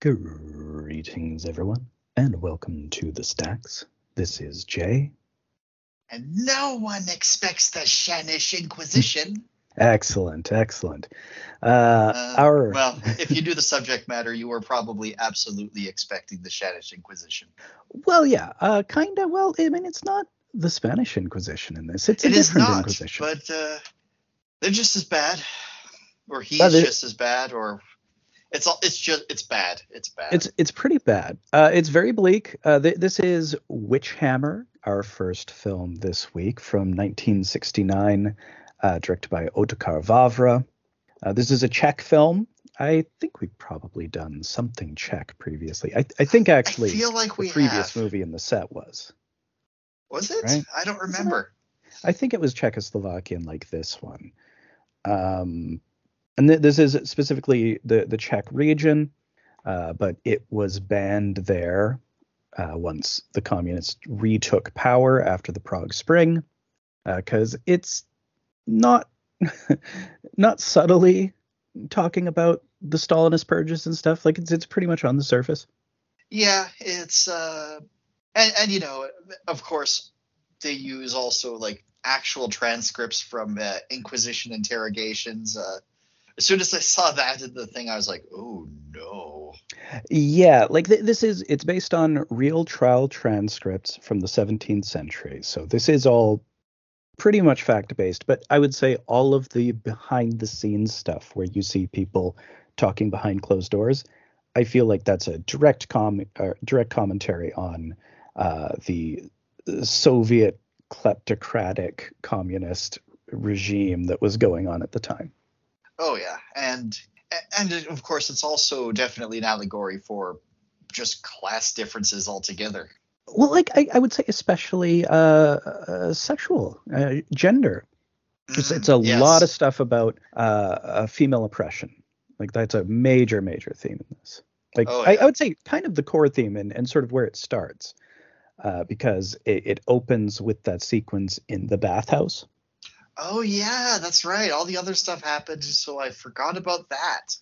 Greetings, everyone, and welcome to the Stacks. This is Jay. And no one expects the Shanish Inquisition. Excellent, excellent. Uh, Uh, our Well, if you knew the subject matter, you were probably absolutely expecting the Shanish Inquisition. well, yeah, uh, kind of. Well, I mean, it's not the Spanish Inquisition in this. It's a It is different not, Inquisition. but uh, they're just as bad, or he's just as bad, or it's all. It's just it's bad. It's bad. It's it's pretty bad. Uh, it's very bleak. Uh, th- this is Witchhammer, our first film this week from 1969, uh, directed by Otakar Vávra. Uh, this is a Czech film. I think we've probably done something Czech previously. I, I think actually I feel like the we previous have. movie in the set was. Was it? right? I don't remember. I think it was Czechoslovakian like this one. Um, and th- this is specifically the, the Czech region, uh, but it was banned there uh, once the communists retook power after the Prague Spring, because it's not not subtly talking about the Stalinist purges and stuff. Like it's it's pretty much on the surface. Yeah, it's uh, and and you know, of course, they use also like actual transcripts from uh, Inquisition interrogations. Uh, as soon as I saw that in the thing, I was like, oh no. Yeah, like th- this is it's based on real trial transcripts from the 17th century. So this is all pretty much fact based, but I would say all of the behind the scenes stuff where you see people talking behind closed doors, I feel like that's a direct com uh, direct commentary on uh, the Soviet kleptocratic communist regime that was going on at the time. Oh yeah, and and of course, it's also definitely an allegory for just class differences altogether. Well, like I, I would say, especially uh, uh, sexual uh, gender. It's, Mhm, it's a yes. lot of stuff about uh, uh, female oppression. Like that's a major, major theme in this. Like Oh, I. I would say, kind of the core theme and, and sort of where it starts, uh, because it, it opens with that sequence in the bathhouse. Oh yeah, that's right. All the other stuff happened, so I forgot about that.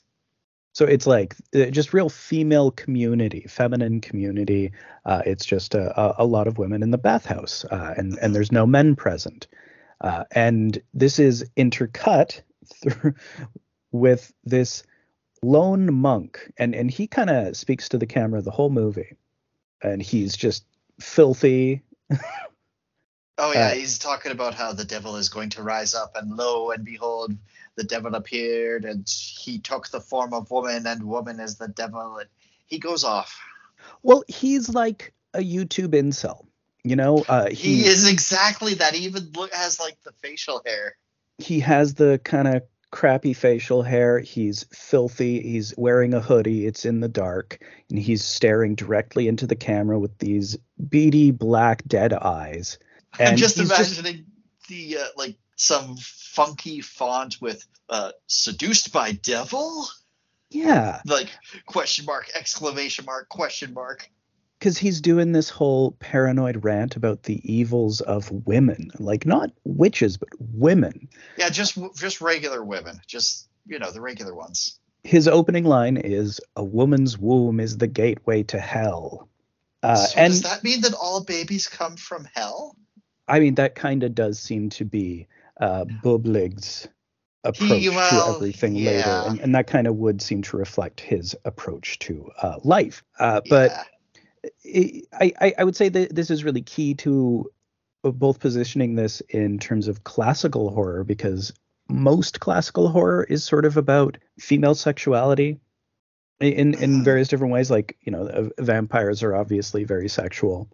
So it's like uh, just real female community, feminine community. Uh, it's just a, a, a lot of women in the bathhouse, uh, and and there's no men present. Uh, and this is intercut through with this lone monk, and and he kind of speaks to the camera the whole movie, and he's just filthy. Oh yeah, Uh, he's talking about how the devil is going to rise up, and lo and behold, the devil appeared, and he took the form of woman, and woman is the devil. And he goes off. Well, he's like a YouTube incel, you know. Uh, He, is exactly that. He even look, has like the facial hair. he has the kind of crappy facial hair. He's filthy. He's wearing a hoodie. It's in the dark, and he's staring directly into the camera with these beady black dead eyes. And I'm just imagining the uh, like some funky font with uh, "seduced by devil," yeah, like question mark, exclamation mark, question mark. because he's doing this whole paranoid rant about the evils of women, like not witches, but women. Yeah, just just regular women, just you know the regular ones. His opening line is, "A woman's womb is the gateway to hell." Uh, so and does that mean that all babies come from hell? I mean, that kind of does seem to be uh, Bublig's approach He- well, to everything yeah. later, and, and that kind of would seem to reflect his approach to uh, life. Uh, but Yeah. I, I, I would say that this is really key to both positioning this in terms of classical horror, because most classical horror is sort of about female sexuality in in Mhm. various different ways. Like you know, vampires are obviously very sexual.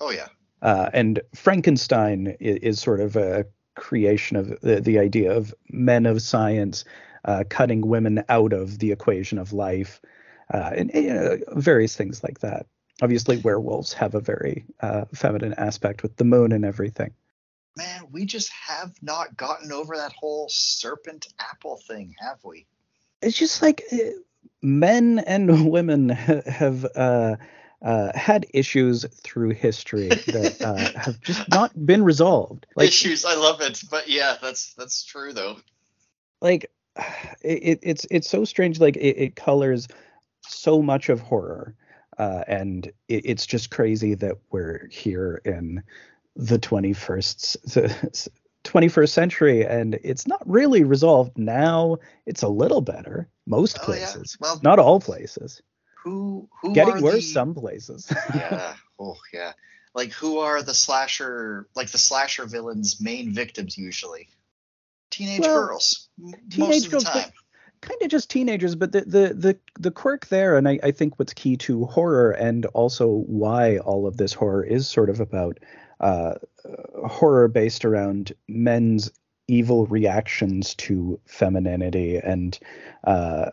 oh yeah. Uh, and Frankenstein is, is sort of a creation of the, the idea of men of science uh, cutting women out of the equation of life, uh, and, you know, various things like that. Obviously, werewolves have a very uh, feminine aspect with the moon and everything. Man, we just have not gotten over that whole serpent apple thing, have we? It's just like uh, men and women ha- have uh, had issues through history that uh, have just not been resolved. Like Issues, I love it, but yeah, that's that's true though. like it, it's it's so strange like it, it colors so much of horror, uh, and it, it's just crazy that we're here in the 21st 21st century and it's not really resolved now it's a little better most Oh, yeah. places Well- not all places Who who getting worse the, some places yeah. Oh yeah. Like who are the slasher like the slasher villains' main victims usually? Teenage Well, girls. teenage most of the girls, kind of just teenagers but the the the, the quirk there and I, I think what's key to horror and also why all of this horror is sort of about uh, horror based around men's evil reactions to femininity and uh,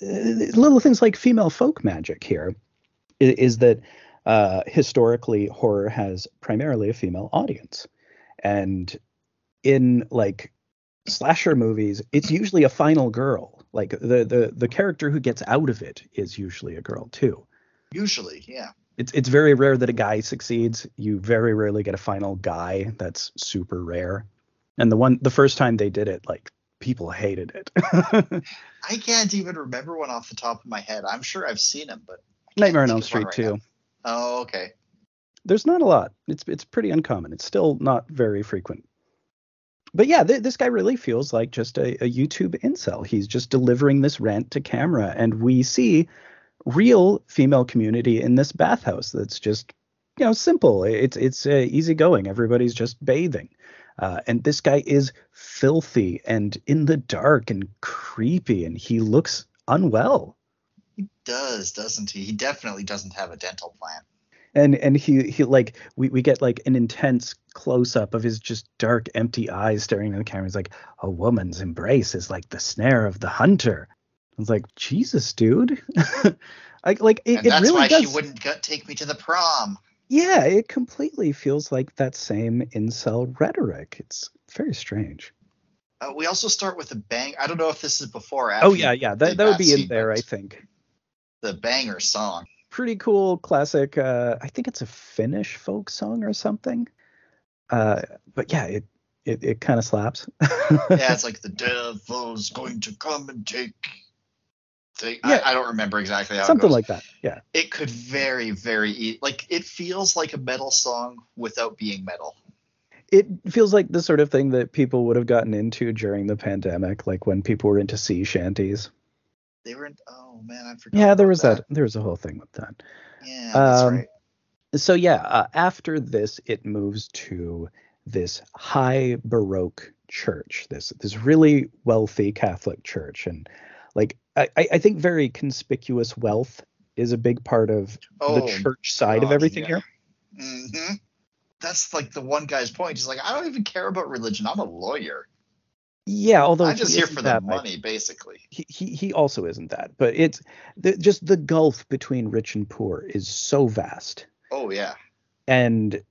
little things like female folk magic here is that uh, historically horror has primarily a female audience. And in like slasher movies it's usually a final girl. Like the the the character who gets out of it is usually a girl too. Usually, yeah. it's it's very rare that a guy succeeds. You very rarely get a final guy. That's super rare. And the one the first time they did it like people hated it I can't even remember one off the top of my head. I'm sure I've seen them, but nightmare on elm street right too now. oh, okay. there's not a lot. It's it's pretty uncommon. It's still not very frequent. But yeah, th- this guy really feels like just a, a YouTube incel. He's just delivering this rant to camera, and we see real female community in this bathhouse. That's just you know simple. It's it's uh, easygoing. Everybody's just bathing, uh, and this guy is filthy and in the dark and creepy, and he looks unwell. He does, doesn't he? He definitely doesn't have a dental plan. and and he he like we, we get like an intense close up of his just dark empty eyes staring at the camera he's like a woman's embrace is like the snare of the hunter i was like jesus dude I, like it, and it that's really why does she wouldn't go- take me to the prom. Yeah it completely feels like that same incel rhetoric it's very strange Uh, we also start with a bang. I don't know if this is before or after. oh yeah yeah that, that would be in there i think The banger song. pretty cool classic uh i think it's a finnish folk song or something uh but yeah it it, it kind of slaps Yeah, it's like the devil's going to come and take. Yeah. I, I don't remember exactly how something it goes. like that yeah it could very, very e- like it feels like a metal song without being metal. it feels like the sort of thing that people would have gotten into during the pandemic like when people were into sea shanties They were in. Oh man, I forgot. yeah there was that. there was a whole thing with that Yeah, that's Um, right. so yeah uh, after this it moves to this high baroque church this this really wealthy catholic church and like i i think very conspicuous wealth is a big part of Oh, the church side of everything yeah. here hmm That's like the one guy's point. He's like, I don't even care about religion. I'm a lawyer. yeah although I'm just he here for the money, basically. he, he he also isn't that but it's the, just the gulf between rich and poor is so vast Oh yeah. and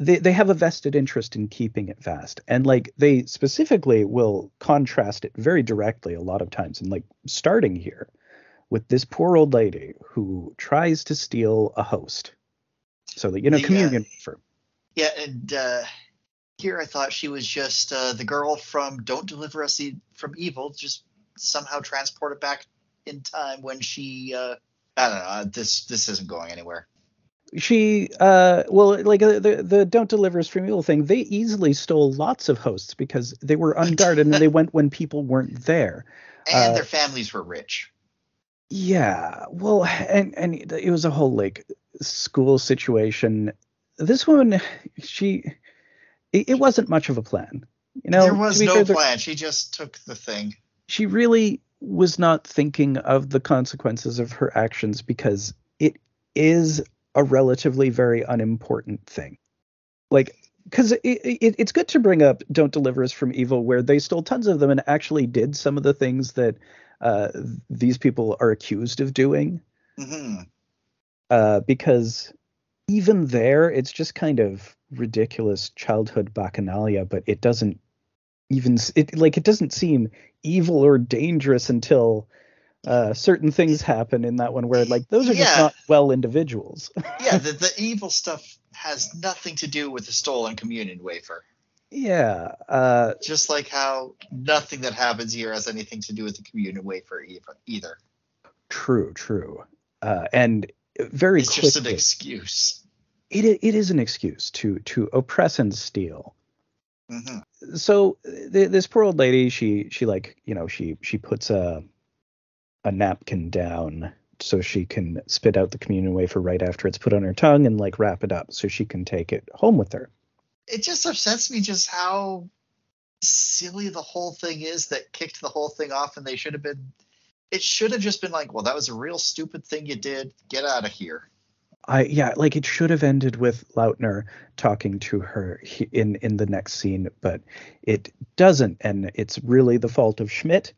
they they have a vested interest in keeping it vast and like they specifically will contrast it very directly a lot of times and like starting here with this poor old lady who tries to steal a host so that you know The, uh, communion for Yeah, and uh, here I thought she was just uh, the girl from "Don't Deliver Us e- from Evil," just somehow transported back in time when she. Uh, I don't know. uh, This this isn't going anywhere. She uh well like uh, the the don't deliver us from evil thing they easily stole lots of hosts because they were unguarded and they went when people weren't there And Uh, their families were rich. Yeah, well, and and it was a whole like school situation. This woman she, it, it wasn't much of a plan. You know, there was no fair, plan. She just took the thing. She really was not thinking of the consequences of her actions because it is a relatively very unimportant thing. Like, because it, it, it's good to bring up "Don't Deliver Us from Evil," where they stole tons of them and actually did some of the things that uh, these people are accused of doing. hmm uh, because even there, it's just kind of ridiculous childhood bacchanalia, but it doesn't even it like it doesn't seem evil or dangerous until uh, certain things happen in that one where like those are just not well individuals. Yeah, the, the evil stuff has nothing to do with the stolen communion wafer. yeah, uh, Just like how nothing that happens here has anything to do with the communion wafer either. True, true. Uh, and very It's quickly, just an excuse. it it is an excuse to to oppress and steal. hmm So th- this poor old lady, she she like you know she she puts a a napkin down so she can spit out the communion wafer right after it's put on her tongue and like wrap it up so she can take it home with her. It just upsets me just how silly the whole thing is that kicked the whole thing off, and they should have been. It should have just been like, well, that was a real stupid thing you did. Get out of here. I yeah, like it should have ended with Lautner talking to her in in the next scene, but it doesn't, and it's really the fault of Schmidt.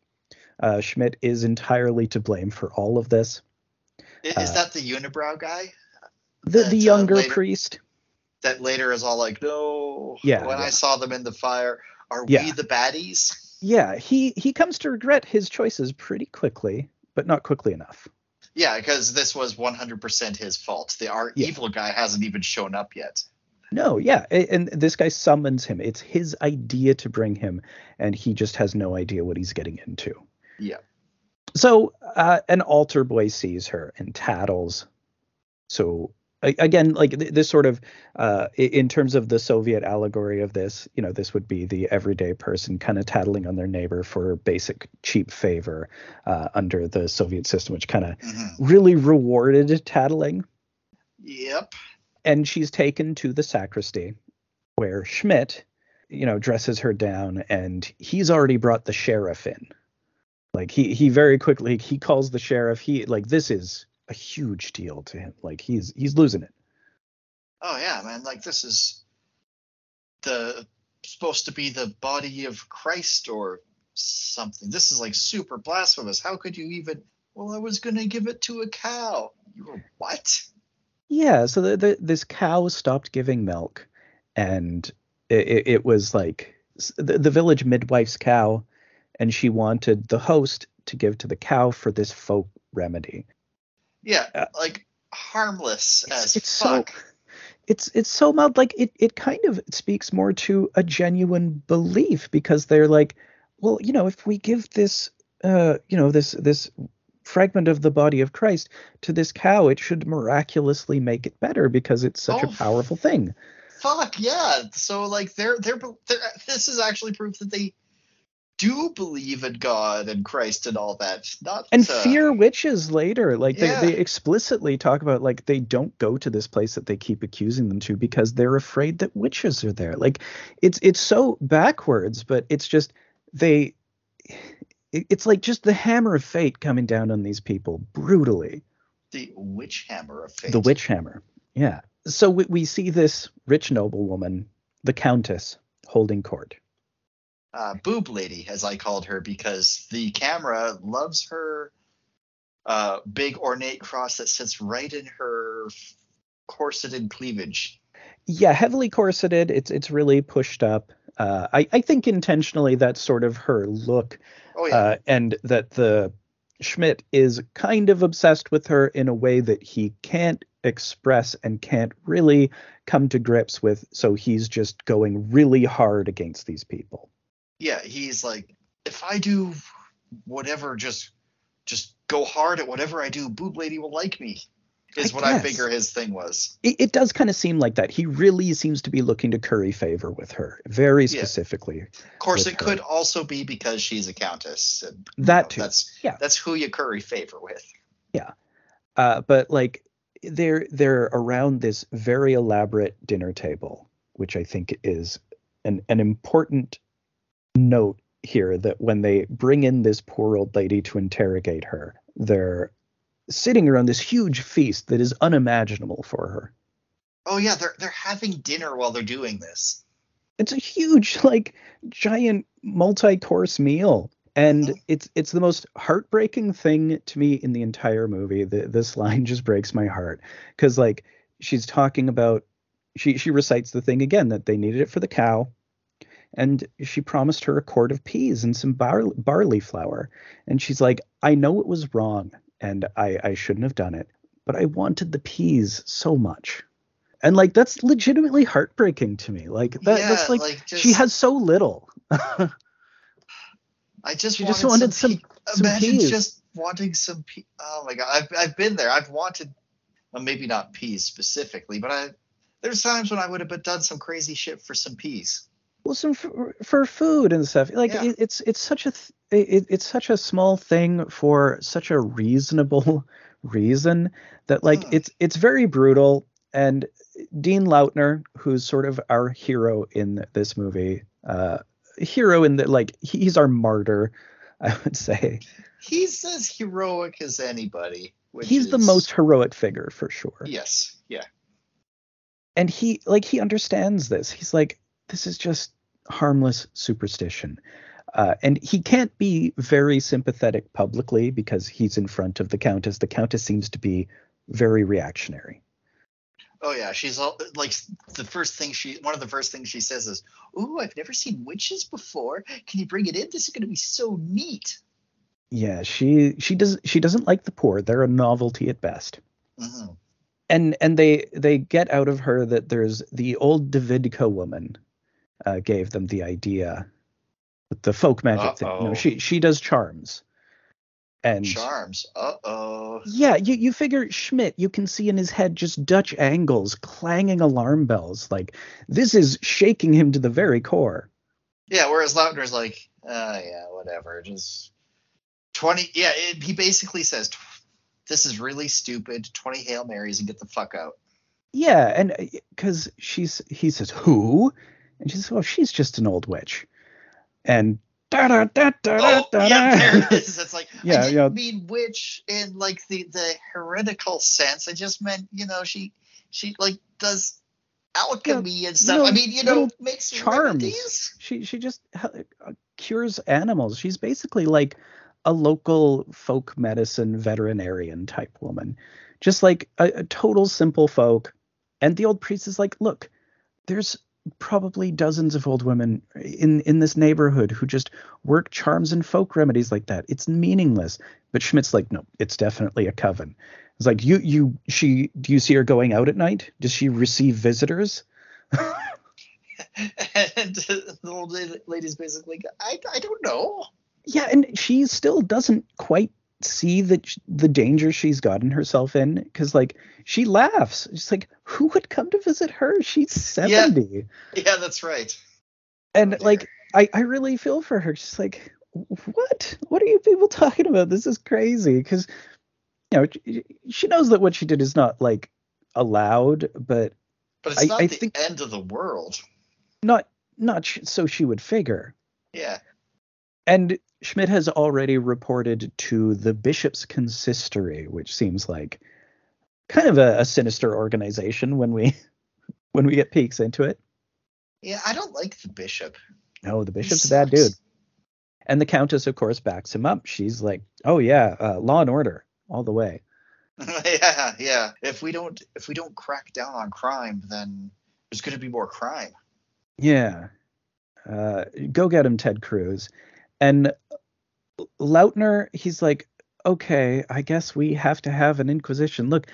Uh, Schmidt is entirely to blame for all of this. Is Uh, that the unibrow guy The the uh, younger later- priest, that later is all like, no. Yeah, When yeah. I saw them in the fire, are Yeah. we the baddies? yeah, he he comes to regret his choices pretty quickly, but not quickly enough. Yeah, because this was 100% his fault. The our Yeah. evil guy hasn't even shown up yet. No, yeah, and this guy summons him. It's his idea to bring him, and he just has no idea what he's getting into. Yeah. So uh, an altar boy sees her and tattles. So again, like th- this sort of, uh, in terms of the Soviet allegory of this, you know, this would be the everyday person kind of tattling on their neighbor for basic cheap favor uh, under the Soviet system, which kind of Mhm. really rewarded tattling Yep. and she's taken to the sacristy where Schmidt, you know, dresses her down and he's already brought the sheriff in. Like he he very quickly he calls the sheriff. He like this is a huge deal to him. Like he's he's losing it. Oh yeah, man. Like this is the supposed to be the body of Christ or something. This is like super blasphemous. How could you even? Well, I was gonna give it to a cow. You were what? Yeah, so the, the, this cow stopped giving milk, and it, it, it was like the, the village midwife's cow, and she wanted the host to give to the cow for this folk remedy. Yeah, Uh, like harmless It's, as it's so fuck. it's it's so mild. Like it it kind of speaks more to a genuine belief because they're like, well, you know, if we give this, uh, you know, this this fragment of the body of Christ to this cow, it should miraculously make it better because it's such Oh, a powerful thing. Fuck yeah. So like they're, they're they're this is actually proof that they do believe in God and Christ and all that. Not and uh, fear witches later like Yeah. they, they explicitly talk about like they don't go to this place that they keep accusing them to because they're afraid that witches are there like it's it's so backwards but it's just they it's like just the hammer of fate coming down on these people brutally the witch hammer of fate. the witch hammer yeah so we, we see this rich noblewoman the countess holding court uh, boob lady, as I called her, because the camera loves her uh, big ornate cross that sits right in her corseted cleavage. yeah heavily corseted it's it's really pushed up uh, I, I think intentionally that's sort of her look Oh yeah, uh, and that the Schmidt is kind of obsessed with her in a way that he can't express and can't really come to grips with. So he's just going really hard against these people. Yeah. He's like, if I do whatever, just just go hard at whatever I do, boob lady will like me. Is I what I figure his thing was. It, it does kind of seem like that. He really seems to be looking to curry favor with her, very Yeah. specifically. Of course, it could also be because she's a countess. And, That know, too. That's Yeah. That's who you curry favor with. Yeah, uh, but like they're they're around this very elaborate dinner table, which I think is an an important note here that when they bring in this poor old lady to interrogate her, they're sitting around this huge feast that is unimaginable for her. Oh yeah, they're they're having dinner while they're doing this. It's a huge, like, giant multi-course meal. And Mhm. it's it's the most heartbreaking thing to me in the entire movie. The, this line just breaks my heart because like she's talking about she she recites the thing again that they needed it for the cow, and she promised her a quart of peas and some bar, barley flour, and she's like, I know it was wrong and I I shouldn't have done it, but I wanted the peas so much, and like that's legitimately heartbreaking to me. Like that, yeah, that's like, just, she has so little. I just she wanted just wanted some. some- pe- some imagine peas. just wanting some. peas. oh my god, I've I've been there. I've wanted, well, maybe not peas specifically, but I there's times when I would have done some crazy shit for some peas. Well, some for, for food and stuff. Like Yeah. it, it's it's such a th- it, it's such a small thing for such a reasonable reason that like Hmm. it's it's very brutal. And Dean Lautner, who's sort of our hero in this movie, uh, hero in that like he's our martyr, I would say. He's as heroic as anybody. He's the most heroic figure for sure. Yes. Yeah. and he like he understands this he's like this is just harmless superstition uh, and he can't be very sympathetic publicly because he's in front of the countess the countess seems to be very reactionary Oh yeah, she's all like the first thing she one of the first things she says is, "Ooh, I've never seen witches before. Can you bring it in? This is going to be so neat." yeah she she does she doesn't like the poor they're a novelty at best hmm and and they they get out of her that there's the old davidka woman uh, gave them the idea the folk magic thing Uh-oh. no she she does charms and Charms. Uh oh. Yeah, you, you figure Schmidt, you can see in his head just Dutch angles, clanging alarm bells. Like, this is shaking him to the very core. Yeah. Whereas Lautner's like, uh, yeah, whatever. Just twenty. Yeah. It, he basically says, "This is really stupid. Twenty hail marys and get the fuck out." Yeah, and because she's, he says, who? And she says, well, she's just an old witch. And da da da da Oh, da yeah, there it is. It's like Yeah, I didn't yeah. mean witch in like the the heretical sense. I just meant you know she she like does alchemy and stuff. I mean you know makes charms. remedies. She she just uh, cures animals. She's basically like a local folk medicine veterinarian type woman, just like a, a total simple folk. And the old priest is like, look, there's probably dozens of old women in in this neighborhood who just work charms and folk remedies like that. It's meaningless. But Schmidt's like, no, it's definitely a coven. It's like you you she do you see her going out at night? Does she receive visitors? and uh, the old lady's basically I I don't know. Yeah, and she still doesn't quite see the the danger she's gotten herself in because like she laughs. She's like, who would come to visit her? She's seventy, Yeah, that's right. and Oh, like. I I really feel for her. She's like, what? What are you people talking about? This is crazy because you know she- she knows that what she did is not like allowed, but But it's I- not I the think- end of the world. not not sh- so she would figure. Yeah. And Schmidt has already reported to the Bishop's Consistory, which seems like kind of a, a sinister organization when we when we get peeks into it. Yeah, I don't like the bishop. No, the bishop's a bad dude. And the countess, of course, backs him up. She's like, "Oh yeah, uh, law and order all the way." yeah, yeah. If we don't if we don't crack down on crime, then there's going to be more crime. Yeah, uh, go get him, Ted Cruz. And Lautner, he's like, "Okay, I guess we have to have an inquisition." Look,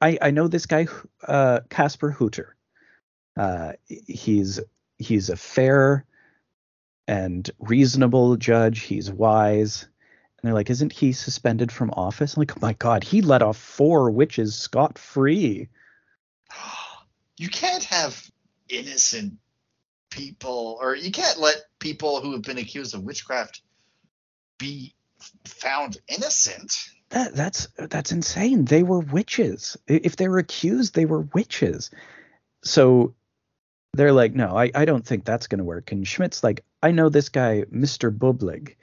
I I know this guy, uh, Casper Hooter. Uh, he's he's a fair and reasonable judge. He's wise. And they're like, isn't he suspended from office? I'm like, oh my God, he let off four witches scot free. You can't have innocent people, or you can't let people who have been accused of witchcraft be found innocent. That, that's that's insane. They were witches. If they were accused, they were witches. So they're like, no, I, I don't think that's going to work. And Schmidt's like, I know this guy, Mr. Bublig,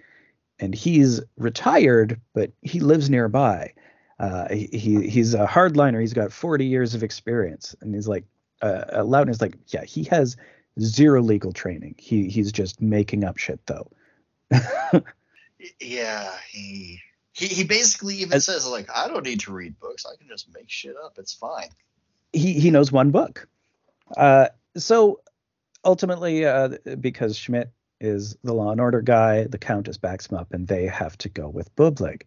and he's retired, but he lives nearby. Uh, he he- he's a hardliner. He's got 40 years of experience, and he's like, uh, uh, Lautner's like, yeah, he has zero legal training. He he's just making up shit though. Yeah, he he, he basically even As- says like, I don't need to read books. I can just make shit up. It's fine. he he knows one book. Uh, so ultimately, uh, because Schmidt is the law and order guy, the Countess backs him up, and they have to go with Bublig.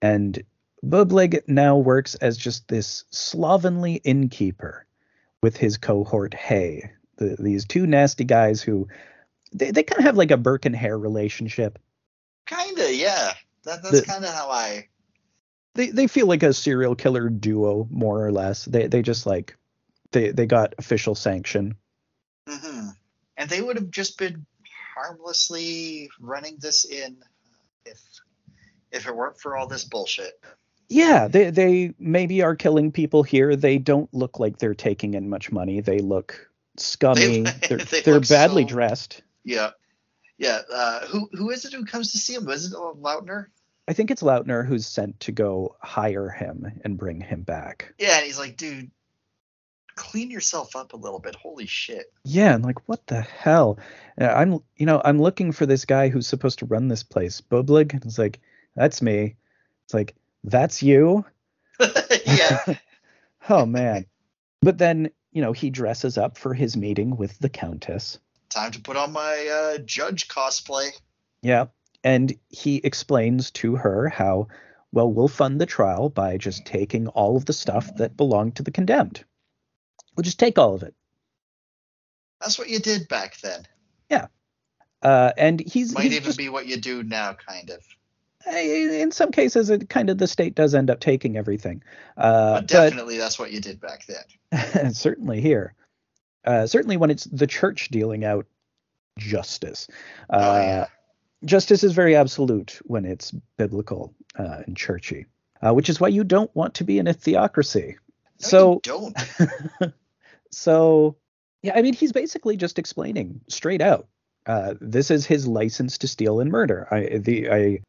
And Bublig now works as just this slovenly innkeeper with his cohort Hay. The, these two nasty guys who they, they kind of have like a Burke and Hare relationship. Kinda, yeah. That, that's kind of how I. They they feel like a serial killer duo more or less. They they just like they they got official sanction. hmm And they would have just been harmlessly running this in if if it weren't for all this bullshit. Yeah, they they maybe are killing people here. They don't look like they're taking in much money. They look scummy. They- They, are they they're badly so- dressed. Yeah. Yeah. Uh, who who is it who comes to see him? Is it Lautner? I think it's Lautner who's sent to go hire him and bring him back. Yeah, and he's like, dude, clean yourself up a little bit. Holy shit. Yeah, and like what the hell? Uh, I'm you know I'm looking for this guy who's supposed to run this place. Boblig. It's like that's me. It's like that's you. yeah. oh man. But then you know he dresses up for his meeting with the countess. Time to put on my uh, judge cosplay. Yeah. And he explains to her how, well, we'll fund the trial by just taking all of the stuff that belonged to the condemned. We'll just take all of it. That's what you did back then. Yeah. Uh, and he's, Might he's even just, be what you do now, kind of. In some cases, it kind of the state does end up taking everything. Uh, But definitely, that's what you did back then. but certainly here, uh, certainly when it's the church dealing out justice. Uh, oh yeah. justice is very absolute when it's biblical uh, and churchy, uh, which is why you don't want to be in a theocracy. No, so you don't. so yeah, I mean he's basically just explaining straight out. Uh, this is his license to steal and murder. I the I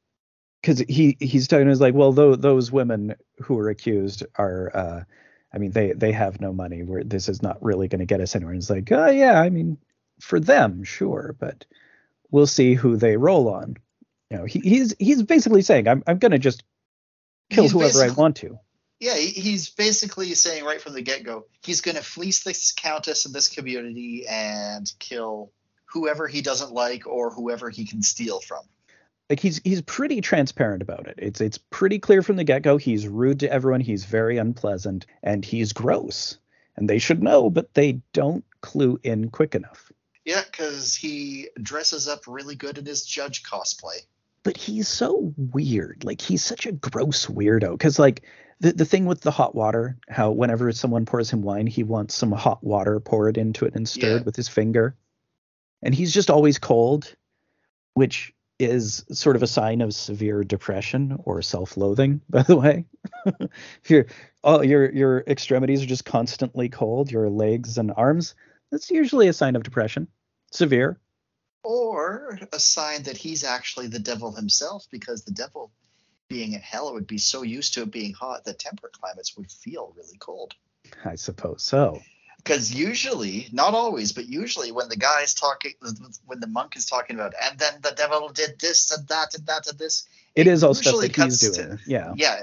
because he he's talking is like well though those women who are accused are uh, I mean they they have no money where this is not really going to get us anywhere. And it's like oh yeah I mean for them sure but we'll see who they roll on. You know he, he's he's basically saying I'm I'm going to just kill He's whoever I want to. Yeah, he's basically saying right from the get go, he's going to fleece this countess in this community and kill whoever he doesn't like or whoever he can steal from. Like he's he's pretty transparent about it. It's it's pretty clear from the get-go he's rude to everyone, he's very unpleasant, and he's gross. And they should know, but they don't clue in quick enough. Yeah, because he dresses up really good in his judge cosplay. But he's so weird. Like he's such a gross weirdo cuz like the the thing with the hot water, how whenever someone pours him wine, he wants some hot water poured into it and stirred Yeah. with his finger. And he's just always cold, which is sort of a sign of severe depression or self-loathing, by the way. if your oh your your extremities are just constantly cold, your legs and arms, that's usually a sign of depression. Severe. Or a sign that he's actually the devil himself, because the devil, being in hell, would be so used to it being hot that temperate climates would feel really cold. I suppose so. Because usually, not always, but usually when the guy's talking, when the monk is talking about, and then the devil did this and that and that and this, It is all stuff that he's cuts to- doing. yeah. yeah,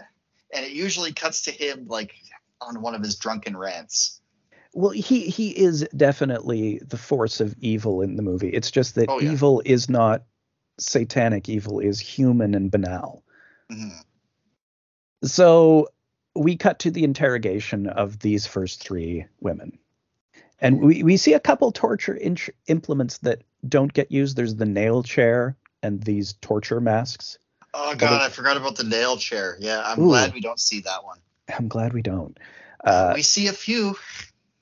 and it usually cuts to him like on one of his drunken rants. Well, he he is definitely the force of evil in the movie. It's just that Oh, yeah. evil is not satanic. Evil is human and banal. Mhm. So we cut to the interrogation of these first three women, and we we see a couple torture in- implements that don't get used. There's the nail chair and these torture masks. Oh god, I forgot about the nail chair. Yeah, I'm Ooh. glad we don't see that one. I'm glad we don't. Uh, we see a few.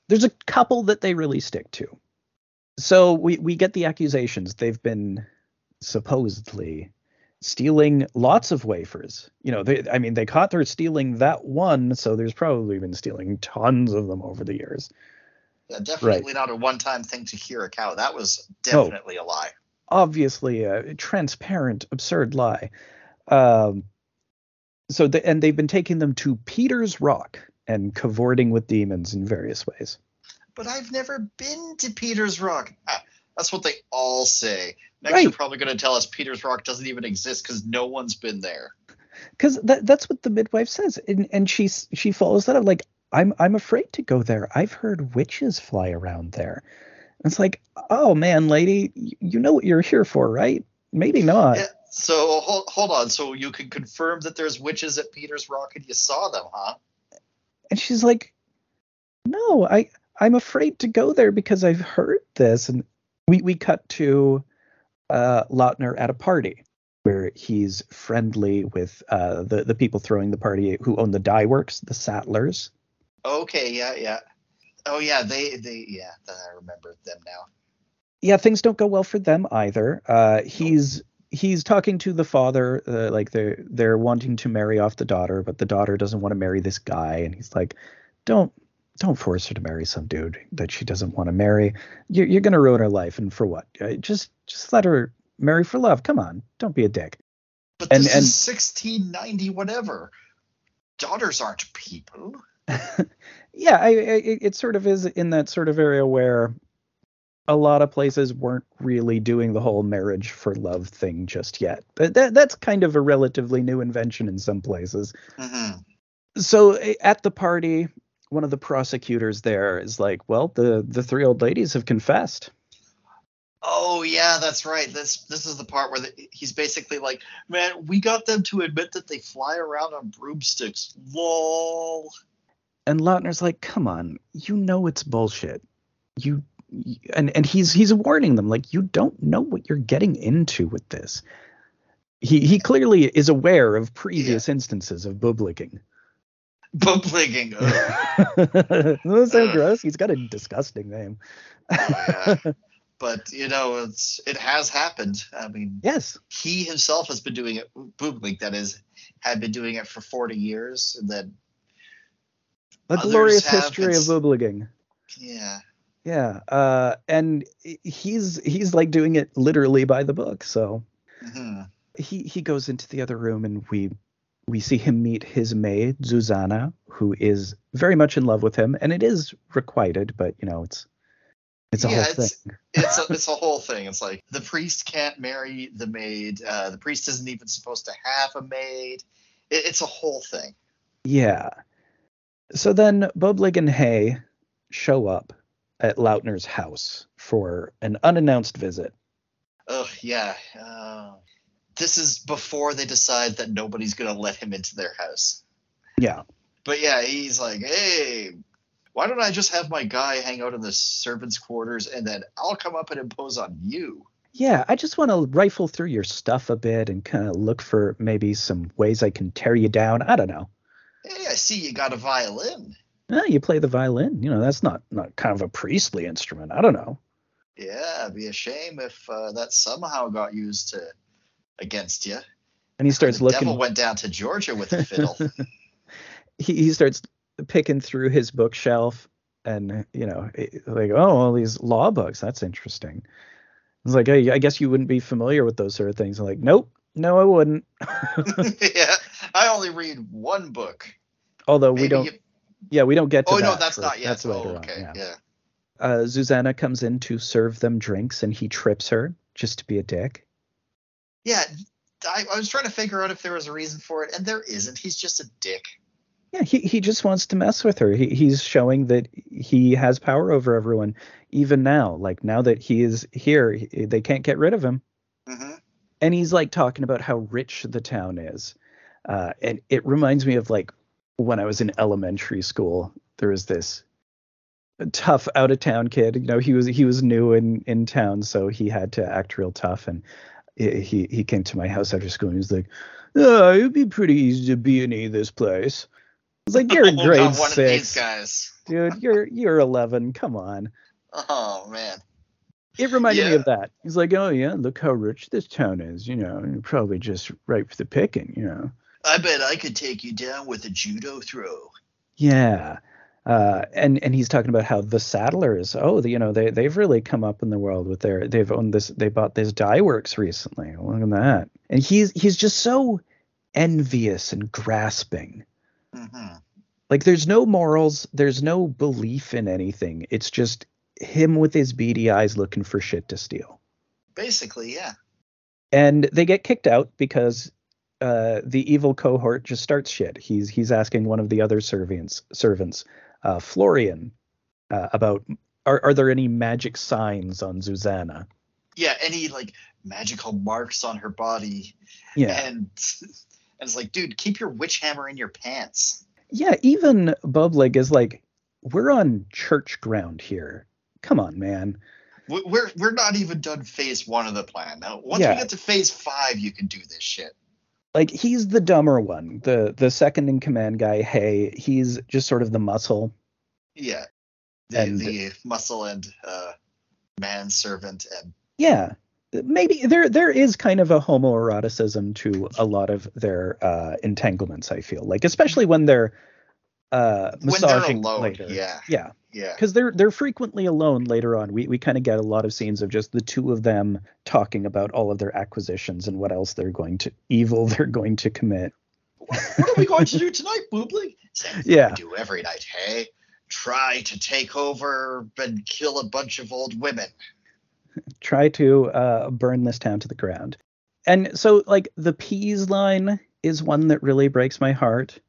there's a couple that they really stick to. So we we get the accusations they've been supposedly stealing lots of wafers. You know, they I mean they caught her stealing that one, so there's probably been stealing tons of them over the years. Yeah, definitely not a one-time thing to hear a cow. That was Oh. definitely a lie. Obviously a transparent absurd lie. Um so the, and they've been taking them to Peter's Rock and cavorting with demons in various ways. But I've never been to Peter's Rock. Ah, that's what they all say. Next, Right. you're probably going to tell us Peter's Rock doesn't even exist because no one's been there. because that, that's what the midwife says and, and she she follows that up like i'm i'm afraid to go there i've heard witches fly around there And it's like oh man lady you know what you're here for right maybe not Yeah. So hold, hold on. So you can confirm that there's witches at Peter's Rock and you saw them, huh? and she's like no i i'm afraid to go there because i've heard this and we we cut to uh lautner at a party where he's friendly with uh, the the people throwing the party who own the dye works, the Sattlers. Okay, yeah, yeah. Oh yeah, they they yeah, I remember them now. Yeah, things don't go well for them either. Uh, he's he's talking to the father, uh, like they're they're wanting to marry off the daughter, but the daughter doesn't want to marry this guy, and he's like, "Don't don't force her to marry some dude that she doesn't want to marry. You're, you're gonna ruin her life, and for what? Uh, just just let her marry for love. Come on, don't be a dick." But and, this and, is 1690 whatever. Daughters aren't people. Yeah, I, I, it sort of is in that sort of area where a lot of places weren't really doing the whole marriage for love thing just yet. But that, that's kind of a relatively new invention in some places. Mm-hmm. So at the party, one of the prosecutors there is like, "Well, the the three old ladies have confessed." Oh yeah, that's right. This this is the part where the, he's basically like, "Man, we got them to admit that they fly around on broomsticks." Lol. And Lautner's like, "Come on, you know it's bullshit. You and and he's he's warning them like you don't know what you're getting into with this. He he clearly is aware of previous yeah. instances of bubligging. Bubligging. Doesn't sound gross? He's got a disgusting name. oh, yeah. But you know, it's it has happened. I mean, yes, he himself has been doing it. Bublig, that is, had been doing it for forty years, and then a glorious history of bubligging. Yeah, yeah, uh, and he's he's like doing it literally by the book. So mm-hmm. he he goes into the other room, and we we see him meet his maid Zuzana, who is very much in love with him, and it is requited, but you know it's it's a yeah, whole it's, thing. it's a, it's a whole thing. It's like the priest can't marry the maid. Uh, the priest isn't even supposed to have a maid. It, it's a whole thing. Yeah. So then Boblig and Hay show up at Lautner's house for an unannounced visit. Oh yeah. Uh, this is before they decide that nobody's gonna let him into their house. Yeah. But yeah, he's like, hey, why don't I just have my guy hang out in the servants' quarters and then I'll come up and impose on you? Yeah, I just want to rifle through your stuff a bit and kind of look for maybe some ways I can tear you down. I don't know. Hey, I see you got a violin eh, you play the violin. You know, that's not not kind of a priestly instrument. I don't know. Yeah, it'd be a shame if uh, that somehow got used to against you. And he starts the looking. Devil went down to Georgia with a fiddle. he he starts picking through his bookshelf, and you know, like, oh, all these law books. That's interesting. It's like, hey, I guess you wouldn't be familiar with those sort of things. I'm like, nope, no, I wouldn't. yeah, I only read one book. Although Maybe we don't. You, yeah, we don't get to oh, that. no, that's for, not yet. That's later oh, okay, on. Yeah. yeah. Uh, Zuzana comes in to serve them drinks, and he trips her just to be a dick. Yeah, I, I was trying to figure out if there was a reason for it, and there isn't. He's just a dick. Yeah, he, he just wants to mess with her. He, he's showing that he has power over everyone, even now. Like now that he is here, they can't get rid of him. And he's like talking about how rich the town is. Uh, and it reminds me of like when I was in elementary school, there was this tough out of town kid. You know, he was he was new in in town, so he had to act real tough. And he he came to my house after school and he was like, "Oh, it'd be pretty easy to be in this place." I was like, "You're in grade one six, of these guys. dude. You're you're 11. Come on." Oh man. It reminded yeah. me of that. He's like, "Oh yeah, look how rich this town is. You know, probably just ripe for the picking. You know." I bet I could take you down with a judo throw. Yeah. Uh, and and he's talking about how the Sattlers, oh, the, you know, they they've really come up in the world with their they've owned this they bought this dye works recently. Look at that. And he's he's just so envious and grasping. Mm-hmm. Like there's no morals, there's no belief in anything. It's just him with his beady eyes looking for shit to steal. Basically, yeah. And they get kicked out because uh, the evil cohort just starts shit. He's he's asking one of the other servants servants, uh, Florian, uh, about are are there any magic signs on Zuzana? Yeah, any like magical marks on her body. Yeah, and and it's like, dude, keep your witch hammer in your pants. Yeah, even Bublig is like, we're on church ground here. Come on, man. We- We're we're not even done phase one of the plan. Now, once Yeah. we get to phase five, you can do this shit. like he's the dumber one the the second in command guy hey he's just sort of the muscle Yeah. The, And- the muscle and uh, manservant and yeah maybe there there is kind of a homoeroticism to a lot of their uh entanglements i feel like especially when they're uh when massaging alone. later Yeah. yeah Yeah. because they're they're frequently alone later on we we kind of get a lot of scenes of just the two of them talking about all of their acquisitions and what else they're going to evil they're going to commit What are we going to do tonight, Boobly? Same thing Yeah. we do every night, hey? Try to take over and kill a bunch of old women. try to uh, burn this town to the ground. And so, like the peas line is one that really breaks my heart.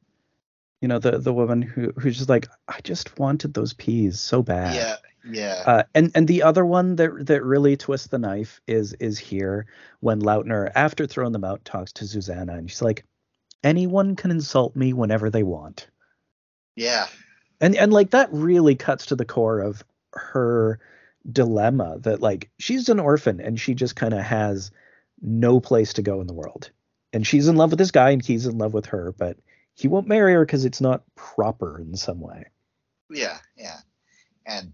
You know, the the woman who who's just like, I just wanted those peas so bad. Yeah. Yeah. Uh, and and the other one that that really twists the knife is is here when Lautner, after throwing them out, talks to Susanna, and she's like, anyone can insult me whenever they want. yeah. and and like that really cuts to the core of her dilemma that like she's an orphan and she just kind of has no place to go in the world and she's in love with this guy and he's in love with her but he won't marry her because it's not proper in some way Yeah. Yeah. And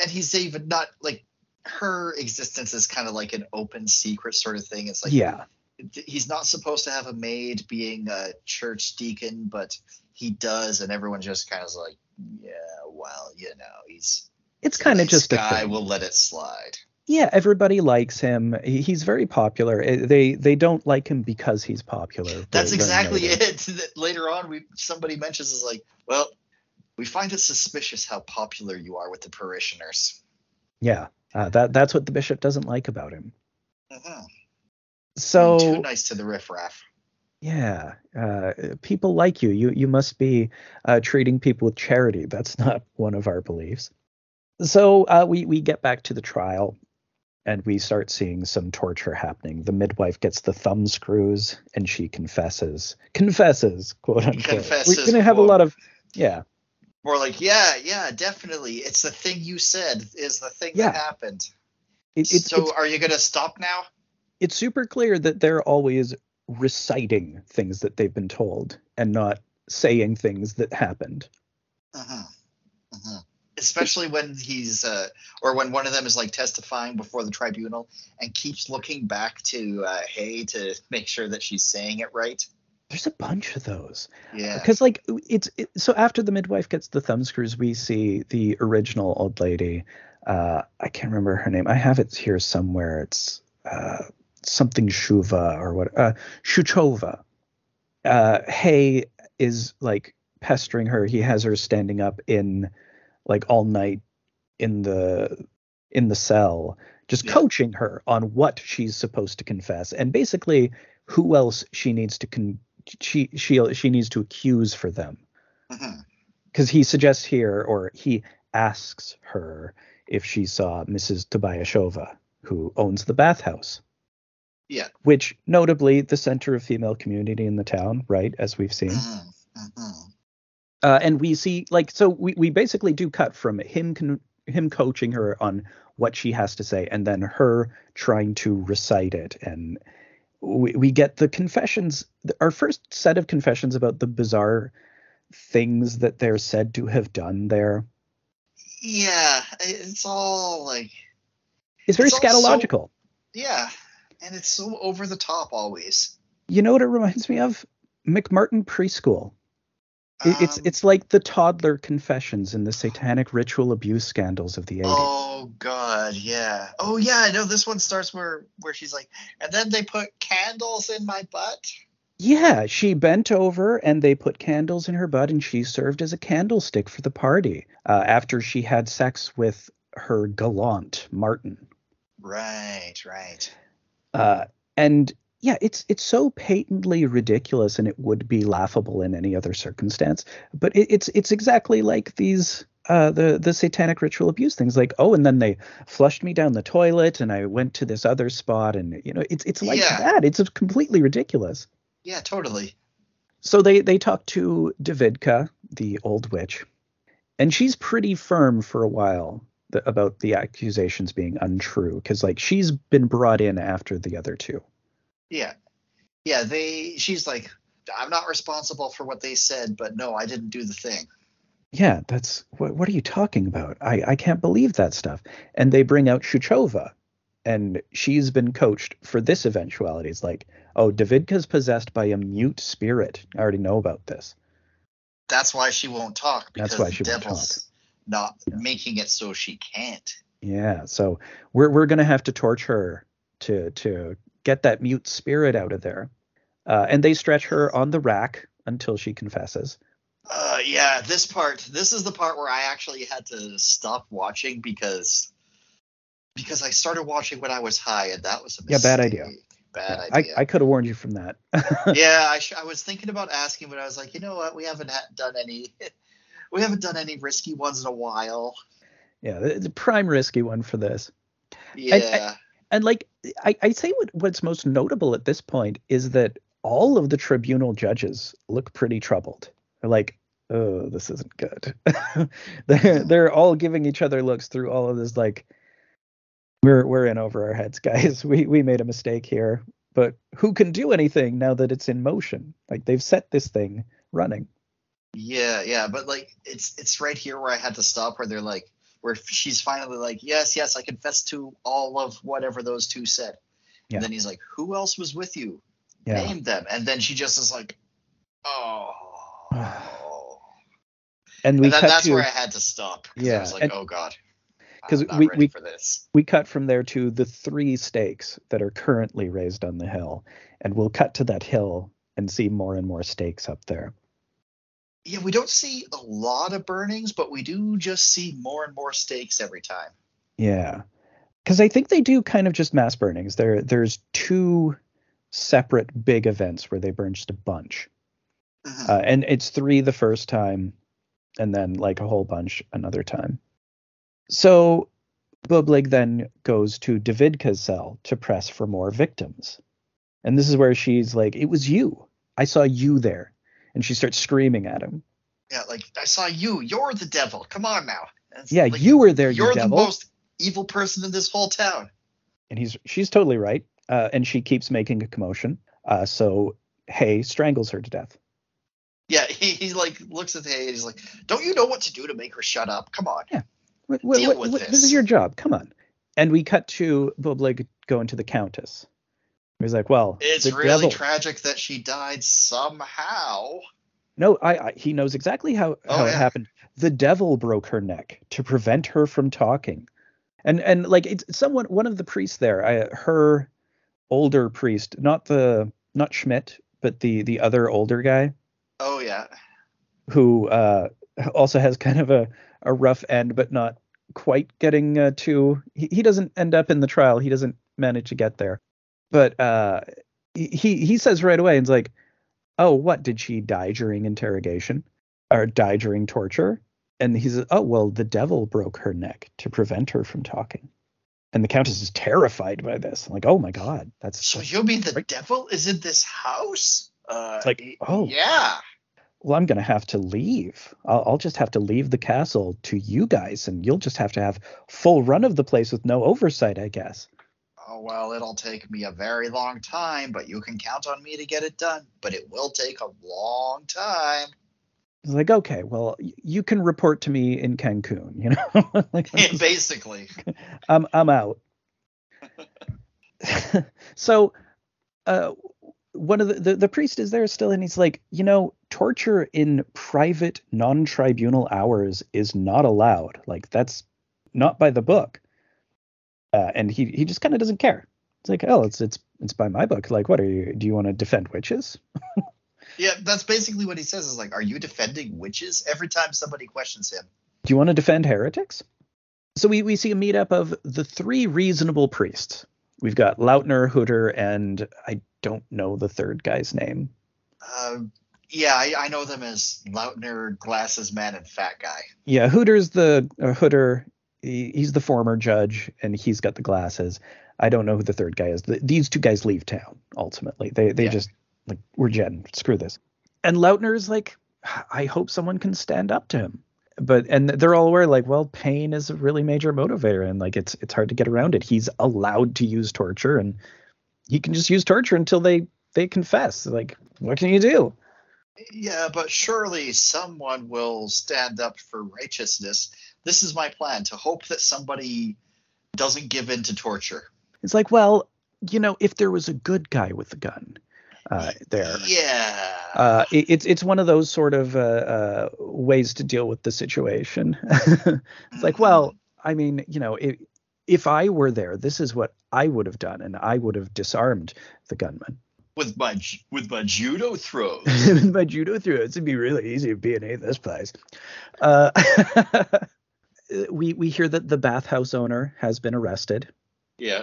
and he's even not like her existence is kind of like an open secret sort of thing. It's like yeah he's not supposed to have a maid being a church deacon, but he does, and everyone just kind of like, yeah, well, you know, he's it's kind of just a guy. thing. We'll let it slide. Yeah everybody likes him he's very popular Eh, they they don't like him because he's popular That's exactly it. That Later on, we somebody mentions is like, well, we find it suspicious how popular you are with the parishioners. yeah uh, that that's what the bishop doesn't like about him Mhm. so too nice to the riffraff. Yeah, uh, people like you. You you must be uh, treating people with charity. That's not one of our beliefs. So uh, we we get back to the trial, and we start seeing some torture happening. The midwife gets the thumb screws, and she confesses. Confesses, quote unquote. Confesses, We're gonna have quote. a lot of yeah. More like, yeah, yeah, definitely. It's the thing you said is the thing Yeah. that happened. It, it's, so are you gonna stop now? it's super clear that they're always reciting things that they've been told, and not saying things that happened. Uh-huh. Uh-huh. Especially when he's, uh, or when one of them is like testifying before the tribunal and keeps looking back to uh, Hay to make sure that she's saying it right. There's a bunch of those. Yeah. because like it's it, so after the midwife gets the thumb screws we see the original old lady uh i can't remember her name i have it here somewhere it's uh something shuva or what uh shuchova uh hay is like pestering her he has her standing up in like all night in the in the cell just Yeah. coaching her on what she's supposed to confess and basically who else she needs to con- she she she needs to accuse for them because he suggests here or he asks her if she saw Mrs. Tobiashova, who owns the bathhouse. Yeah. Which notably the center of female community in the town, right? As we've seen. Mhm. Mhm. Uh, and we see like so we, we basically do cut from him con- him coaching her on what she has to say and then her trying to recite it. And we, we get the confessions our first set of confessions about the bizarre things that they're said to have done there. Yeah, it's all like, it's very It's all so- scatological. Yeah, and it's so over the top always. you know what it reminds me of? Mcmartin preschool It- it's Um, it's like the toddler confessions in the satanic ritual abuse scandals of the 80s Oh God, yeah. Oh yeah, I know this one starts where where she's like, and then they put candles in my butt. Yeah, she bent over and they put candles in her butt, and she served as a candlestick for the party uh, after she had sex with her gallant Martin. Right, right. Uh, and yeah, it's it's so patently ridiculous, and it would be laughable in any other circumstance. But it, it's it's exactly like these uh, the the satanic ritual abuse things. Like, oh, and then they flushed me down the toilet, and I went to this other spot, and you know, it's it's like Yeah. that. It's completely ridiculous. Yeah, totally. So they they talk to Davidka, the old witch, and she's pretty firm for a while. the, about the accusations being untrue because like she's been brought in after the other two. Yeah. Yeah, they she's like I'm not responsible for what they said, but no, I didn't do the thing. Yeah, that's what what are you talking about? I I can't believe that stuff. And they bring out Shuchova and she's been coached for this eventuality. It's like, oh, Davidka's possessed by a mute spirit. I already know about this. That's why she won't talk because That's why she the won't devil's not making it so she can't. Yeah, so we're we're gonna have to torture her to to get that mute spirit out of there. Uh, and they stretch her on the rack until she confesses. Uh, yeah, this part, this is the part where I actually had to stop watching because because I started watching when I was high, and that was a Yeah, bad idea. Bad Yeah, idea. I, I could have warned you from that. yeah, I, sh- I was thinking about asking, but I was like, you know what? We haven't ha- done any. We haven't done any risky ones in a while. yeah, the, the prime risky one for this. Yeah. And like I, I say what what's most notable at this point is that all of the tribunal judges look pretty troubled. They're like, oh, this isn't good. they're they're all giving each other looks through all of this like we're we're in over our heads, guys. We we made a mistake here. But who can do anything now that it's in motion? Like they've set this thing running. Yeah, yeah, but like it's it's right here where I had to stop where they're like where she's finally like, Yes, yes, I confess to all of whatever those two said. Yeah. And then he's like, Who else was with you? Yeah. Name them. And then she just is like, Oh And we and then cut that's to where I had to stop. 'cause I Yeah, was like, and- Oh God. 'cause I'm we- we- we cut from there to the three stakes that are currently raised on the hill and we'll cut to that hill and see more and more stakes up there Yeah, we don't see a lot of burnings, but we do just see more and more stakes every time. yeah because i think they do kind of just mass burnings there there's two separate big events where they burn just a bunch Mhm. uh, and it's three the first time and then like a whole bunch another time so Boblig then goes to Davidka's cell to press for more victims. And this is where she's like, It was you. I saw you there. And she starts screaming at him. Yeah, like I saw you. You're the devil. Come on now. Yeah, like, you were there, you You're the devil. most evil person in this whole town. And he's she's totally right. Uh, and she keeps making a commotion. Uh, so Hay strangles her to death. Yeah, he, he like looks at Hay and he's like, "Don't you know what to do to make her shut up? Come on." Yeah. Deal with this this. is your job. Come on. And we cut to Boblig going to the Countess. He's like, Well, It's really devil. tragic that she died somehow. No, I, I he knows exactly how, Oh, how it happened. The devil broke her neck to prevent her from talking. And and like it's someone one of the priests there, I, her older priest, not the not Schmidt, but the the other older guy Oh yeah. who uh also has kind of a a rough end but not quite getting uh, to he, he doesn't end up in the trial. He doesn't manage to get there. But uh he he says right away it's like oh what did she die during interrogation or die during torture and he says oh well the devil broke her neck to prevent her from talking and the countess is terrified by this like oh my god that's, So that's- you mean the Right. devil is in this house? Uh, It's like, oh. yeah. well i'm gonna have to leave I'll, I'll just have to leave the castle to you guys and you'll just have to have full run of the place with no oversight i guess Oh well, it'll take me a very long time, but you can count on me to get it done. But it will take a long time. it's like okay well y- you can report to me in cancun you know like I'm Basically. I'm I'm out. so, uh, one of the, the the priest is there still, and he's like, you know, torture in private, non-tribunal hours is not allowed. Like that's not by the book. Uh, and he he just kind of doesn't care. It's like, oh, it's it's it's by my book. Like, what are you? Do you want to defend witches? Yeah, that's basically what he says is like, are you defending witches? Every time somebody questions him. Do you want to defend heretics? So we, we see a meetup of the three reasonable priests. We've got Lautner, Hooter, and I don't know the third guy's name. Uh, yeah, I, I know them as Lautner, Glasses Man, and Fat Guy. Yeah, Hooter's the uh, Hooter. He, he's the former judge, and he's got the glasses. I don't know who the third guy is. Th these two guys leave town ultimately. They they Yeah. just like we're Jen. Screw this. And Lautner is like, I hope someone can stand up to him. but and they're all aware like well pain is a really major motivator and like it's it's hard to get around it he's allowed to use torture and he can just use torture until they they confess like what can you do Yeah, but surely someone will stand up for righteousness. This is my plan to hope that somebody doesn't give in to torture. it's like well you know if there was a good guy with a gun uh there Yeah. uh it, it's it's one of those sort of uh, uh ways to deal with the situation it's like well i mean you know if if i were there this is what i would have done and i would have disarmed the gunman with my with my judo throws. with my judo throws, it'd be really easy to be A this place. Uh, we we hear that the bathhouse owner has been arrested yeah.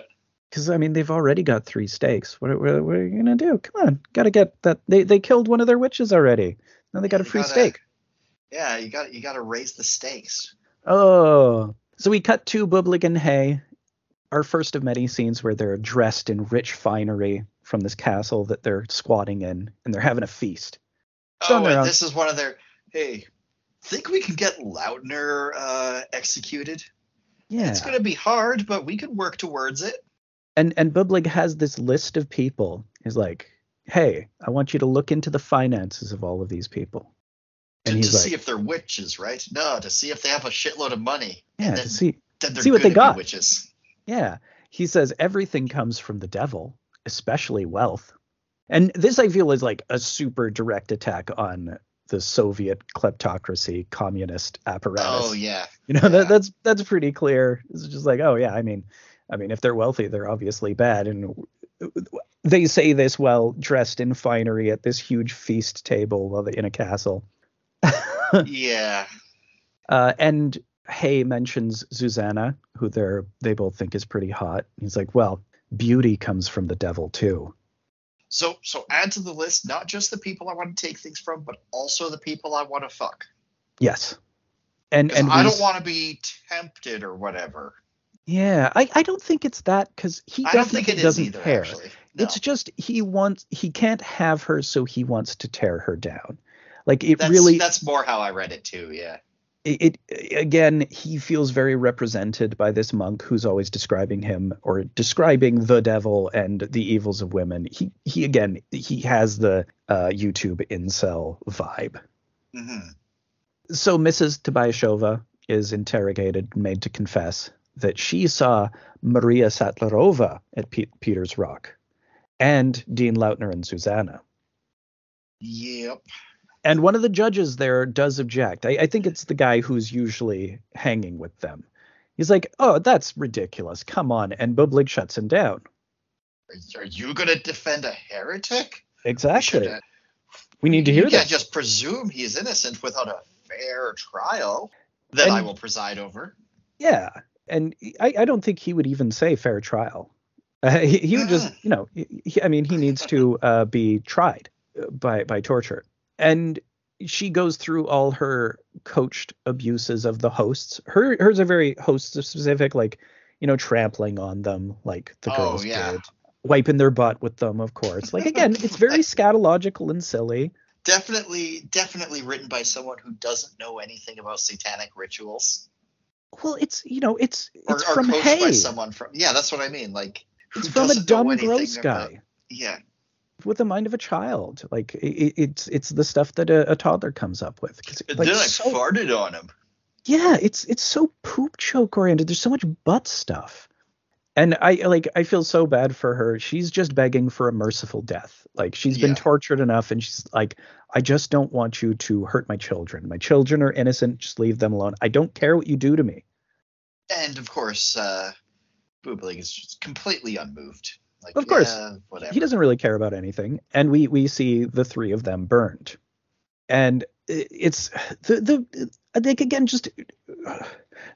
because I mean they've already got three stakes. What, what, what are you gonna do? Come on, gotta get that. They they killed one of their witches already. Now they got a free gotta- steak. Yeah, you got you got to raise the stakes. Oh, so we cut to Boblig and Hay, our first of many scenes where they're dressed in rich finery from this castle that they're squatting in, and they're having a feast. Oh, and this is one of their. Hey, think we can get Lautner uh, executed? Yeah. It's gonna be hard, but we could work towards it. and and Boblig has this list of people. He's like, "Hey, I want you to look into the finances of all of these people." And to he's like, see if they're witches, right? No, to see if they have a shitload of money. "Yeah, and to see, then see what they got." Witches. yeah." He says everything comes from the devil, especially wealth. And this I feel is like a super direct attack on the Soviet kleptocracy, communist apparatus. Oh yeah. You know, Yeah. that, that's that's pretty clear. It's just like, oh yeah, I mean, I mean, if they're wealthy, they're obviously bad, and they say this while dressed in finery at this huge feast table while in a castle. Yeah. Uh, and Hay mentions Susanna, who they're they both think is pretty hot. He's like, well, beauty comes from the devil too. So so add to the list not just the people I want to take things from, but also the people I want to fuck. Yes. And and I we don't want to be tempted or whatever. Yeah, I, I don't think it's that because he I don't definitely think it is doesn't either. care. Actually, no. It's just he wants he can't have her, so he wants to tear her down. Like it that's, really, that's more how I read it too. Yeah. It, it again. He feels very represented by this monk who's always describing him or describing the devil and the evils of women. He he again he has the uh, YouTube incel vibe. hmm So Mrs. Tobiashova is interrogated, and made to confess that she saw Maria Sattlerova at Pe- Peter's Rock, and Dean Lautner and Susanna. Yep. And one of the judges there does object. I, I think it's the guy who's usually hanging with them. He's like, "Oh, that's ridiculous. Come on!" And Boblig shuts him down. Are, are you gonna defend a heretic? We Exactly. should, uh, We need to hear that. you hear can't just presume he's innocent without a fair trial that I will preside over. Yeah, and I, I don't think he would even say fair trial. Uh, he, he would just, you know, he, he- I mean, he needs to uh, be tried uh, by by torture. And she goes through all her coached abuses of the hosts. Her hers are very host specific, like you know, trampling on them like the Oh, girls yeah. did, wiping their butt with them, of course. Like again, it's very scatological and silly. Definitely, definitely written by someone who doesn't know anything about satanic rituals, Well, it's you know, it's or, it's or from coached by know from. Yeah, that's what I mean. Like, It's from a dumb, gross about- guy. Yeah, with the mind of a child. Like it, it's it's the stuff that a, a toddler comes up with. like, then I so- farted on him. yeah, it's it's so poop joke oriented. There's so much butt stuff, and I like I feel so bad for her. She's just begging for a merciful death. Like she's been tortured enough, and she's like, I just don't want you to hurt my children. My children are innocent. Just leave them alone. I don't care what you do to me. And of course, uh, Boblig is just completely unmoved. Like, Of course. yeah, whatever. he doesn't really care about anything and we we see the three of them burned and it's the the i think again just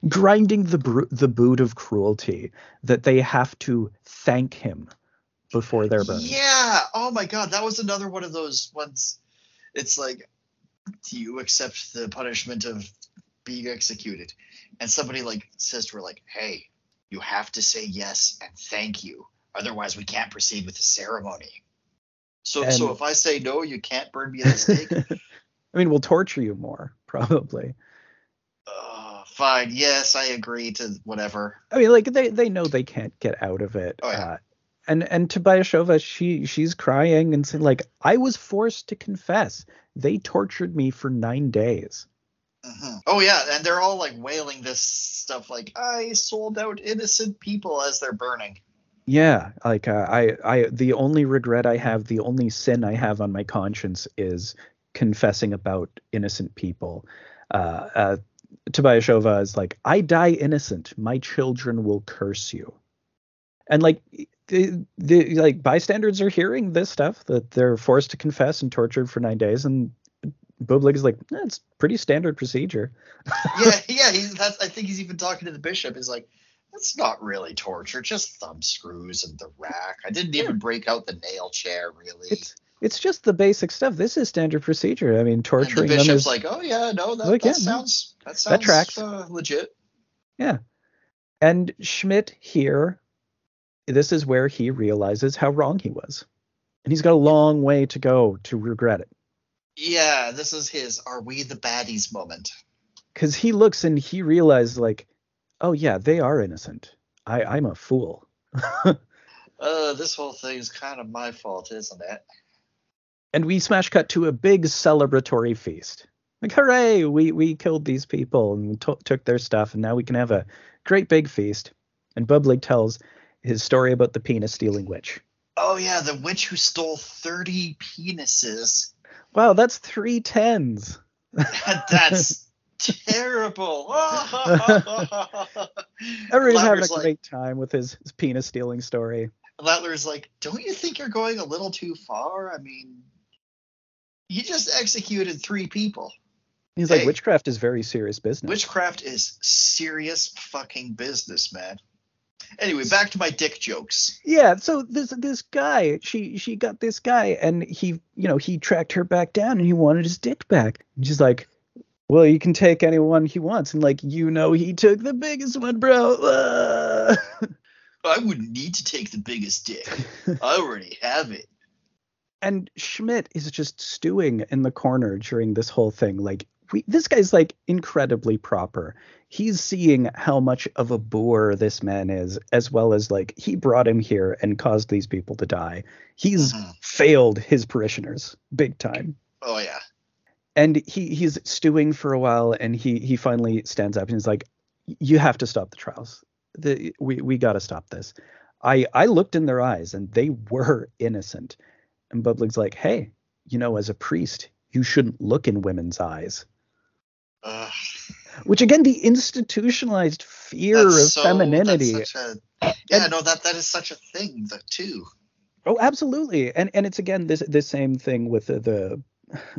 grinding the the boot of cruelty that they have to thank him before they're burned Yeah. Oh my God, that was another one of those ones. It's like, do you accept the punishment of being executed? And somebody like says to her, like, "Hey, you have to say yes and thank you, otherwise we can't proceed with the ceremony." So, so if I say no, you can't burn me at the stake. i mean we'll torture you more probably Uh, fine. Yes, I agree to whatever. I mean, like they they know they can't get out of it. Oh, yeah. uh, and and Tobiashova, she she's crying and saying like, I was forced to confess. They tortured me for nine days. Mhm. Oh yeah, and they're all like wailing this stuff like I sold out innocent people as they're burning. Yeah, like uh, I I the only regret I have, the only sin I have on my conscience is confessing about innocent people. Uh, uh, Tobiashova is like, I die innocent. My children will curse you. And like the, the like bystanders are hearing this stuff that they're forced to confess and tortured for nine days, and Boblig is like, "Eh, it's pretty standard procedure. yeah, yeah. He's that's. I think he's even talking to the bishop. He's like, that's not really torture, just thumb screws and the rack. I didn't even break out the nail chair, really. It's it's just the basic stuff. This is standard procedure. I mean, and the torturing them is like, oh yeah, no, that, Like, that yeah, sounds that sounds tracks. Uh, legit. Yeah. And Schmidt here, this is where he realizes how wrong he was. And he's got a long way to go to regret it. Yeah, this is his "Are we the baddies?" moment. Because he looks and he realizes, like, oh, yeah, they are innocent. I, I'm a fool. Uh, this whole thing is kind of my fault, isn't it? and we smash cut to a big celebratory feast. Like, hooray, we, we killed these people and to- took their stuff, and now we can have a great big feast. And Boblig tells his story about the penis stealing witch. Oh yeah, the witch who stole thirty penises. Wow, that's three tens. That's terrible. Everybody's having a like, great time with his, his penis stealing story. Lautner's like, don't you think you're going a little too far? I mean, you just executed three people. He's Hey. like, witchcraft is very serious business. Witchcraft is serious fucking business, man. Anyway, back to my dick jokes. yeah, so this this guy, she she got this guy, and he you know he tracked her back down, and he wanted his dick back. And she's like, well, you can take anyone he wants, and like you know he took the biggest one, bro. I wouldn't need to take the biggest dick. I already have it. and Schmidt is just stewing in the corner during this whole thing. Like we, this guy's like incredibly proper. He's seeing how much of a boor this man is, as well as like he brought him here and caused these people to die. He's Mhm. failed his parishioners big time. Oh yeah. And he he's stewing for a while, and he he finally stands up and he's like, "You have to stop the trials. The, we we got to stop this." I I looked in their eyes, and they were innocent. And Boblig's like, "Hey, you know, as a priest, you shouldn't look in women's eyes." Which again, the institutionalized fear of so- femininity. That's such a, yeah, And- no, that that is such a thing, though, too. Oh, absolutely. And and it's again this this same thing with the the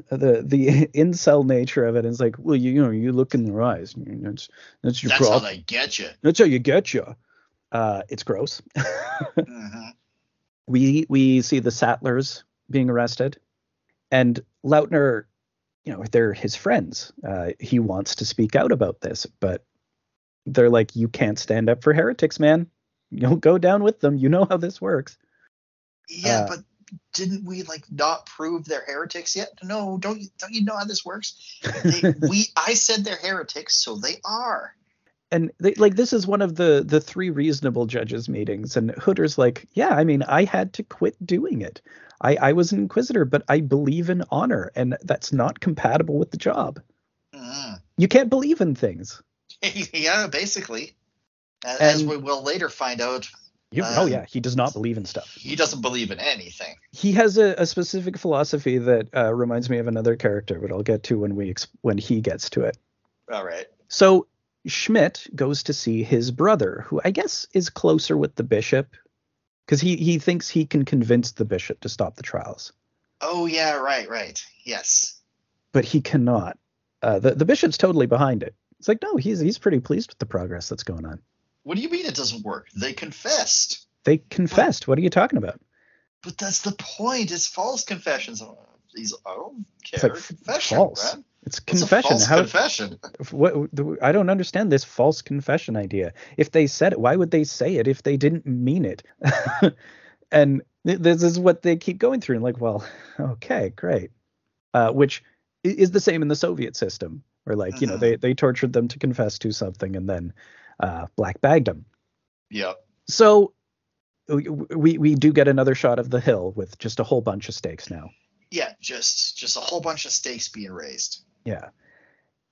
the, the incel nature of. It's like, well, you, you know, you look in their eyes. know, That's that's your That's how they get you. That's how you get you. Uh, it's gross. hmm we we see the Sattlers being arrested, and Lautner, you know, they're his friends. Uh, he wants to speak out about this, but they're like, you can't stand up for heretics, man. You'll go down with them. You know how this works. Yeah, Uh, but didn't we like not prove they're heretics yet? No, don't you don't you know how this works? They, we I said they're heretics, so they are. and they, like this is one of the the three reasonable judges meetings and hooter's like yeah i mean i had to quit doing it i i was an inquisitor but i believe in honor and that's not compatible with the job Mhm. you can't believe in things yeah, basically. As And- we will later find out, you, oh Um, yeah he does not believe in stuff he doesn't believe in anything. he has a, a specific philosophy that uh, reminds me of another character but i'll get to when we when he gets to it All right. so schmidt goes to see his brother who i guess is closer with the bishop because he he thinks he can convince the bishop to stop the trials Oh yeah, right, right. Yes. but he cannot. Uh, the the bishop's totally behind it. It's like no, he's he's pretty pleased with the progress that's going on. What do you mean it doesn't work? They confessed. They confessed. What are you talking about? But that's the point. It's false confessions. These I don't It's like confession, false. man. It's It's confession. a false How? confession. What? I don't understand this false confession idea. If they said it, why would they say it if they didn't mean it? and this is what they keep going through. And like, well, okay, great. Uh, which is the same in the Soviet system, or like you know Mhm. they they tortured them to confess to something and then uh, black bagged them. Yep. So we, we do get another shot of the hill with just a whole bunch of stakes now. Yeah, just just a whole bunch of stakes being raised. Yeah.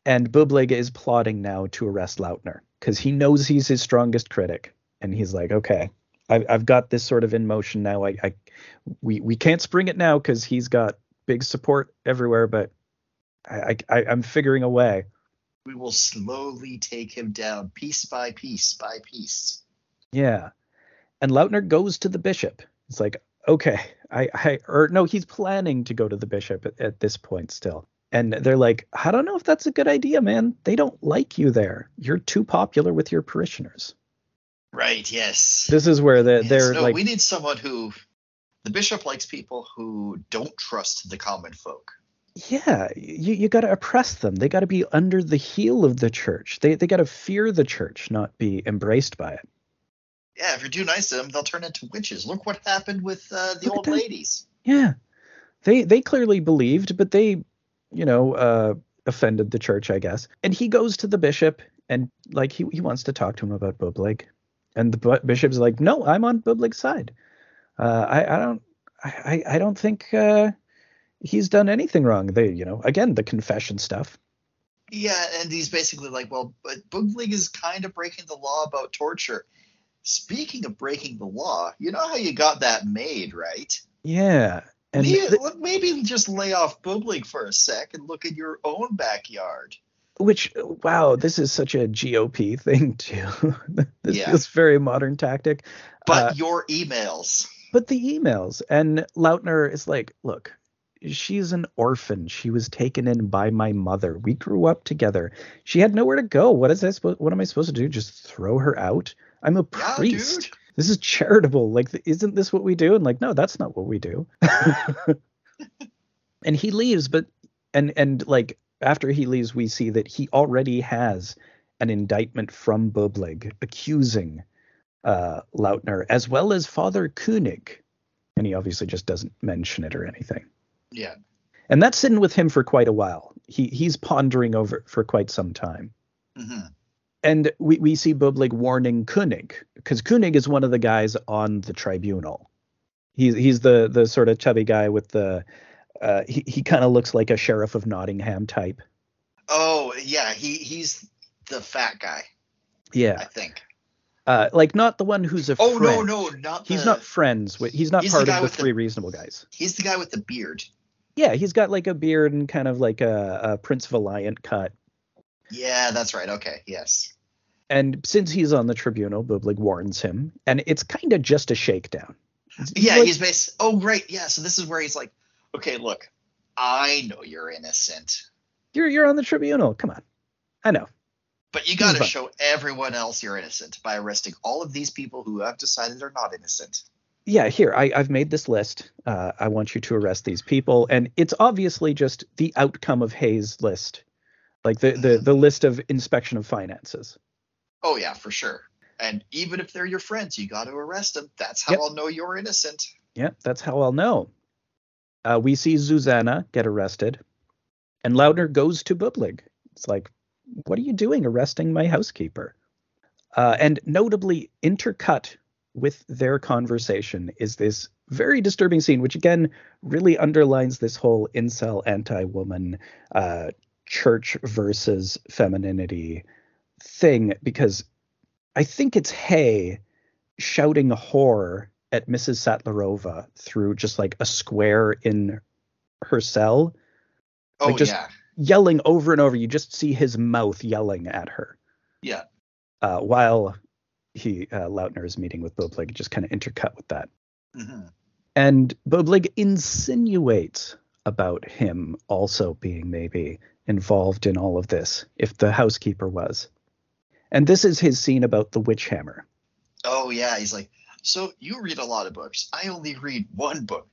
And Boblig is plotting now to arrest Lautner because he knows he's his strongest critic. And he's like, okay, I've, I've got this sort of in motion now. I, I we we can't spring it now because he's got big support everywhere, but I I- I'm figuring a way. We will slowly take him down, piece by piece by piece. Yeah. And Lautner goes to the bishop. It's like, okay, I, I, or no, he's planning to go to the bishop at, at this point still. And they're like, I don't know if that's a good idea, man. They don't like you there. You're too popular with your parishioners. Right. Yes. This is where the, Yes, they're no, like, we need someone who the bishop likes people who don't trust the common folk. Yeah, you, you got to oppress them. They got to be under the heel of the church. They, they got to fear the church, not be embraced by it. Yeah, if you're too nice to them, they'll turn into witches. Look what happened with uh, the Look old ladies. Yeah. They they clearly believed, but they, you know, uh offended the church, I guess. And he goes to the bishop and like he he wants to talk to him about Boblig. And the bishop's like, "No, I'm on Boblig's side. Uh I I don't I I I don't think uh he's done anything wrong. They, you know, again, the confession stuff. Yeah, and he's basically like, well, but Boblig is kind of breaking the law about torture. Speaking of breaking the law, you know how you got that made, right? Yeah. And maybe, th- maybe just lay off Boblig for a sec and look at your own backyard. which wow, this is such a GOP thing too. this Yeah. feels very modern tactic. But Uh, your emails. but the emails and Lautner is like, look, she's an orphan. She was taken in by my mother. We grew up together. She had nowhere to go. What is I supposed? What am I supposed to do? Just throw her out? I'm a priest. dude. This is charitable. Like, isn't this what we do? And like, no, that's not what we do. and he leaves, but and and like after he leaves, we see that he already has an indictment from Boblig accusing uh, Lautner as well as Father Koenig, and he obviously just doesn't mention it or anything. Yeah. And that's sitting with him for quite a while. He he's pondering over for quite some time. hmm And we, we see Boblig warning Koenig because Koenig is one of the guys on the tribunal. He's he's the the sort of chubby guy with the uh, he he kind of looks like a sheriff of Nottingham type. Oh, yeah, he he's the fat guy, Yeah, I think. uh, like not the one who's a Oh no, friend. no, not He's the, not friends with. He's not He's the part guy of the the- three reasonable guys. He's the guy with the beard. Yeah, he's got like a beard and kind of like a, a Prince Valiant cut. Yeah, that's right. Okay, yes. And since he's on the tribunal, Boblig warns him, and it's kind of just a shakedown. Yeah, like- he's based. Oh, right. Yeah. So this is where he's like, okay, look, I know you're innocent, You're you're on the tribunal. Come on, I know. but you got to show everyone else you're innocent by arresting all of these people who have decided they're not innocent. Yeah, here I, I've made this list. Uh, I want you to arrest these people, and it's obviously just the outcome of Hay's list, like the the the list of inspection of finances. Oh yeah, for sure. And even if they're your friends, you got to arrest them. That's how Yep. I'll know you're innocent. Yeah, that's how I'll know. Uh, we see Susanna get arrested, and Lautner goes to Boblig. It's like, what are you doing arresting my housekeeper? Uh, and notably intercut with their conversation is this very disturbing scene, which again really underlines this whole incel anti-woman uh, church versus femininity thing because I think it's Hay shouting horror at Mrs. Sattlerova through just like a square in her cell, Oh Like, just- yeah, yelling over and over. You just see his mouth yelling at her yeah. uh, while he uh, Lautner is meeting with Boblig, just kind of intercut with that. hmm And Boblig insinuates about him also being maybe involved in all of this, if the housekeeper was. And this is his scene about the witch hammer. Oh yeah. He's like, so you read a lot of books. I only read one book.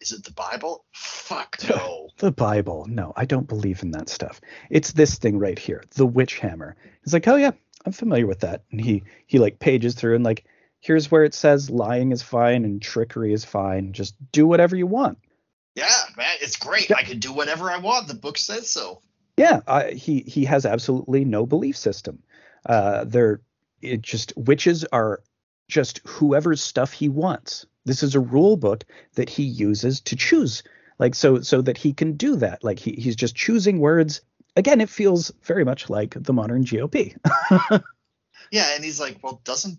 Is it the Bible? Fuck no. The Bible. No, I don't believe in that stuff. It's this thing right here, the witch hammer. He's like, oh yeah, I'm familiar with that. And he he like pages through and like, here's where it says lying is fine and trickery is fine. Just do whatever you want. yeah, man, it's great. Yeah. I can do whatever I want. The book says so. Yeah, uh, he he has absolutely no belief system. Uh, they're it just witches are just whoever's stuff he wants. This is a rule book that he uses to choose, like so so that he can do that. Like he he's just choosing words. Again, it feels very much like the modern GOP. Yeah, and he's like, well, doesn't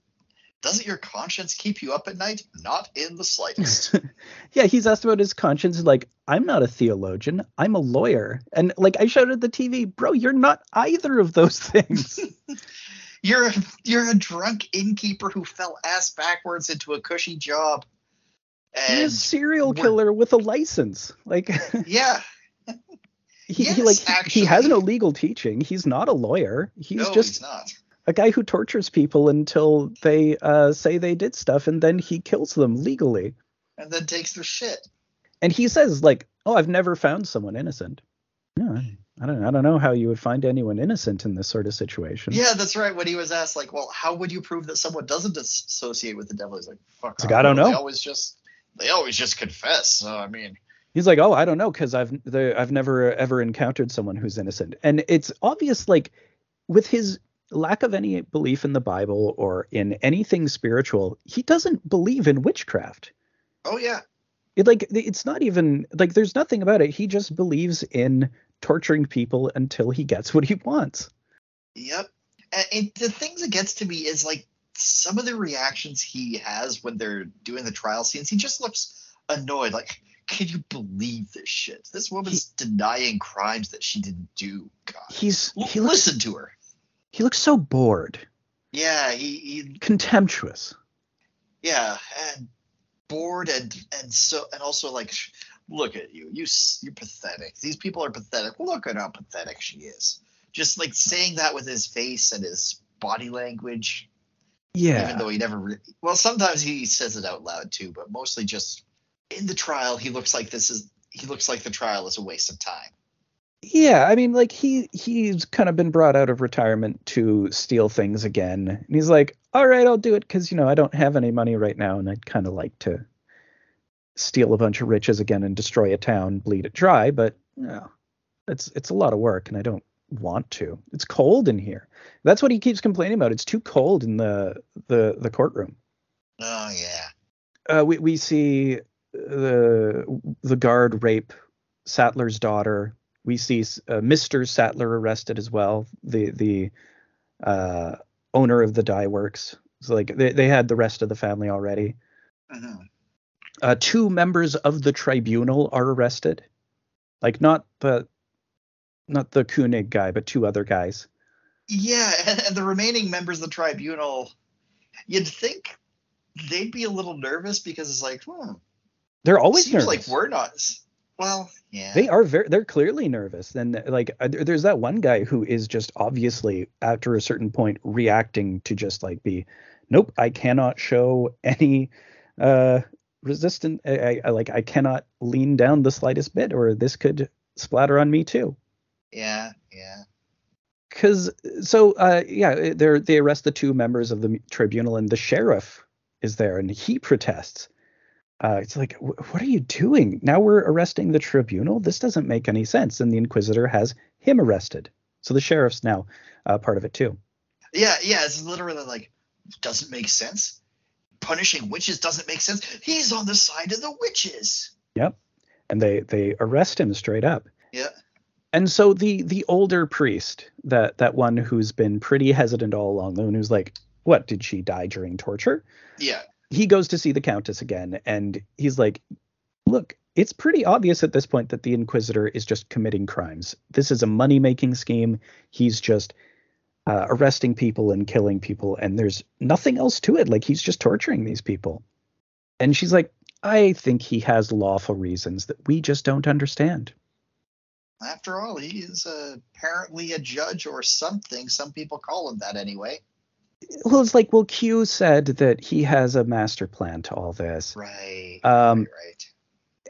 doesn't your conscience keep you up at night? Not in the slightest. yeah, he's asked about his conscience. Like, I'm not a theologian. I'm a lawyer. And like I shouted at the TV, bro, you're not either of those things. you're a, you're a drunk innkeeper who fell ass backwards into a cushy job. And He's a serial killer with a license. Like, yeah. He, yes, he like actually. he has no legal teaching. He's not a lawyer. He's no, just he's not. a guy who tortures people until they uh, say they did stuff and then he kills them legally. And then takes their shit. And he says like oh i've never found someone innocent. Yeah i don't i don't know how you would find anyone innocent in this sort of situation. Yeah that's right. When he was asked like well how would you prove that someone doesn't associate with the devil? He's like fuck like, i don't know. they always just they always just confess. So i mean he's like oh i don't know because i've i've never ever encountered someone who's innocent and it's obvious like with his lack of any belief in the Bible or in anything spiritual, he doesn't believe in witchcraft. Oh yeah. It like it's not even like there's nothing about it. He just believes in torturing people until he gets what he wants. Yep. And, and the things that gets to me is like some of the reactions he has when they're doing the trial scenes. He just looks annoyed. Like, can you believe this shit? This woman's he, denying crimes that she didn't do. God. He's he looks, listen to her. He looks so bored. Yeah, he, he contemptuous. Yeah, and bored and and so and also like look at you. You you're pathetic. These people are pathetic. Look at how pathetic she is. Just like saying that with his face and his body language. Yeah. Even though he never re- well, sometimes he says it out loud too, but mostly just in the trial he looks like this is he looks like the trial is a waste of time. Yeah, I mean, like he he's kind of been brought out of retirement to steal things again, and he's like, "All right, I'll do it because you know I don't have any money right now, and I'd kind of like to steal a bunch of riches again and destroy a town, bleed it dry, but you know, it's it's a lot of work, and I don't want to. It's cold in here. That's what he keeps complaining about. It's too cold in the the the courtroom. Oh yeah. Uh, we we see the the guard rape Sattler's daughter we see uh, Mr. Sattler arrested as well, the the uh, owner of the dye works. So like they, they had the rest of the family already. Uh-huh. Uh, two members of the tribunal are arrested, like not the not the Koenig guy, but two other guys. Yeah, and, and the remaining members of the tribunal, you'd think they'd be a little nervous because it's like, hmm, they're always It seems nervous. like we're not. Well, yeah. They are very they're clearly nervous. And like uh, there's that one guy who is just obviously after a certain point reacting to just like be nope, I cannot show any uh resistant I, I like I cannot lean down the slightest bit or this could splatter on me too. Yeah, yeah. Cuz so uh yeah, they're they arrest the two members of the tribunal and the sheriff is there and he protests uh, it's like, what are you doing? Now we're arresting the tribunal. This doesn't make any sense. And the inquisitor has him arrested. So the sheriff's now uh, part of it too. Yeah, yeah. It's literally like, doesn't make sense. Punishing witches doesn't make sense. He's on the side of the witches. Yep. And they they arrest him straight up. Yeah. And so the the older priest, that that one who's been pretty hesitant all along, the one who's like, what did she die during torture? Yeah he goes to see the countess again and he's like look it's pretty obvious at this point that the inquisitor is just committing crimes. This is a money making scheme. He's just uh, arresting people and killing people and there's nothing else to it. Like he's just torturing these people. And she's like i think he has lawful reasons that we just don't understand. After all he is apparently a judge or something. Some people call him that anyway well, it's like, well, Q said that he has a master plan to all this. Right. Um, right, right.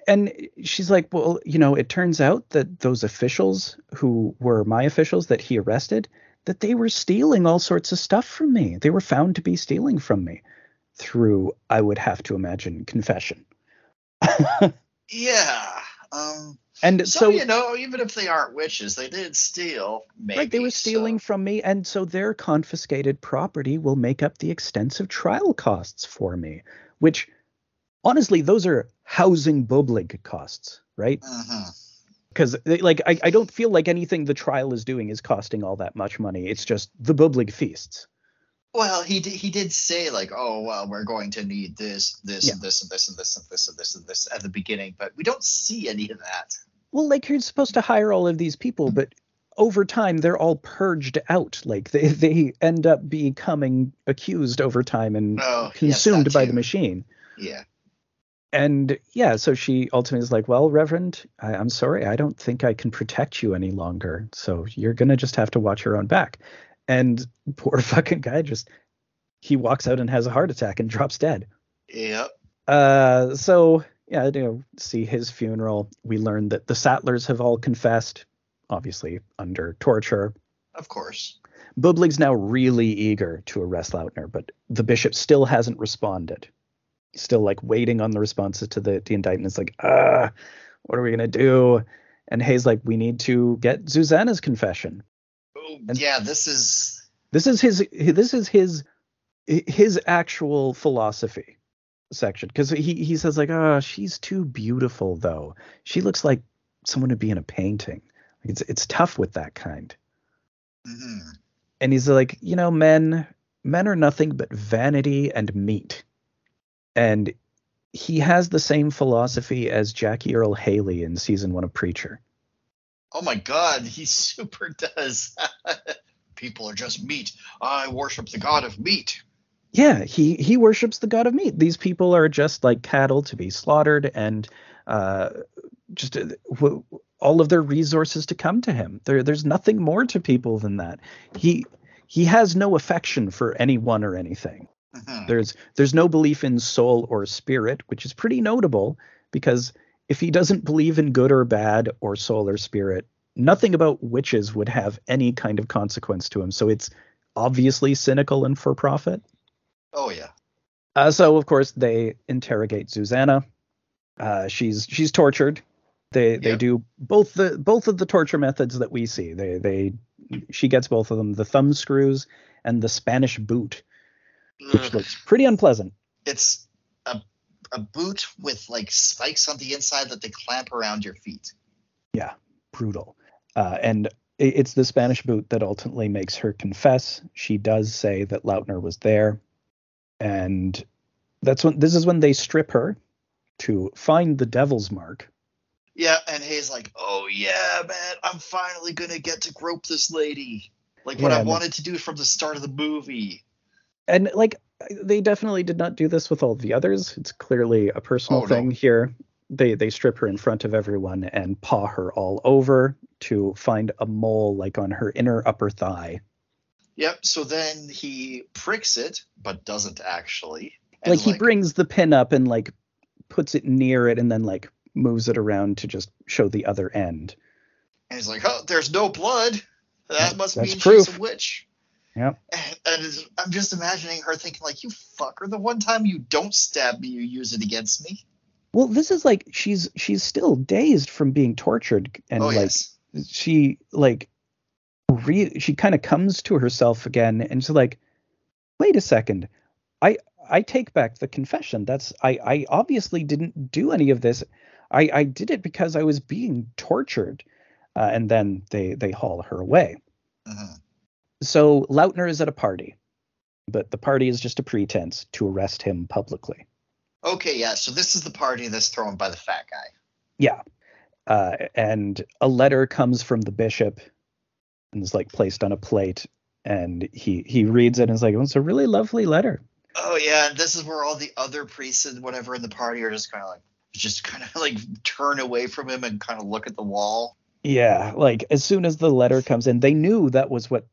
And she's like, well, you know, it turns out that those officials who were my officials that he arrested, that they were stealing all sorts of stuff from me. They were found to be stealing from me through, I would have to imagine, confession. yeah. Um, And So, so, you know, even if they aren't witches, they did steal. Maybe, right, they were stealing so- from me, and so their confiscated property will make up the extensive trial costs for me. Which, honestly, those are housing Boblig costs, right? Mm-hmm. Because eh, like I, I don't feel like anything the trial is doing is costing all that much money it's just the Boblig feasts Well, he did, he did say like, oh well, we're going to need this, this, Yeah. and this, and this, and this, and this, and this, and this at the beginning, but we don't see any of that. Well like you're supposed to hire all of these people but over time they're all purged out like they, they end up becoming accused over time and Oh, consumed that by too. the machine Yeah. and yeah so she ultimately is like well reverend I, i'm sorry i don't think i can protect you any longer so you're gonna just have to watch your own back and poor fucking guy just he walks out and has a heart attack and drops dead Yep. Uh, so yeah, you know, see his funeral. We learn that the Sattlers have all confessed, obviously under torture. Of course. Boblig's now really eager to arrest Lautner, but the bishop still hasn't responded. He's still like waiting on the responses to the, the indictment. It's like, ah, what are we gonna do? And Hay's like, we need to get Susanna's confession. Oh, And- yeah, this is. This is his. This is his. His actual philosophy section because he he says like, oh, she's too beautiful though. She looks like someone to be in a painting. It's it's tough with that kind. mhm. And he's like, you know, men men are nothing but vanity and meat. And he has the same philosophy as Jackie Earle Haley in season one of Preacher. Oh my God, he super does. People are just meat. I worship the god of meat. Yeah, he he worships the god of meat. These people are just like cattle to be slaughtered, and uh, just uh, w- all of their resources to come to him. There, there's nothing more to people than that. He he has no affection for anyone or anything. Mhm. There's there's no belief in soul or spirit, which is pretty notable because if he doesn't believe in good or bad or soul or spirit, nothing about witches would have any kind of consequence to him. So it's obviously cynical and for profit. Oh yeah. Uh, so of course they interrogate Susanna. Uh, she's she's tortured. They they Yep. do both the both of the torture methods that we see. They they she gets both of them, the thumb screws and the Spanish boot, which Ugh. looks pretty unpleasant. It's a a boot with like spikes on the inside that they clamp around your feet. Yeah, brutal. Uh, and i- it's the Spanish boot that ultimately makes her confess. She does say that Lautner was there, and that's when this is when they strip her to find the devil's mark. Yeah, and he's like, oh yeah, man, I'm finally gonna get to grope this lady, like what Yeah, I wanted to do from the start of the movie. And like they definitely did not do this with all the others. It's clearly a personal Oh, no. thing here. They they strip her in front of everyone and paw her all over to find a mole like on her inner upper thigh. Yep. So then he pricks it, but doesn't actually. And like he brings the pin up and like puts it near it and then like moves it around to just show the other end. and he's like, oh, there's no blood. That must That's mean proof. she's a witch. Yep. And, and I'm just imagining her thinking like, you fucker, the one time you don't stab me, you use it against me. Well, this is like she's she's still dazed from being tortured and oh like yes. she like re- she kind of comes to herself again and she's like wait a second i i take back the confession that's i i obviously didn't do any of this i i did it because i was being tortured uh, and then they they haul her away Mhm. so lautner is at a party but the party is just a pretense to arrest him publicly Okay, yeah. So this is the party that's thrown by the fat guy. Yeah. Uh, and a letter comes from the bishop and is like placed on a plate. And he he reads it and is like, oh, it's a really lovely letter. Oh yeah, and this is where all the other priests and whatever in the party are just kind of like, just kind of like turn away from him and kind of look at the wall. Yeah. Like as soon as the letter comes in, they knew that was what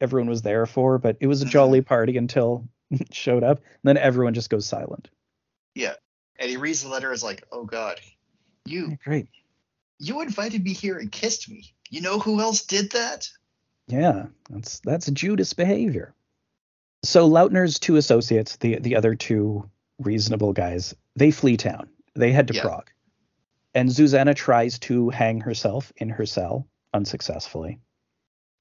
everyone was there for, but it was a jolly mm-hmm. party until it showed up. And then everyone just goes silent. Yeah. And he reads the letter as like, oh god, you Great. you invited me here and kissed me. You know who else did that? Yeah, that's that's Judas behavior. So Lautner's two associates, the the other two reasonable guys, they flee town. They head to Yeah. Prague. and Susanna tries to hang herself in her cell unsuccessfully.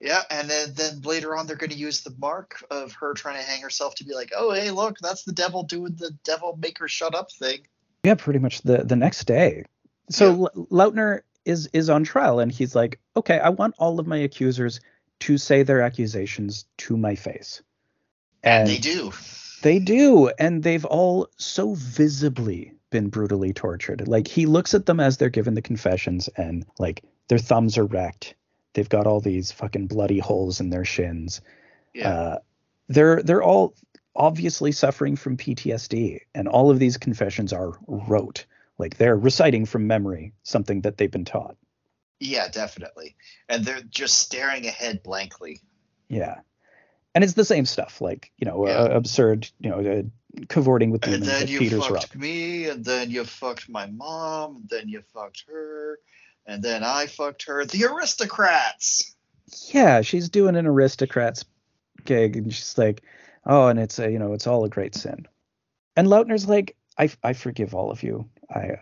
Yeah, and then then later on they're going to use the mark of her trying to hang herself to be like, oh hey, look, that's the devil doing the devil make her shut up thing. Yeah, pretty much the the next day. So yeah. Lautner is is on trial and he's like, okay, I want all of my accusers to say their accusations to my face. And, and they do. They do, and they've all so visibly been brutally tortured. Like he looks at them as they're given the confessions, and like their thumbs are wrecked. They've got all these fucking bloody holes in their shins. Yeah. Uh, they're they're all obviously suffering from PTSD, and all of these confessions are rote. Like they're reciting from memory something that they've been taught. Yeah, definitely. And they're just staring ahead blankly. Yeah. And it's the same stuff, like you know, yeah. uh, absurd, you know, uh, cavorting with demons. And then you Peter's fucked me, and then you fucked my mom, and then you fucked her, and then I fucked her. The aristocrats. Yeah, she's doing an aristocrats gig, and she's like, oh, and it's a, you know, it's all a great sin. And Lautner's like, I, I forgive all of you. I,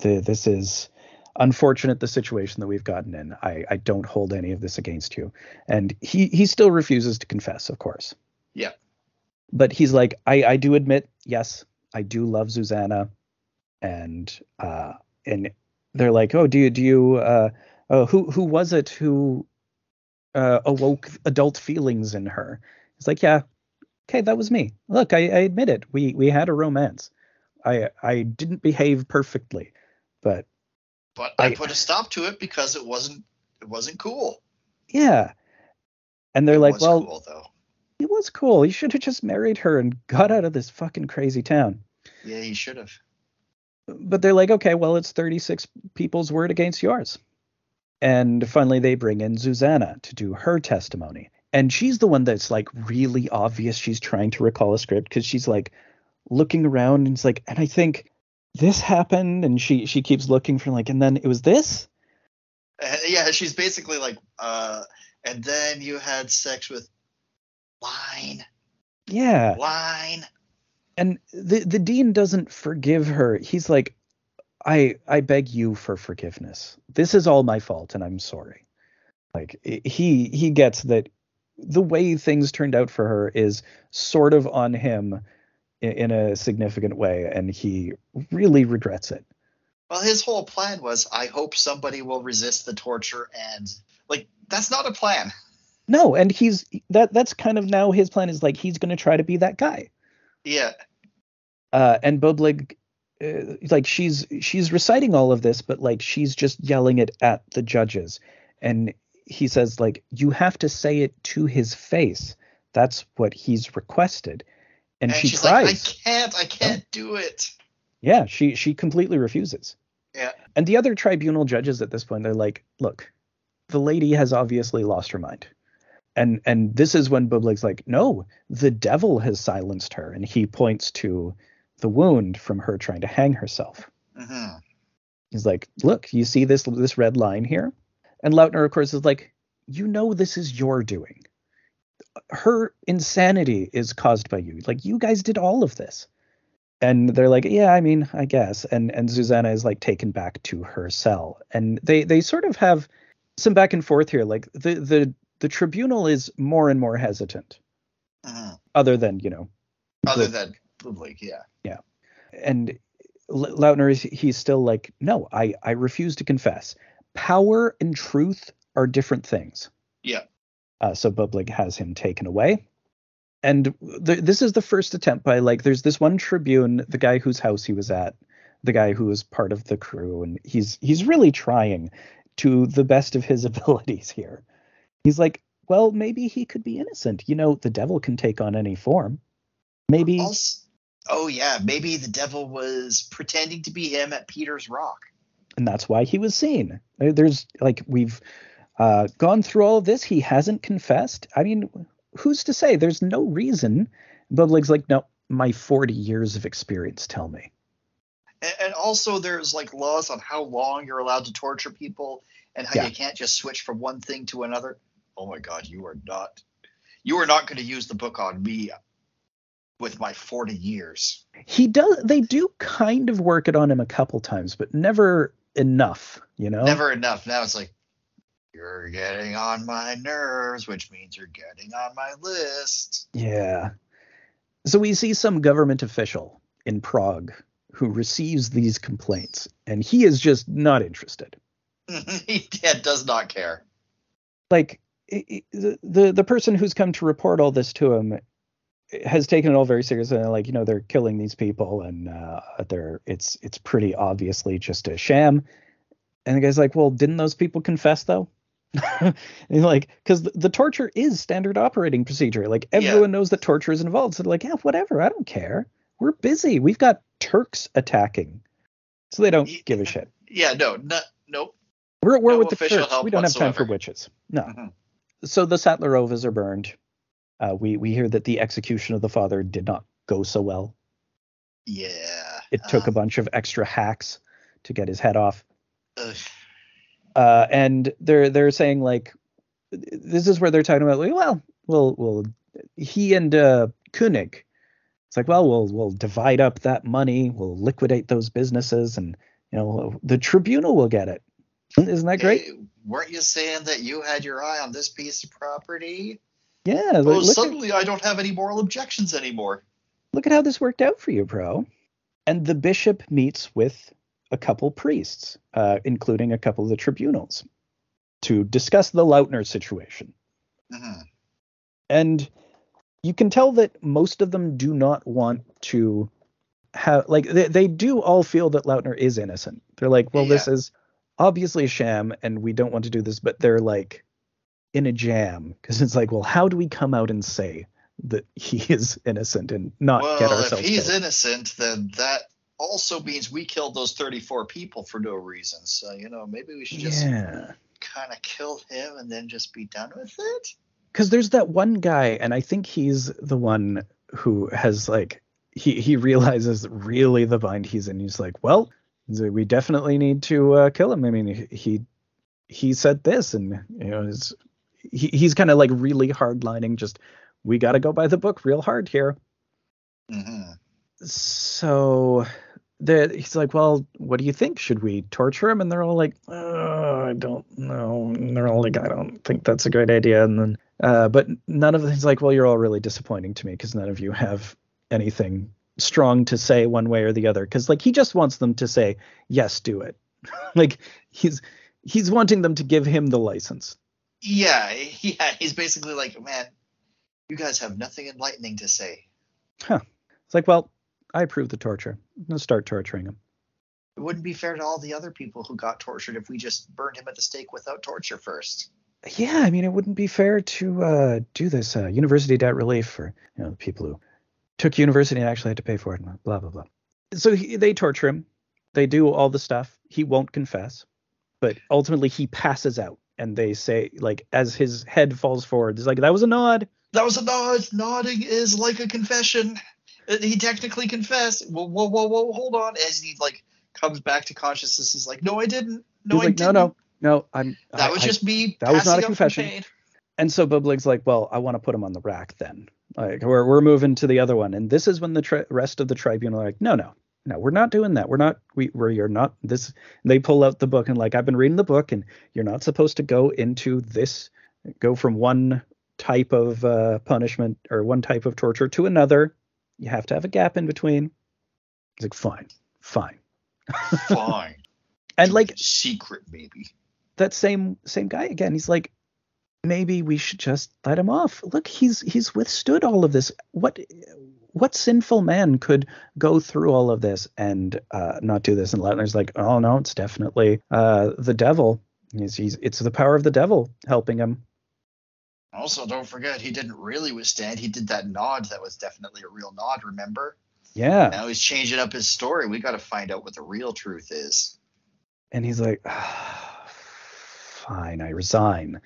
the, this is unfortunate the situation that we've gotten in. I, I don't hold any of this against you. And he, he still refuses to confess, of course. Yeah but he's like, I, I do admit, yes, I do love Susanna, and uh, and they're like, oh, do you do you uh, oh, who who was it who uh, awoke adult feelings in her? He's like, yeah, okay, that was me. Look, I, I admit it. We we had a romance. I I didn't behave perfectly, but but I, I put a stop to it because it wasn't it wasn't cool. Yeah, and they're it like, well, cool, though. it was cool. He should have just married her and got out of this fucking crazy town. Yeah, he should have. But they're like, okay, well, it's 36 people's word against yours. And finally, they bring in Susanna to do her testimony. And she's the one that's like really obvious she's trying to recall a script because she's like looking around and it's like, and I think this happened. And she she keeps looking for like, and then it was this. Uh, yeah, she's basically like, uh, and then you had sex with Line. Yeah. Line. And the the dean doesn't forgive her. He's like, I I beg you for forgiveness. This is all my fault, and I'm sorry. Like he he gets that the way things turned out for her is sort of on him in, in a significant way, and he really regrets it. Well, his whole plan was, I hope somebody will resist the torture, and like that's not a plan. No, and he's that that's kind of now his plan is like he's going to try to be that guy. Yeah. Uh, and Boblig, uh, like she's she's reciting all of this, but like she's just yelling it at the judges, and he says like you have to say it to his face. That's what he's requested, and, and she tries. Like, I can't, I can't do it. Yeah, she she completely refuses. Yeah. And the other tribunal judges at this point, they're like, look, the lady has obviously lost her mind and and this is when Boblig's like, no, the devil has silenced her, and he points to the wound from her trying to hang herself. Mm-hmm. He's like, look, you see this this red line here, and Lautner, of course, is like, you know, this is your doing. Her insanity is caused by you. Like you guys did all of this. And they're like, yeah, I mean, I guess. And and Susanna is like taken back to her cell, and they they sort of have some back and forth here. Like the the the tribunal is more and more hesitant. Uh-huh. Other than you know, other than Boblig, yeah, yeah, and Lautner is he's still like, no, I I refuse to confess. Power and truth are different things. Yeah. Uh, so Boblig has him taken away, and th- this is the first attempt by like, there's this one Tribune, the guy whose house he was at, the guy who was part of the crew, and he's he's really trying to the best of his abilities here he's like, well, maybe he could be innocent. You know, the devil can take on any form. Maybe. Also, oh yeah, maybe the devil was pretending to be him at Peter's Rock. And that's why he was seen. There's like we've uh, gone through all of this. He hasn't confessed. I mean, who's to say? There's no reason. Boblig's like, no, my 40 years of experience tell me. And, and also, there's like laws on how long you're allowed to torture people, and how yeah. you can't just switch from one thing to another oh my god, you are not you are not going to use the book on me with my 40 years. He does. They do kind of work it on him a couple times, but never enough. You know. Never enough. Now it's like you're getting on my nerves, which means you're getting on my list. Yeah. So we see some government official in Prague who receives these complaints, and he is just not interested. he does not care. Like it, it, the the person who's come to report all this to him has taken it all very seriously. And like you know, they're killing these people, and uh, they're it's it's pretty obviously just a sham. And the guy's like, "Well, didn't those people confess though?" like, because the, the, torture is standard operating procedure. Like everyone yeah. knows that torture is involved. So like, yeah, whatever. I don't care. We're busy. We've got Turks attacking, so they don't give a shit. Yeah, no, no nope. We're at war no with the Turks. We don't whatsoever. have time for witches. No. Mm-hmm. So the Sattlerovas are burned. Uh, we we hear that the execution of the father did not go so well. Yeah. It took um, a bunch of extra hacks to get his head off. Uh, and they're they're saying like this is where they're talking about like, well, well, well, he and uh, Koenig. It's like, well, we'll we'll divide up that money, we'll liquidate those businesses, and you know the tribunal will get it. Isn't that great? Hey, weren't you saying that you had your eye on this piece of property? Yeah. Well, suddenly at, I don't have any moral objections anymore. Look at how this worked out for you, bro. And the bishop meets with a couple priests, uh, including a couple of the tribunals, to discuss the Lautner situation. Mm-hmm. And you can tell that most of them do not want to have, like, they, they do all feel that Lautner is innocent. They're like, well, yeah. this is obviously a sham and we don't want to do this, but they're like, in a jam because it's like, well, how do we come out and say that he is innocent and not well, get ourselves? if he's killed? innocent, then that also means we killed those 34 people for no reason. So you know, maybe we should just yeah. kind of kill him and then just be done with it. Because there's that one guy, and I think he's the one who has like he he realizes really the bind he's in. He's like, well, we definitely need to uh, kill him. I mean, he he said this, and you know, his he, he's kind of like really hardlining. Just we got to go by the book real hard here. Mm-hmm. So the, he's like, well, what do you think? Should we torture him? And they're all like, oh, I don't know. And they're all like, I don't think that's a great idea. And then, uh, but none of them. He's like, well, you're all really disappointing to me because none of you have anything strong to say one way or the other. Because like he just wants them to say, yes, do it. like he's he's wanting them to give him the license. Yeah, yeah. He's basically like, man, you guys have nothing enlightening to say. Huh. It's like, well, I approve the torture. Let's start torturing him. It wouldn't be fair to all the other people who got tortured if we just burned him at the stake without torture first. Yeah, I mean, it wouldn't be fair to uh, do this uh, university debt relief for you know the people who took university and actually had to pay for it. And blah blah blah. So he, they torture him. They do all the stuff. He won't confess, but ultimately he passes out and they say like as his head falls forward, it's like that was a nod. That was a nod. Nodding is like a confession. Uh, he technically confessed. Whoa, whoa, whoa, whoa, hold on. As he like comes back to consciousness, he's like, no, I didn't. No, he's I like, didn't. No, no, no. I'm. That I, was just me. That was not a confession. And so Boblig's like, well, I want to put him on the rack then. Like we're we're moving to the other one, and this is when the tri- rest of the tribunal are like, no, no, no, we're not doing that. We're not. We we're you're not this. They pull out the book and like I've been reading the book, and you're not supposed to go into this. Go from one type of uh, punishment or one type of torture to another. You have to have a gap in between. He's like, fine, fine, fine. and like secret, maybe. That same same guy again. He's like, maybe we should just let him off. Look, he's he's withstood all of this. What what sinful man could go through all of this and uh, not do this? And Lautner's like, oh no, it's definitely uh, the devil. He's, he's, it's the power of the devil helping him. Also, don't forget he didn't really withstand. He did that nod that was definitely a real nod. Remember? Yeah. Now he's changing up his story. We got to find out what the real truth is. And he's like, ah, fine, I resign.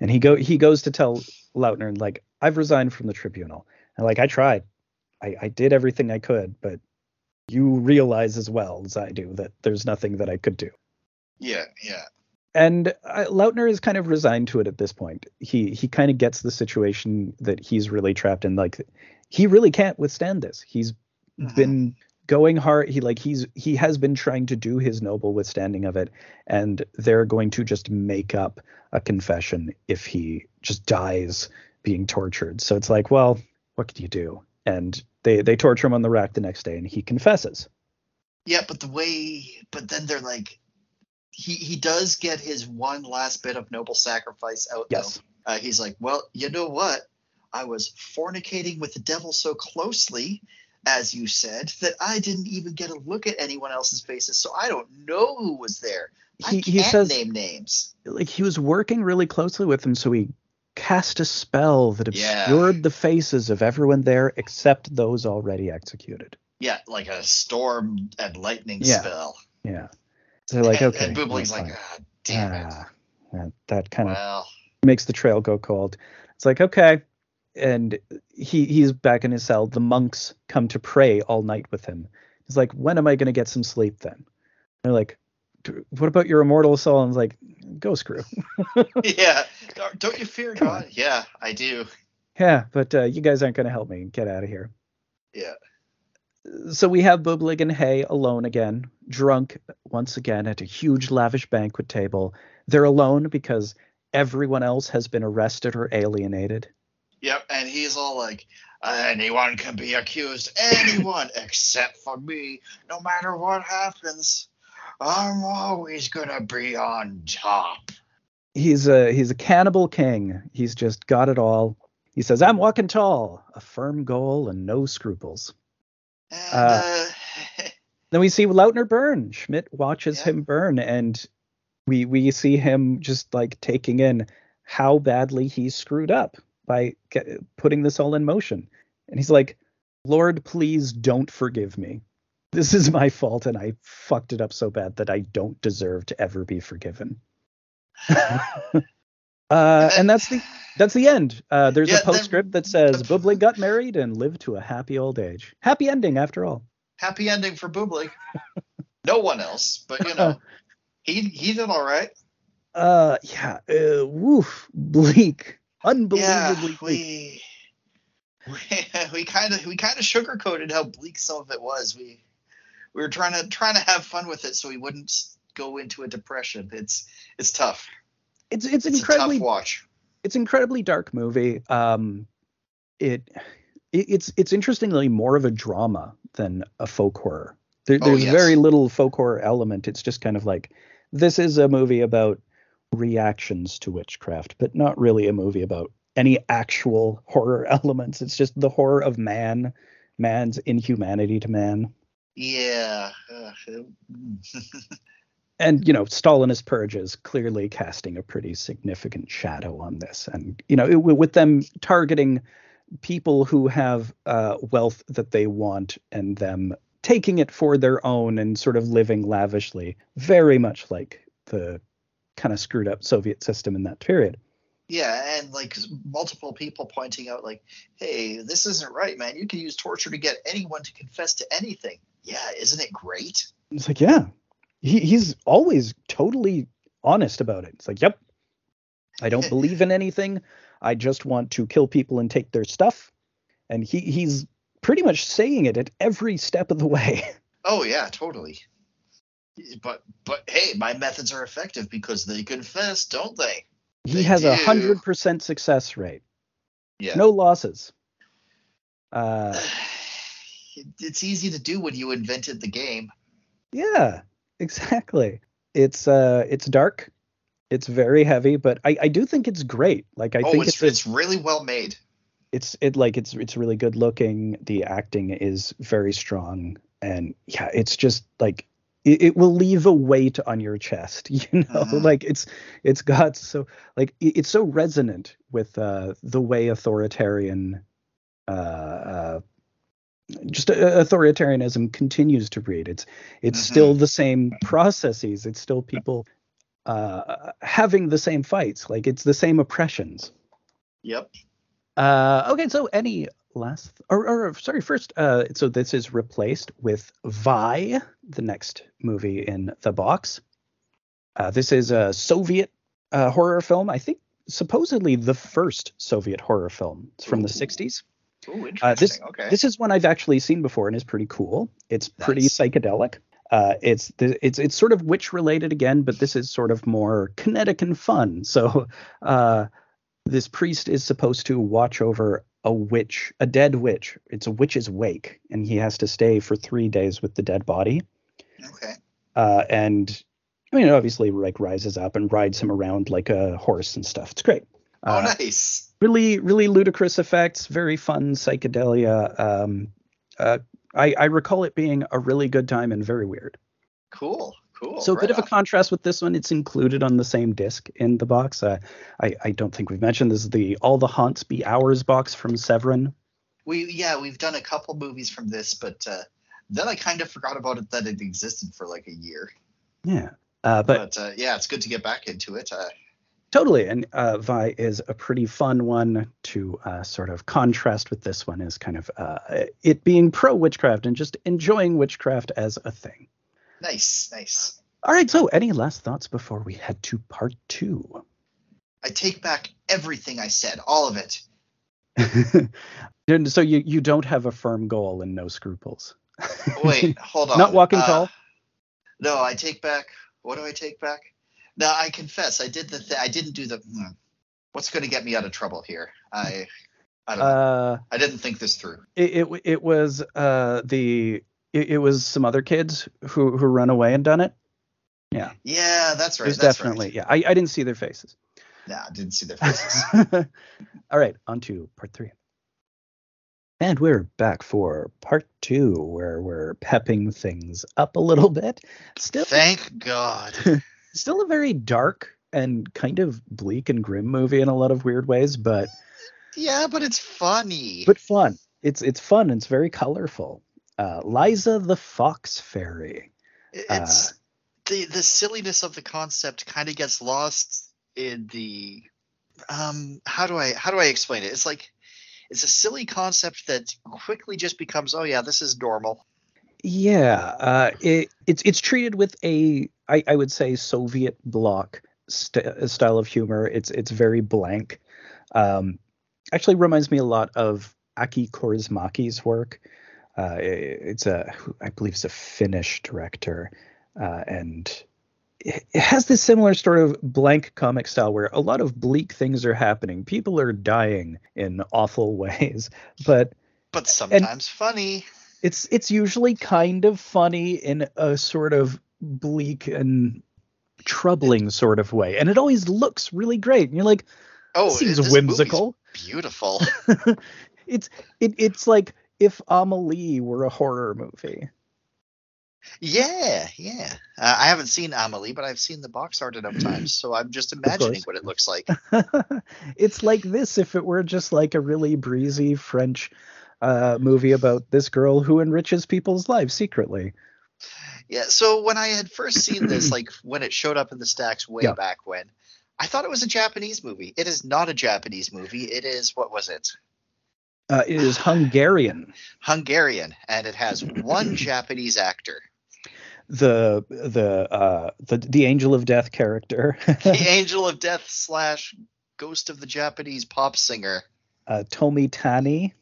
And he go he goes to tell Lautner like, I've resigned from the tribunal. And like I tried. I, I did everything I could, but you realize as well as I do that there's nothing that I could do. Yeah, yeah. And uh, Lautner is kind of resigned to it at this point. He he kind of gets the situation that he's really trapped in. Like he really can't withstand this. He's Mhm. been going hard. He like he's he has been trying to do his noble withstanding of it, and they're going to just make up a confession if he just dies being tortured. So it's like, well, what could you do? And they they torture him on the rack the next day, and he confesses. Yeah, but the way, but then they're like, he he does get his one last bit of noble sacrifice out. Yes. Though. Uh, he's like, well, you know what? I was fornicating with the devil so closely, as you said, that I didn't even get a look at anyone else's faces, so I don't know who was there. I He can't he says name names. like he was working really closely with them, so he cast a spell that Yeah. obscured the faces of everyone there except those already executed. Yeah, like a storm and lightning Yeah. spell. Yeah. So they're like, and, okay. and like, ah, damn it. Ah, that, that kind of Well, makes the trail go cold. It's like, okay. And he he's back in his cell. The monks come to pray all night with him. He's like, when am I going to get some sleep then? they're like, what about your immortal soul? And he's like, go screw. yeah. Don't- you fear Come God? Yeah, I do. yeah, but uh, you guys aren't going to help me. Get out of here. Yeah. So we have Boblig and Hay alone again, drunk once again at a huge lavish banquet table. They're alone because everyone else has been arrested or alienated. Yep, and he's all like, anyone can be accused, anyone except for me. No matter what happens, I'm always gonna be on top. He's a he's a cannibal king. He's just got it all. He says, "I'm walking tall, a firm goal and no scruples." And Uh, uh, Then we see Lautner burn. Schmidt watches Yeah. him burn, and we we see him just like taking in how badly he screwed up by get, putting this all in motion. And he's like, "Lord, please don't forgive me. This is my fault, and I fucked it up so bad that I don't deserve to ever be forgiven." uh, and that's the that's the end. Uh, there's Yeah, a postscript that says the- Boblig got married and lived to a happy old age. Happy ending after all. happy ending for Boblig. no one else, but you know, he he did all right. Uh, yeah. Uh, woof. Bleak. Yeah, Unbelievably bleak. we we we kind of we kind of sugarcoated how bleak some of it was. We we were trying to trying to have fun with it so we wouldn't go into a depression. It's it's tough. It's it's It's incredibly watch. it's incredibly dark movie. Um, it, it it's it's interestingly more of a drama than a folk horror. There, Oh, there's yes. very little folk horror element. It's just kind of like this is a movie about reactions to witchcraft, but not really a movie about any actual horror elements. It's just the horror of man, man's inhumanity to man. Yeah. and you know stalinist purges clearly casting a pretty significant shadow on this and you know it, with them targeting people who have uh, wealth that they want and them taking it for their own and sort of living lavishly very much like the kind of screwed up soviet system in that period yeah, and like multiple people pointing out, like, hey, this isn't right, man. You can use torture to get anyone to confess to anything. Yeah, isn't it great? it's like yeah he, he's always totally honest about it it's like yep i don't believe in anything i just want to kill people and take their stuff and he he's pretty much saying it at every step of the way Oh yeah, totally. But but hey, my methods are effective because they confess, don't they? he They has a hundred percent success rate Yeah. no losses uh it's easy to do when you invented the game. yeah exactly. It's uh it's dark. It's very heavy but i i do think it's great. Like i oh, think it's it's it's really well made. it's it like it's it's really good looking. The acting is very strong. And yeah it's just like it, it will leave a weight on your chest you know? Mhm. like it's it's got so like it- it's so resonant with uh the way authoritarian uh uh just authoritarianism continues to breed it's it's Mhm. still the same processes it's still people uh having the same fights like it's the same oppressions Yep. uh, okay, so any last, or, or sorry, first, uh, so this is replaced with Viy, the next movie in the box. Uh, this is a Soviet uh, horror film. I think supposedly the first Soviet horror film. It's from the 60s. Ooh, interesting. Uh, this okay. this is one I've actually seen before and is pretty cool. It's pretty Nice. psychedelic. Uh, it's th- it's it's sort of witch related again, but this is sort of more kinetic and fun. So uh, this priest is supposed to watch over a witch, a dead witch. It's a witch's wake, and he has to stay for three days with the dead body. okay. Uh, and I mean, it obviously like rises up and rides him around like a horse and stuff. It's great. Oh, Uh, nice. Really really ludicrous effects very fun psychedelia um uh I, I recall it being a really good time and very weird Cool. Cool. so a bit Right of a on. contrast with this one it's included on the same disc in the box uh, I, I don't think we've mentioned this is the all the haunts be ours box from severin We yeah, we've done a couple movies from this, but uh, then I kind of forgot about it that it existed for like a year. yeah uh, but But, uh, yeah, it's good to get back into it. Totally and uh, Viy is a pretty fun one to uh, sort of contrast with this one is kind of uh, it being pro witchcraft and just enjoying witchcraft as a thing nice, nice. All right. So, any last thoughts before we head to part two? I take back everything I said, all of it. And so you you don't have a firm goal and no scruples. Wait, hold on. Not walking Uh, tall. No, I take back. What do I take back? No, I confess, I did the. Th- I didn't do the. hmm, What's going to get me out of trouble here? I. I don't know. Uh, I didn't think this through. it, it it was uh the it, it was some other kids who who run away and done it. Yeah, Yeah, that's It right. was that's definitely Right. yeah. I, I didn't see their faces. Nah, I didn't see their faces. All right, on to part three. And we're back for part two, where we're pepping things up a little bit. Still, Thank God. still a very dark and kind of bleak and grim movie in a lot of weird ways, but Yeah, but it's funny. but fun. It's it's fun. And it's very colorful. Uh, Liza the Fox Fairy. it's uh, the the silliness of the concept kind of gets lost in the um how do I how do I explain it? It's like it's a silly concept that quickly just becomes oh yeah, this is normal. Yeah, uh, it, it's it's treated with a I, I would say Soviet bloc st- style of humor. It's it's very blank. Um, actually, reminds me a lot of Aki Kaurismäki's work. Uh, it- it's a I believe it's a Finnish director, uh, and it, it has this similar sort of blank comic style where a lot of bleak things are happening. People are dying in awful ways, but But sometimes funny. it's it's usually kind of funny in a sort of bleak and troubling sort of way and it always looks really great and you're like Oh, seems whimsical Beautiful. it's it, it's like if amelie were a horror movie yeah, yeah. Uh, I haven't seen Amelie, but I've seen the box art enough times, so I'm just imagining what it looks like. it's like this if it were just like a really breezy french uh, movie about this girl who enriches people's lives secretly Yeah. So when I had first seen this, like when it showed up in the stacks way Yeah. back when, I thought it was a Japanese movie. It is not a Japanese movie. It is what was it? uh, it is hungarian Hungarian, and it has one Japanese actor. the the uh the the angel of death character The Angel of Death slash Ghost of the Japanese pop singer. uh, Tomi Tani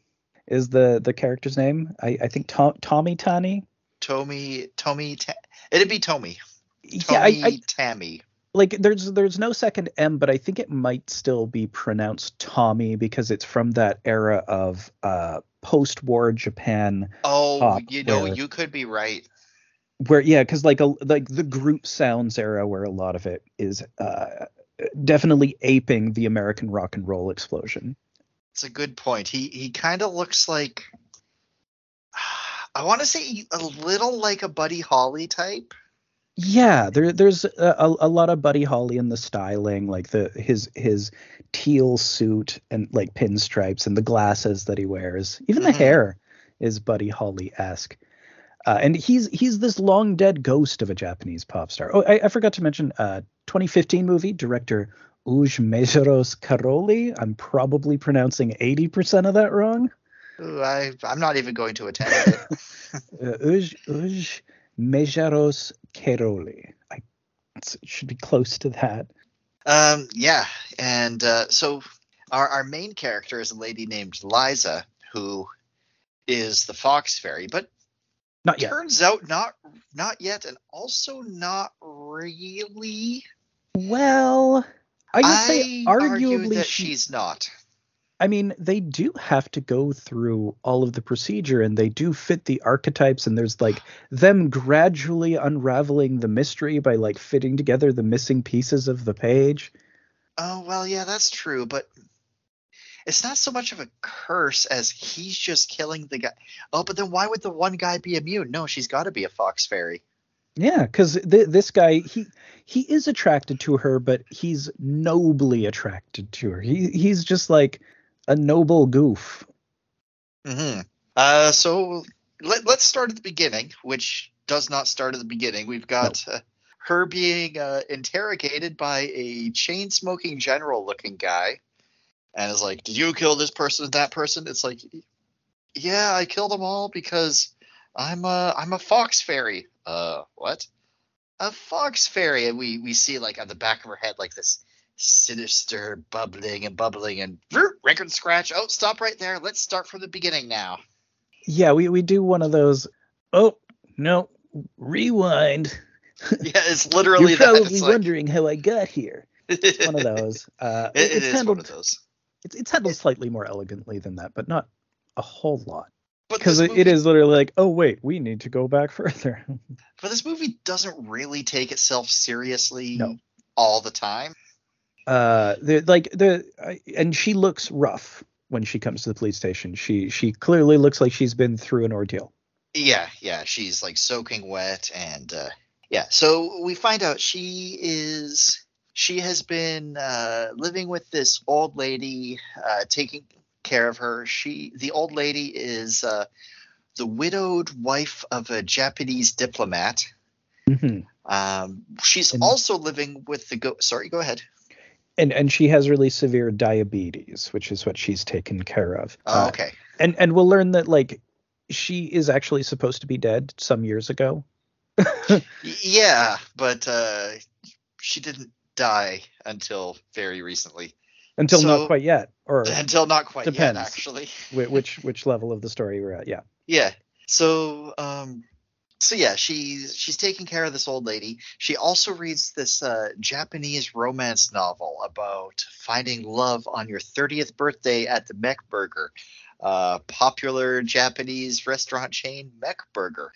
is the the character's name. I, I think to, Tommy Tani. Tomi Tommy Ta- it'd be Tommy. Yeah, I, I Tammy. like there's there's no second M, but I think it might still be pronounced Tommy because it's from that era of uh post-war Japan Oh, you know, where- you could be right. where yeah, because like a like the group sounds era where a lot of it is uh definitely aping the American rock and roll explosion. It's a good point. He he kind of looks like I want to say a little like a Buddy Holly type. Yeah, there there's a, a, lot of Buddy Holly in the styling, like the his his teal suit and like pinstripes and the glasses that he wears. Even the Mhm. hair is Buddy Holly esque. Uh, and he's he's this long dead ghost of a Japanese pop star. Oh, I, I forgot to mention, uh, 2015 movie director Ujj Mészáros Károly. I'm probably pronouncing 80% of that wrong. Ooh, I I'm not even going to attempt it. Uh, Uj Ujj Mészáros Károly. I should be close to that. Um, yeah, and uh, so our our main character is a lady named Liza, who is the fox fairy, but Not yet. turns out not not yet, and also not really. Well, I would say argue arguably that she- she's not. I mean, they do have to go through all of the procedure and they do fit the archetypes and there's like them gradually unraveling the mystery by like fitting together the missing pieces of the page. Oh well, yeah, that's true, but it's not so much of a curse as he's just killing the guy. Oh, but then why would the one guy be immune? No, she's got to be a fox fairy. Yeah, cuz th- this guy he he is attracted to her but he's nobly attracted to her. He he's just like a noble goof. hmm Uh, so let, let's start at the beginning, which does not start at the beginning. We've got uh, her being uh, interrogated by a chain smoking general looking guy, and is like, "Did you kill this person and that person?" It's like, "Yeah, I killed them all because I'm a I'm a fox fairy." Uh, what? A fox fairy, and we we see like on the back of her head like this sinister bubbling and bubbling and record scratch. Oh, stop right there. Let's start from the beginning now. Yeah, we we do one of those oh, no, rewind. Yeah, it's literally You're that. probably It's like- wondering how I got here. It's one of those. Uh, It- it it's handled one of those. It's, it's handled slightly more elegantly than that, but not a whole lot. Because it, it is literally like, oh wait, we need to go back further. But this movie doesn't really take itself seriously No. all the time. Uh, the like the and she looks rough when she comes to the police station. She she clearly looks like she's been through an ordeal. Yeah, yeah, she's like soaking wet and uh yeah, so we find out she is she has been uh living with this old lady uh taking care of her. She the old lady is uh the widowed wife of a Japanese diplomat. Mhm. Um she's And- also living with the go sorry, go ahead. And and she has really severe diabetes, which is what she's taken care of. Oh, Uh, okay. and and we'll learn that like she is actually supposed to be dead some years ago. Yeah, but uh she didn't die until very recently. Until So- not quite yet, or Until not quite Depends. yet actually. which which level of the story we're at. Yeah. Yeah. So um so yeah, she's she's taking care of this old lady. She also reads this uh, Japanese romance novel about finding love on your 30th birthday at the Mekk Burger, uh, popular Japanese restaurant chain Mekk Burger.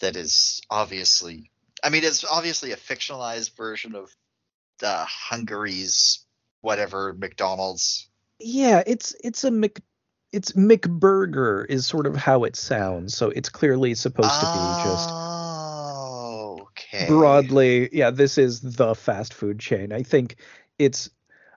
That is obviously, I mean, it's obviously a fictionalized version of uh, Hungary's whatever McDonald's. Yeah, it's it's a Mc it's McBurger is sort of how it sounds. So it's clearly supposed to be just Oh, okay. broadly yeah this is the fast food chain i think it's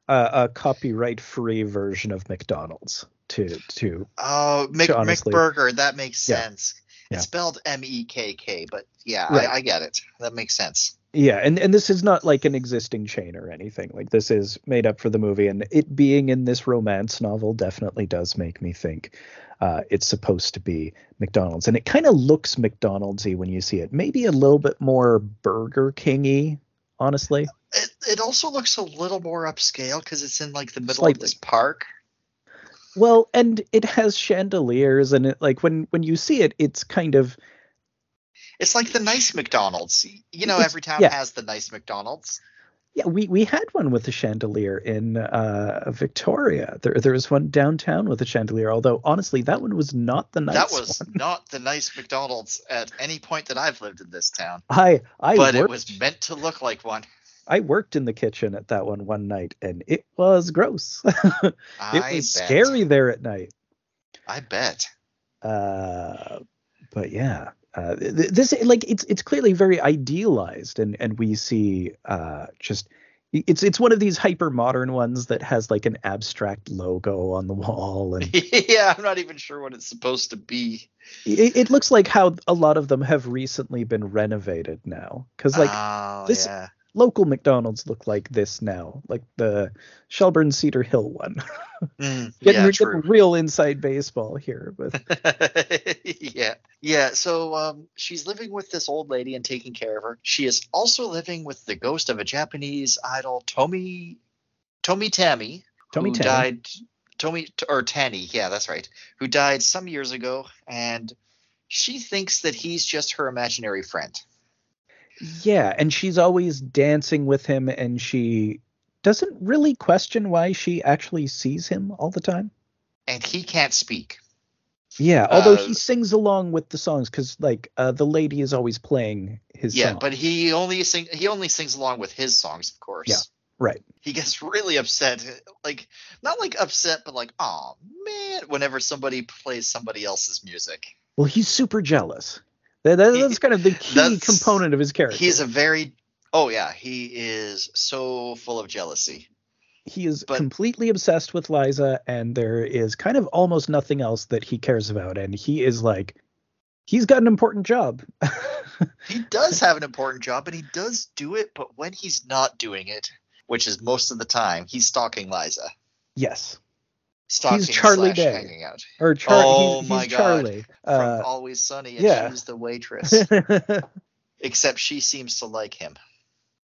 a, a copyright free version of mcdonald's to to Oh, Mc, honestly- McBurger. That makes Yeah. sense. Yeah. It's spelled M E K K, but yeah, Right. I, I get it. That makes sense. yeah and and this is not like an existing chain or anything like this is made up for the movie and it being in this romance novel definitely does make me think uh, it's supposed to be mcdonald's and it kind of looks mcdonald'sy when you see it maybe a little bit more burger kingy honestly It, it also looks a little more upscale because it's in like the middle Slightly. of this park. Well, and it has chandeliers, and it like when when you see it, it's kind of It's like the nice McDonald's. You know, every town yeah. has the nice McDonald's. yeah. We we had one with a chandelier in uh, Victoria. There there was one downtown with a chandelier. Although honestly, that one was not the nice that was one. not the nice McDonald's at any point that I've lived in this town, I I but worked, it was meant to look like one. I worked in the kitchen at that one one night, and it was gross. it I was bet. scary there at night. I bet. uh but yeah uh th- this like it's it's clearly very idealized and and we see uh just it's it's one of these hyper modern ones that has like an abstract logo on the wall and yeah, I'm not even sure what it's supposed to be. it, it looks like how a lot of them have recently been renovated now because like oh, this- yeah. Local McDonald's look like this now, like the Shelbourne Cedar Hill one. Mm, getting, yeah, getting real inside baseball here, but yeah, yeah. So um, she's living with this old lady and taking care of her. She is also living with the ghost of a Japanese idol, Tomi, Tomi Tammy, Tomi who Tami. died. Tomi or Tani, yeah, that's right. Who died some years ago, and she thinks that he's just her imaginary friend. Yeah, and she's always dancing with him, and she doesn't really question why she actually sees him all the time. And he can't speak. Yeah, although Uh, he sings along with the songs because like uh, the lady is always playing his yeah, song. but he only sing he only sings along with his songs, of course. Yeah. right. he gets really upset like not like upset but like oh man whenever somebody plays somebody else's music Well, he's super jealous. That, that- that's kind of the key component of his character. he's a very oh yeah he is so full of jealousy he is but- completely obsessed with Liza, and there is kind of almost nothing else that he cares about. And he is like, he's got an important job. he does have an important job and he does do it but when he's not doing it which is most of the time he's stalking liza yes, stalking Charlie slash Day. hanging out or Char- Oh he's, my he's God. Charlie. from Uh, always sunny and yeah. she's the waitress except she seems to like him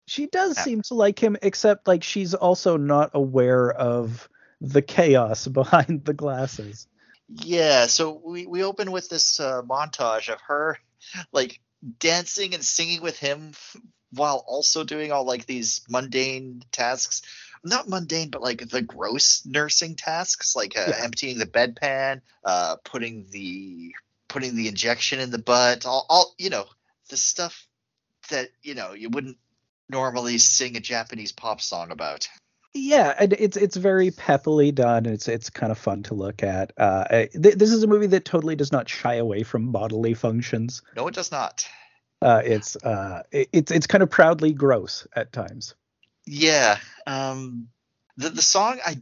she does Yeah. seem to like him, except like she's also not aware of the chaos behind the glasses. Yeah, so we, we open with this uh, montage of her like dancing and singing with him while also doing all like these mundane tasks. Not mundane, but like the gross nursing tasks, like uh, Yeah. emptying the bedpan, uh, putting the putting the injection in the butt, all, all you know, the stuff that you know you wouldn't normally sing a Japanese pop song about. Yeah, and it's it's very peppily done. It's it's kind of fun to look at. Uh, th- this is a movie that totally does not shy away from bodily functions. No, it does not. Uh, it's uh, it- it's it's kind of proudly gross at times. Yeah. Um the the song I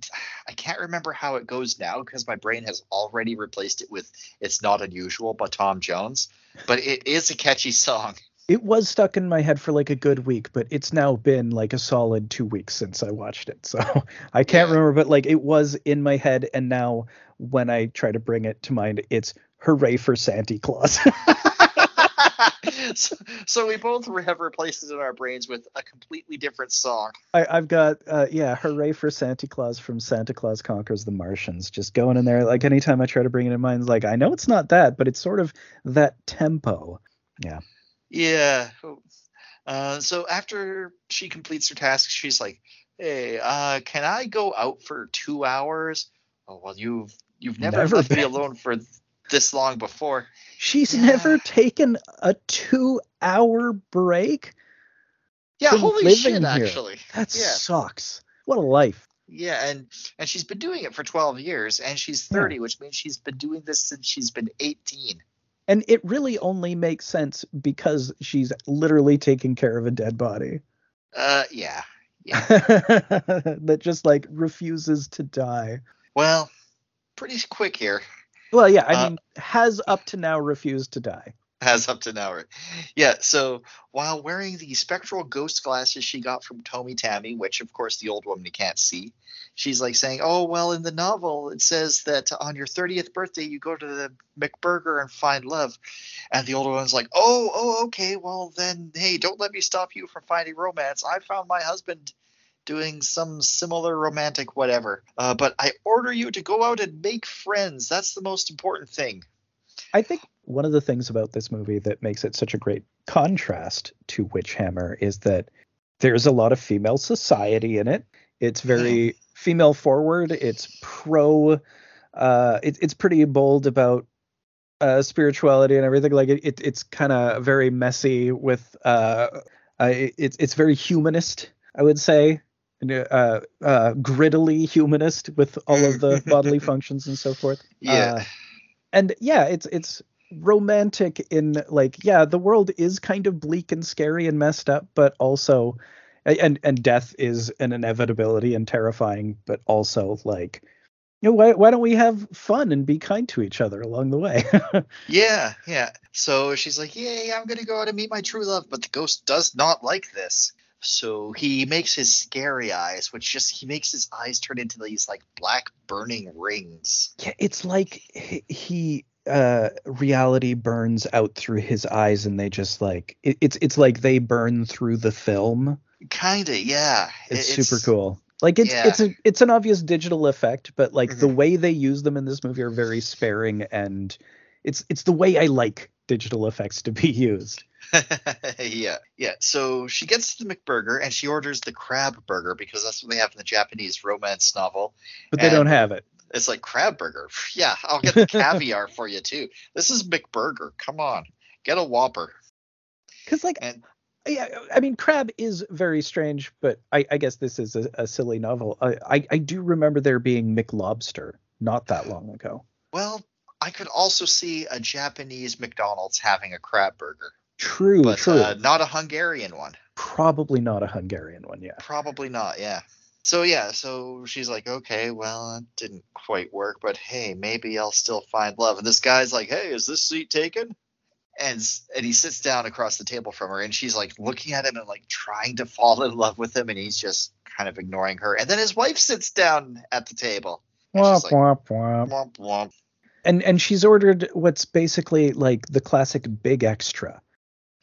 I can't remember how it goes now because my brain has already replaced it with It's Not Unusual by Tom Jones, but it is a catchy song. It was stuck in my head for like a good week, but it's now been like a solid two weeks since I watched it. So I can't Yeah. remember, but like it was in my head, and now when I try to bring it to mind, it's "Hooray for Santa Claus." so, so we both have replaced it in our brains with a completely different song. I, I've got uh, yeah, "Hooray for Santa Claus" from Santa Claus Conquers the Martians, just going in there. Like anytime I try to bring it in mind, like I know it's not that, but it's sort of that tempo. Yeah. Yeah. Uh, so after she completes her task, she's like, "Hey, uh, can I go out for two hours?" Oh well, you've you've never, Never left me been. alone for this long before. She's Yeah. never taken a two-hour break. Yeah, holy shit, here. actually. That Yeah. sucks. What a life. Yeah, and and she's been doing it for 12 years and she's 30, which means she's been doing this since she's been 18. And it really only makes sense because she's literally taking care of a dead body Uh yeah. Yeah. that just like refuses to die. Well, pretty quick here. Well, yeah, I Uh, mean, has up to now refused to die. Has up to now. Yeah, so while wearing the spectral ghost glasses she got from Tommy Tammy, which of course the old woman can't see, she's like saying, Oh, well, in the novel it says that on your 30th birthday you go to the Mekk Burger and find love. And the older woman's like, Oh, oh, okay, well then, hey, don't let me stop you from finding romance. I found my husband doing some similar romantic whatever. Uh, but I order you to go out and make friends. That's the most important thing. I think one of the things about this movie that makes it such a great contrast to Witchhammer is that there's a lot of female society in it. It's very female forward. It's pro. Uh, it, it's pretty bold about uh, spirituality and everything. Like it, it it's kind of very messy with. Uh, uh, it, it's it's very humanist, I would say. Uh, uh, grittily humanist with all of the bodily functions and so forth. Yeah. Uh, and yeah, it's it's romantic in like yeah, the world is kind of bleak and scary and messed up, but also and and death is an inevitability and terrifying, but also like you know, why why don't we have fun and be kind to each other along the way? Yeah, yeah. So she's like, "Yay, I'm gonna go out and meet my true love," but the ghost does not like this. So he makes his scary eyes, which just he makes his eyes turn into these like black burning rings. Yeah, it's like he, uh reality burns out through his eyes and they just like it, it's it's like they burn through the film. Kinda, yeah. It's, It- super cool. Like it's yeah. it's a it's an obvious digital effect, but like the Mhm. way they use them in this movie are very sparing and it's it's the way I like digital effects to be used. yeah, yeah. So she gets the Mekk Burger and she orders the crab burger because that's what they have in the Japanese romance novel. But they And- don't have it. It's like crab burger. Yeah, I'll get the caviar for you too. This is Mekk Burger. Come on, get a Whopper. Because like And yeah, I mean, Crab is very strange, but I, I guess this is a, a silly novel. I, I, I do remember there being McLobster not that long ago. well, I could also see a Japanese McDonald's having a crab burger, True, but true. uh, not a Hungarian one. Probably not a Hungarian one, yeah. Probably not, yeah. So yeah, so she's like, okay, well, it didn't quite work, but hey, maybe I'll still find love. And this guy's like, hey, is this seat taken? And and he sits down across the table from her, and she's like looking at him and like trying to fall in love with him, and he's just kind of ignoring her. And then his wife sits down at the table. Womp, like, womp, womp. womp womp. And and she's ordered what's basically like the classic big extra.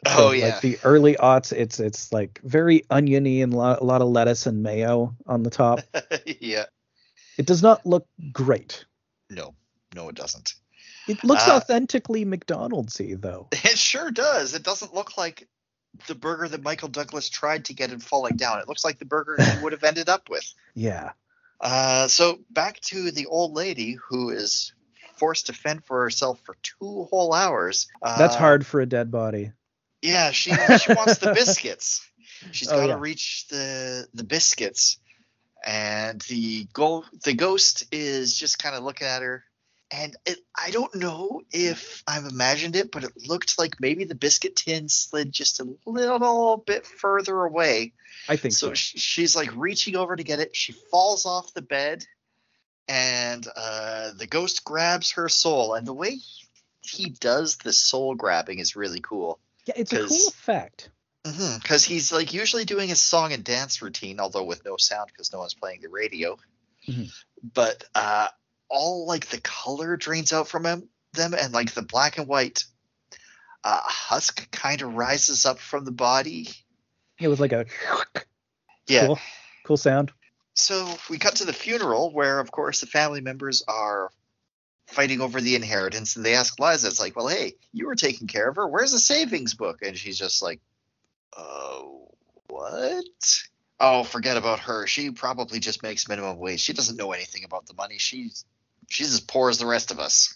Oh So, yeah, Like the early aughts, it's it's like very oniony and lo- a lot of lettuce and mayo on the top. yeah. It does not look great. No, no, it doesn't. It looks Uh, authentically McDonald'sy though. It sure does. It doesn't look like the burger that Michael Douglas tried to get in falling down. It looks like the burger he would have ended up with. Yeah. Uh, so back to the old lady who is forced to fend for herself for two whole hours. Uh, That's hard for a dead body. Yeah, she she wants the biscuits. She's Oh, got to yeah. reach the the biscuits, and the go the ghost is just kind of looking at her. And it, I don't know if I've imagined it, but it looked like maybe the biscuit tin slid just a little bit further away. I think so. So she's like reaching over to get it. She falls off the bed, and uh, the ghost grabs her soul. And the way he does the soul grabbing is really cool Yeah, it's a cool effect. because he's like usually doing his song and dance routine, although with no sound because no one's playing the radio. Mhm. But uh, all like the color drains out from him, them, and like the black and white uh, husk kind of rises up from the body. It was like a Yeah. cool, cool sound. So we cut to the funeral where, of course, the family members are fighting over the inheritance, and they ask Liza, "It's like, well, hey, you were taking care of her. Where's the savings book?" And she's just like, "Oh, what? Oh, forget about her. She probably just makes minimum wage. She doesn't know anything about the money. She's she's as poor as the rest of us."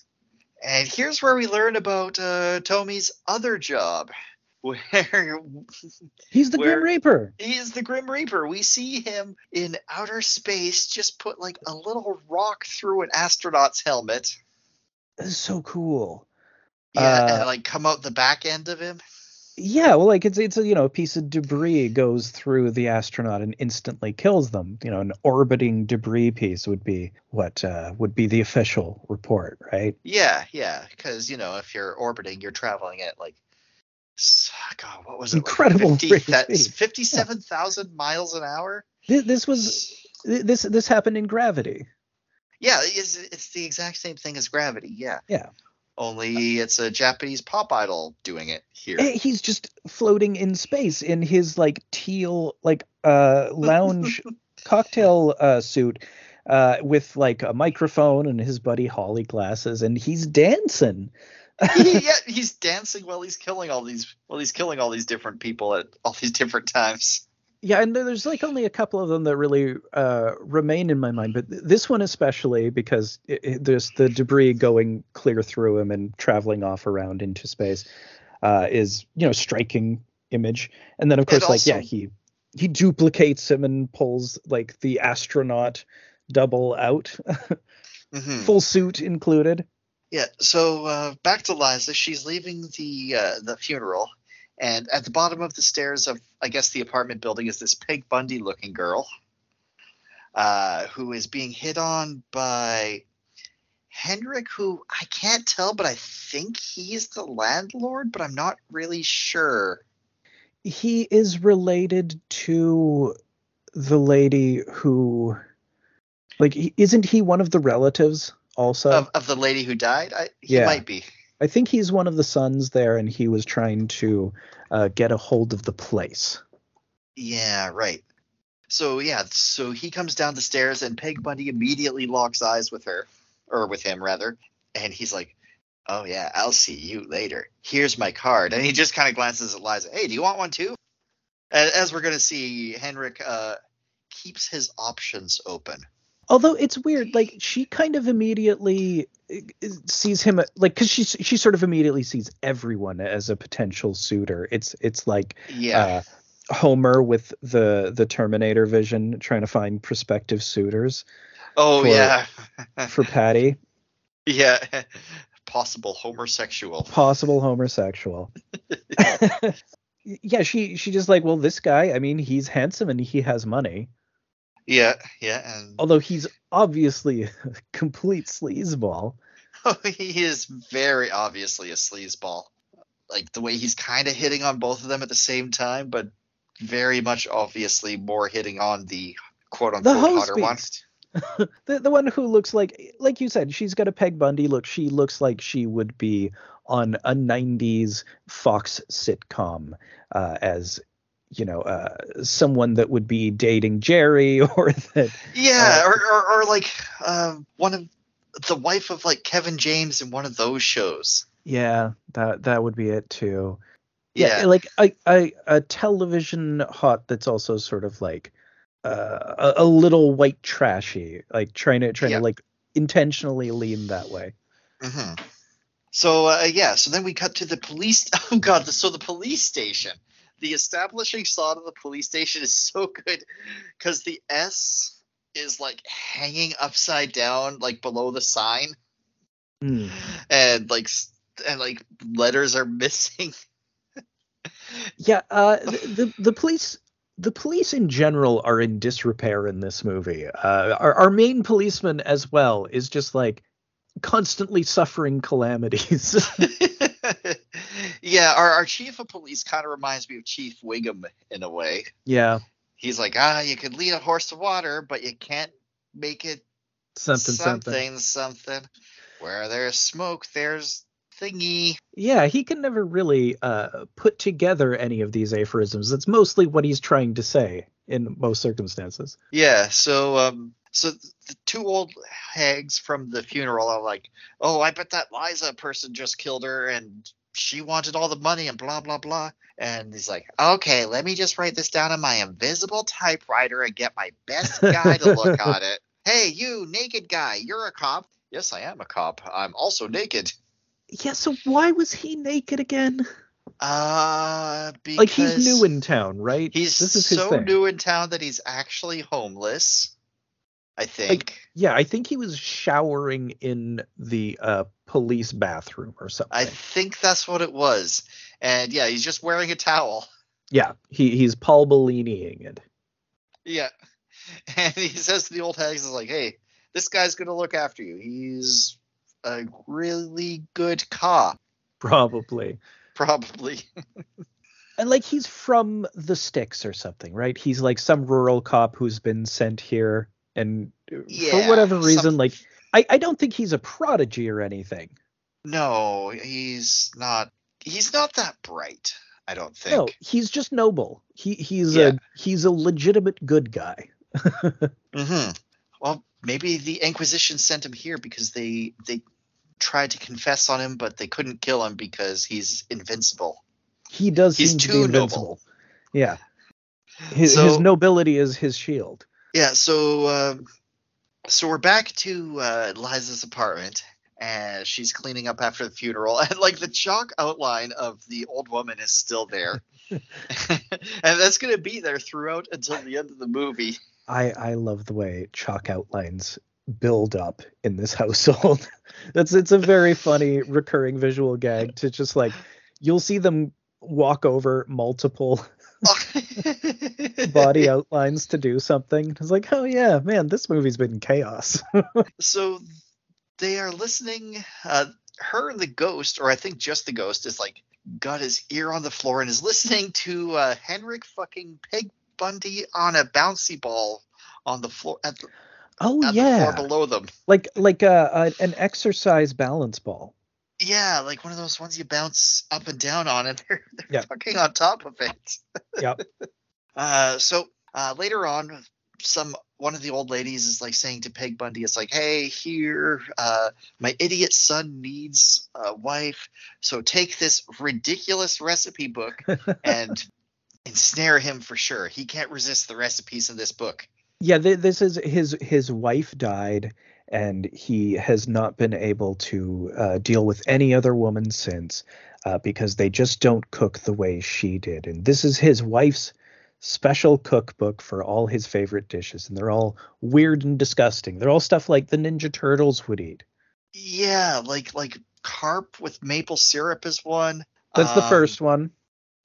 And here's where we learn about uh, Tomi's other job, where He's the Where- Grim Reaper. he is the Grim Reaper. We see him in outer space just put like a little rock through an astronaut's helmet. This is so cool. Yeah, Uh, like come out the back end of him. Yeah, well, like it's it's a you know a piece of debris goes through the astronaut and instantly kills them. You know, an orbiting debris piece would be what uh, would be the official report, right? Yeah, yeah, because you know if you're orbiting, you're traveling at like, God, what was it? Incredible like 50, rate of that, fifty-seven thousand miles an hour. This, this was this this happened in Gravity. Yeah, it's, it's the exact same thing as gravity. Yeah. Yeah. Only it's a Japanese pop idol doing it here. Eh, He's just floating in space in his like teal like uh lounge cocktail uh suit uh with like a microphone and his Buddy Holly glasses and he's dancing. yeah, he's dancing while he's killing all these while he's killing all these different people at all these different times. Yeah, and there's like only a couple of them that really uh, remain in my mind, but th- this one especially because it, it, there's the debris going clear through him and traveling off around into space uh, is you know striking image, and then of course like yeah he he duplicates him and pulls like the astronaut double out, Mhm. full suit included. Yeah. So uh, back to Liza. She's leaving the uh, the funeral, and at the bottom of the stairs of I guess the apartment building is this Peg Bundy looking girl, uh, who is being hit on by Henrik, who I can't tell, but I think he's the landlord, but I'm not really sure. he is related to the lady who like isn't he one of the relatives also of, of the lady who died. I, he Yeah. might be. I think he's one of the sons there and he was trying to uh, get a hold of the place Yeah, right. So yeah, so he comes down the stairs and Peg Bundy immediately locks eyes with her, or with him rather, and he's like, "Oh yeah, I'll see you later. Here's my card." And he just kind of glances at Liza. Hey, do you want one too? As we're gonna see, Henrik uh, keeps his options open. Although it's weird like she kind of immediately uh, sees him like because she she sort of immediately sees everyone as a potential suitor. It's it's like Yeah, uh, Homer with the the Terminator vision trying to find prospective suitors oh for- yeah, for Patty, yeah, possible homosexual. possible homosexual. yeah, she she just like, well, this guy, I mean, he's handsome and he has money, Yeah, yeah, and although he's obviously a complete sleazeball. he is very obviously a sleazeball. Like the way he's kind of hitting on both of them at the same time, but very much obviously more hitting on the quote unquote hose hotter one. the the one who looks like like you said, she's got a Peg Bundy look. She looks like she would be on a 90s Fox sitcom uh, as you know uh, someone that would be dating Jerry or that Yeah, Uh, or, or or like uh, one of the wife of like Kevin James in one of those shows. yeah that that would be it too. Yeah, like a, a a television hot that's also sort of like uh, a, a little white trashy, like trying to trying Yeah. to like intentionally lean that way. hmm So uh, yeah, so then we cut to the police. Oh god, so the police station. The establishing shot of the police station is so good because the S is like hanging upside down, like below the sign, Hmm. and like and like letters are missing. Yeah, uh, the, the the police the police in general are in disrepair in this movie. Uh, our our main policeman as well is just like constantly suffering calamities. yeah, our, our chief of police kind of reminds me of Chief Wiggum in a way. yeah, He's like, ah, you can lead a horse to water, but you can't make it something something. something, something. Where there's smoke, there's thingy. Yeah, he can never really uh, put together any of these aphorisms. That's mostly what he's trying to say in most circumstances. Yeah, so um so the two old hags from the funeral are like, "Oh, I bet that Liza person just killed her and she wanted all the money and blah blah blah." And he's like, "Okay, let me just write this down on my invisible typewriter and get my best guy to look on it." Hey, you naked guy, you're a cop. Yes, I am a cop. I'm also naked. Yeah, so why was he naked again? Uh, because Like he's new in town, right? He's this is his so new in town that he's actually homeless. I think. Yeah, I think he was showering in the uh, police bathroom or something. I think that's what it was. And yeah, he's just wearing a towel. Yeah, he he's Paul Belliniing it. Yeah. And he says to the old hags, "Is like, hey, this guy's gonna look after you. He's a really good cop, Probably. probably." And like he's from the sticks or something, right? He's like some rural cop who's been sent here and uh, for whatever reason, some- like I, I don't think he's a prodigy or anything. no, he's not. He's not that bright. I don't think. No, he's just noble. He he's Yeah. a he's a legitimate good guy. hmm Well, maybe the Inquisition sent him here because they they tried to confess on him, but they couldn't kill him because he's invincible. He does He's seem to too be noble. invincible. Yeah. His So- his nobility is his shield. Yeah, so um, so we're back to uh, Liza's apartment, and she's cleaning up after the funeral, and like the chalk outline of the old woman is still there, and that's gonna be there throughout until the end of the movie. I I love the way chalk outlines build up in this household. That's it's a very funny recurring visual gag to just like you'll see them walk over multiple body outlines to do something. It's like, oh yeah, man, this movie's been chaos. so they are listening. Uh, her and the ghost, or I think just the ghost, is like got his ear on the floor and is listening to uh, Henrik fucking Peg Bundy on a bouncy ball on the floor at the, Oh at the yeah, floor below them. like like a, a an exercise balance ball. Yeah, like one of those ones you bounce up and down on, and they're, they're Yeah. fucking on top of it. Yep. Uh, so uh, later on, some one of the old ladies is like saying to Peg Bundy, "It's like, hey, here, uh, my idiot son needs a wife, so take this ridiculous recipe book and ensnare him for sure. He can't resist the recipes in this book." Yeah, th- this is his his wife died, and he has not been able to uh, deal with any other woman since, uh, because they just don't cook the way she did. And this is his wife's special cookbook for all his favorite dishes, and they're all weird and disgusting. They're all stuff like the Ninja Turtles would eat. Yeah, like like carp with maple syrup is one. That's the Um, first one.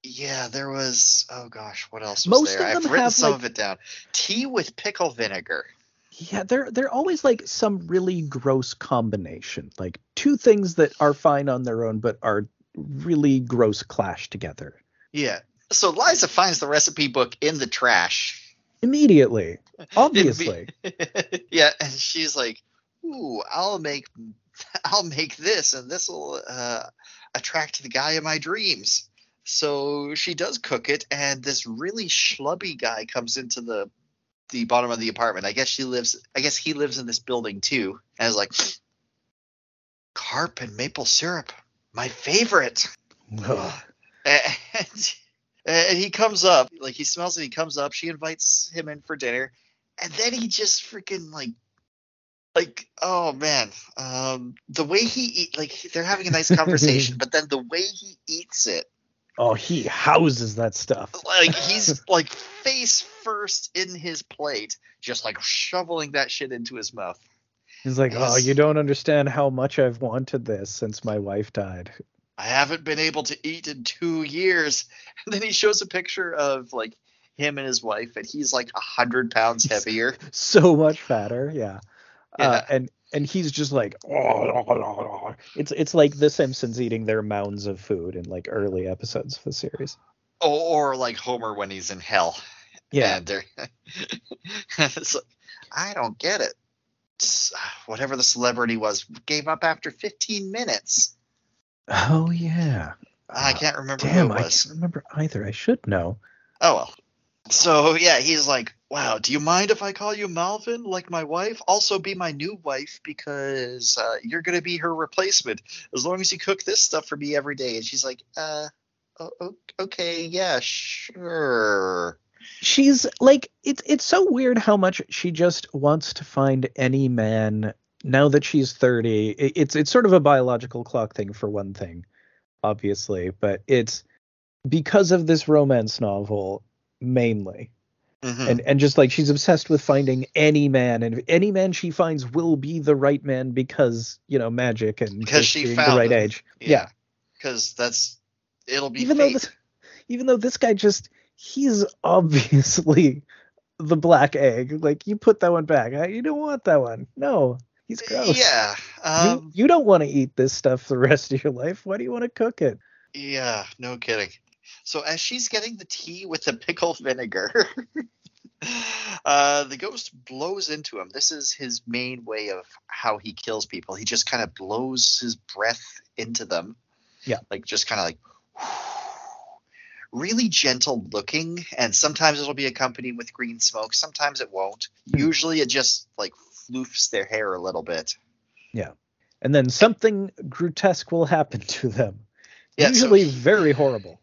Yeah, there was. Oh gosh, what else was Most there? of I've them written have, some like- of it down. Tea with pickle vinegar. Yeah, they're they're always like some really gross combination, like two things that are fine on their own but are really gross clash together. Yeah. So Liza finds the recipe book in the trash. Immediately, obviously. yeah, and she's like, "Ooh, I'll make, I'll make this, and this will uh, attract the guy in my dreams." So she does cook it, and this really schlubby guy comes into the the bottom of the apartment. I guess she lives. I guess he lives in this building too. And is like, carp and maple syrup, my favorite. Ugh. And, and he comes up, like he smells it. He comes up. She invites him in for dinner, and then he just freaking like, like oh man, um, the way he eat, like they're having a nice conversation, but then the way he eats it, oh, he houses that stuff. like he's like face first in his plate, just like shoveling that shit into his mouth. He's like, oh, you don't understand how much I've wanted this since my wife died. I haven't been able to eat in two years. And then he shows a picture of like him and his wife, and he's like a hundred pounds heavier. So much fatter, yeah. Uh, Yeah. and and he's just like, it's it's like The Simpsons eating their mounds of food in like early episodes of the series. or, or like Homer when he's in hell. Yeah, it's like, I don't get it. S- Whatever the celebrity was, gave up after 15 minutes. Oh yeah. I can't remember Damn, who it I can't remember either. I should know. Oh well. So yeah, he's like, "Wow, do you mind if I call you Malvin, like my wife? Also, be my new wife because uh, you're gonna be her replacement as long as you cook this stuff for me every day." And she's like, "Uh, okay, yeah, sure." She's like it's it's so weird how much she just wants to find any man now that she's 30. It's it's sort of a biological clock thing for one thing, obviously, but it's because of this romance novel mainly. Mhm. and and just like she's obsessed with finding any man and any man she finds will be the right man because you know magic and Because she found the right him. age yeah, because that's it'll be even though this even though this guy just he's obviously the black egg like you put that one back you don't want that one no he's gross Yeah. you, Um, you don't want to eat this stuff the rest of your life why do you want to cook it Yeah, no kidding. So as she's getting the tea with the pickle vinegar, uh, the ghost blows into him. This is his main way of how he kills people. He just kind of blows his breath into them. Yeah. Like just kind of like really gentle looking and sometimes it'll be accompanied with green smoke sometimes it won't Hmm. usually it just like floofs their hair a little bit yeah and then something grotesque will happen to them Yeah, usually he- very horrible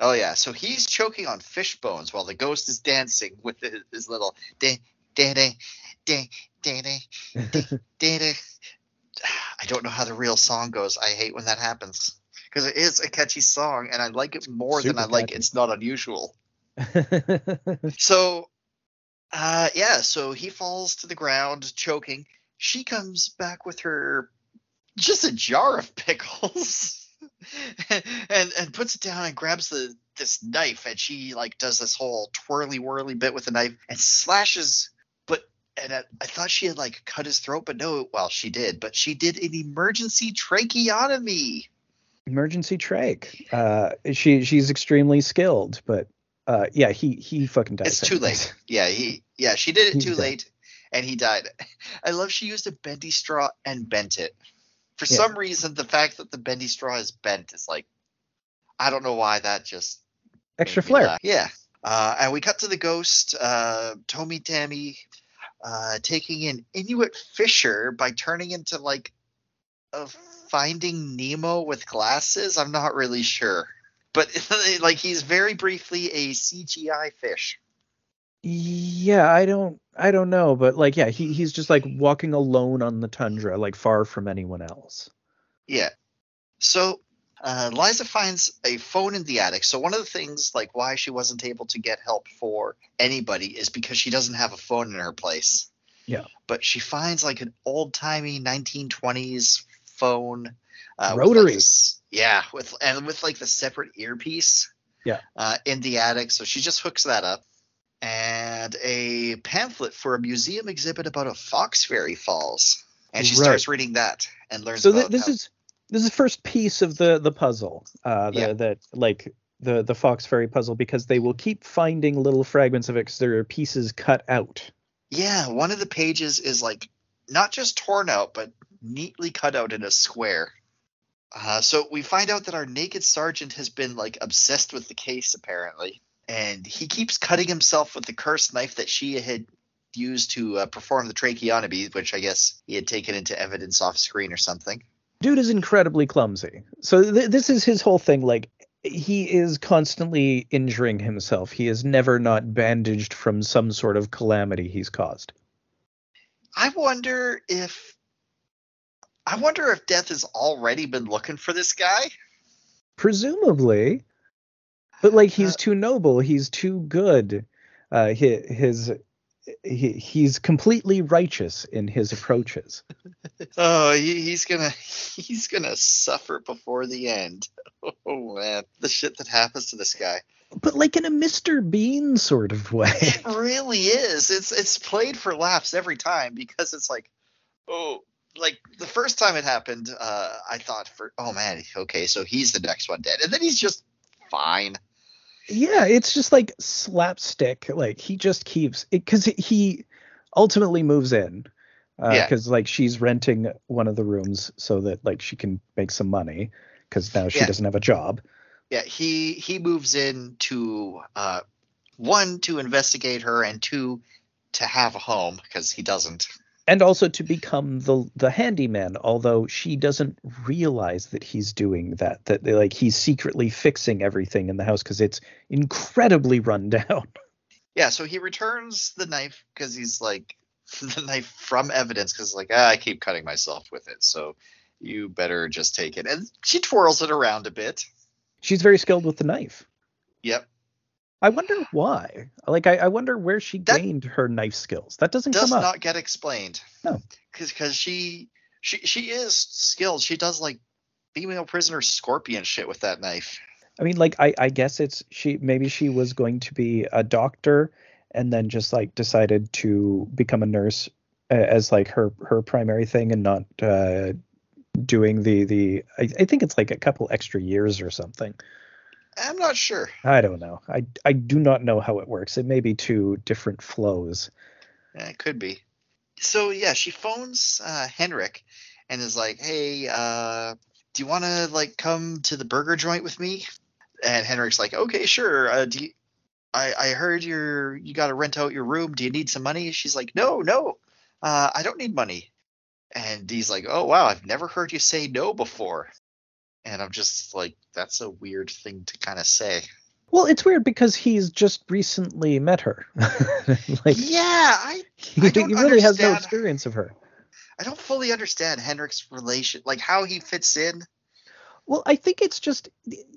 Oh yeah, so he's choking on fish bones while the ghost is dancing with his, his little ding ding ding. I don't know how the real song goes. I hate when that happens because it is a catchy song, and I like it more Super than I catchy. like it's not unusual. so, uh, yeah, so he falls to the ground choking. She comes back with her just a jar of pickles and and puts it down and grabs the this knife and she like does this whole twirly whirly bit with the knife and slashes but and I, I thought she had like cut his throat, but no, well, she did, but she did an emergency tracheotomy. Emergency trach. Uh, she she's extremely skilled, but uh, yeah, he he fucking died. It's too late. Yeah, he yeah, she did it He's too dead. late, and he died. I love she used a bendy straw and bent it. For Yeah. some reason, the fact that the bendy straw is bent is like, I don't know why that just Extra flair. laugh. Yeah. Uh, and we cut to the ghost, uh, Tomi Tammy, uh, taking in Inuit Fisher by turning into like a Finding Nemo with glasses. I'm not really sure, but like he's very briefly a CGI fish. Yeah, I don't I don't know, but like yeah, he he's just like walking alone on the tundra, like far from anyone else. Yeah. So uh, Liza finds a phone in the attic. So one of the things, like why she wasn't able to get help for anybody, is because she doesn't have a phone in her place. Yeah. But she finds like an old timey 1920s phone. Uh, with, like, this- yeah, with and with like the separate earpiece. Yeah. Uh, in the attic, so she just hooks that up. And a pamphlet for a museum exhibit about a fox fairy falls, and she Right. starts reading that and learns. So th- about this how- is this is the first piece of the the puzzle. Uh the, Yeah. that like the the Fox Fairy puzzle because they will keep finding little fragments of it because there are pieces cut out. Yeah, one of the pages is like not just torn out, but neatly cut out in a square. Uh, so we find out that our naked sergeant has been like obsessed with the case apparently, and he keeps cutting himself with the cursed knife that she had used to uh, perform the tracheotomy, which I guess he had taken into evidence off screen or something. Dude is incredibly clumsy. So th- this is his whole thing. Like he is constantly injuring himself. He is never not bandaged from some sort of calamity he's caused. I wonder if I wonder if death has already been looking for this guy. Presumably, but like he's Uh, too noble. He's too good. Uh, his, his he, he's completely righteous in his approaches. Oh, he, he's gonna he's gonna suffer before the end. Oh man, the shit that happens to this guy. but like in a Mr. Bean sort of way. It really is. It's it's played for laughs every time because it's like, oh, like the first time it happened, uh, I thought for oh man, okay, so he's the next one dead, and then he's just fine. Yeah, it's just like slapstick. Like he just keeps it because he ultimately moves in. Yeah. Because like she's renting one of the rooms so that like she can make some money because now she Yeah. doesn't have a job. Yeah, he he moves in to uh, one to investigate her, and two to have a home because he doesn't. And also to become the the handyman although she doesn't realize that he's doing that that like he's secretly fixing everything in the house because it's incredibly run down Yeah, so he returns the knife because he's like the knife from evidence because like ah, I keep cutting myself with it, so you better just take it. And she twirls it around a bit. she's very skilled with the knife Yep, i wonder why like i, I wonder where she That- gained her knife skills that doesn't does come up not get explained. No. because she she she is skilled. She does like female prisoner scorpion shit with that knife. i mean like I, I guess it's she maybe she was going to be a doctor and then just like decided to become a nurse as like her her primary thing and not uh doing the the I, I think it's like a couple extra years or something I'm not sure. i don't know i i do not know how it works it may be two different flows Yeah, it could be. So yeah, she phones uh, Henrik and is like, "Hey, uh, do you want to like come to the burger joint with me?" And Henrik's like, "Okay, sure. Uh, do you, I I heard you're you got to rent out your room. Do you need some money?" She's like, "No, no, uh, I don't need money." And he's like, "Oh wow, I've never heard you say no before." And I'm just like, that's a weird thing to kind of say. well it's weird because he's just recently met her like yeah, I he, I don't he really has no experience of her I don't fully understand Henrik's relation, like how he fits in. well i think it's just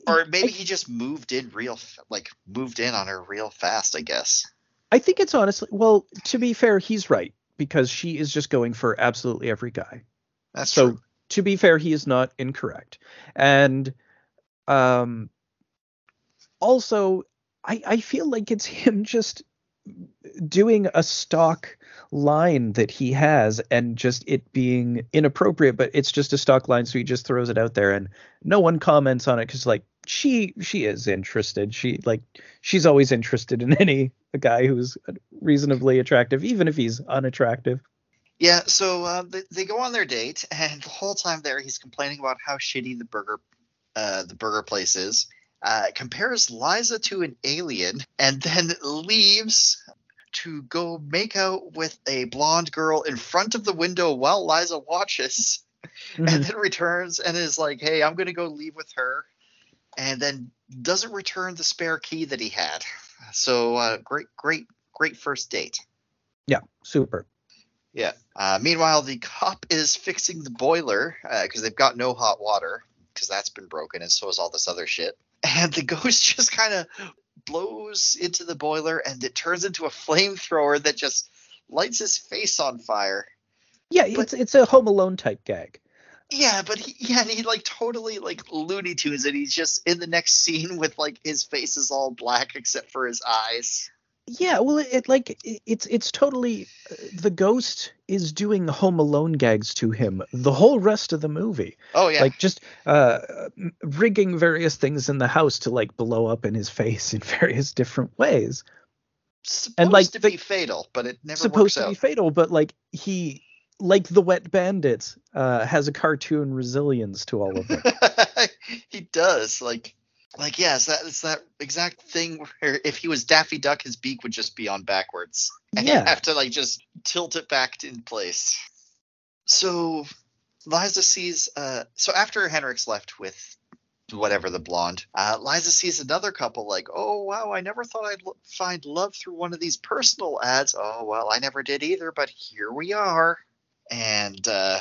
or maybe I- he just moved in real like moved in on her real fast i guess I think it's honestly well, to be fair, he's right because she is just going for absolutely every guy. that's so true to be fair, he is not incorrect. And um also I I feel like it's him just doing a stock line that he has and just it being inappropriate but it's just a stock line so he just throws it out there and no one comments on it because like she she is interested she like she's always interested in any guy who's reasonably attractive even if he's unattractive Yeah, so uh, they, they go on their date, and the whole time there, he's complaining about how shitty the burger, uh, the burger place is. Uh, compares Liza to an alien, and then leaves to go make out with a blonde girl in front of the window while Liza watches, and then returns and is like, "Hey, I'm gonna go leave with her," and then doesn't return the spare key that he had. So uh, great, great, great first date. yeah super Yeah. Uh, meanwhile, the cop is fixing the boiler because they've got no hot water because that's been broken, and so is all this other shit. And the ghost just kind of blows into the boiler, and it turns into a flamethrower that just lights his face on fire. yeah But- it's it's a home alone type gag Yeah, but he, yeah, and he like totally like Looney Tunes, and he's just in the next scene with like his face is all black except for his eyes. Yeah, well, it, it like it, it's it's totally uh, the ghost is doing Home Alone gags to him the whole rest of the movie, Oh yeah, like just uh, rigging various things in the house to like blow up in his face in various different ways. supposed and, like, to the- be fatal, but it never Supposed works to be fatal, but like he, like the Wet Bandit, uh, has a cartoon resilience to all of it. he does like like yeah it's that it's that exact thing where if he was daffy duck his beak would just be on backwards. And he'd have to like just tilt it back in place. So liza sees uh so after henrik's left with whatever the blonde uh liza sees another couple like oh wow i never thought i'd lo- find love through one of these personal ads. Oh well i never did either but here we are. And uh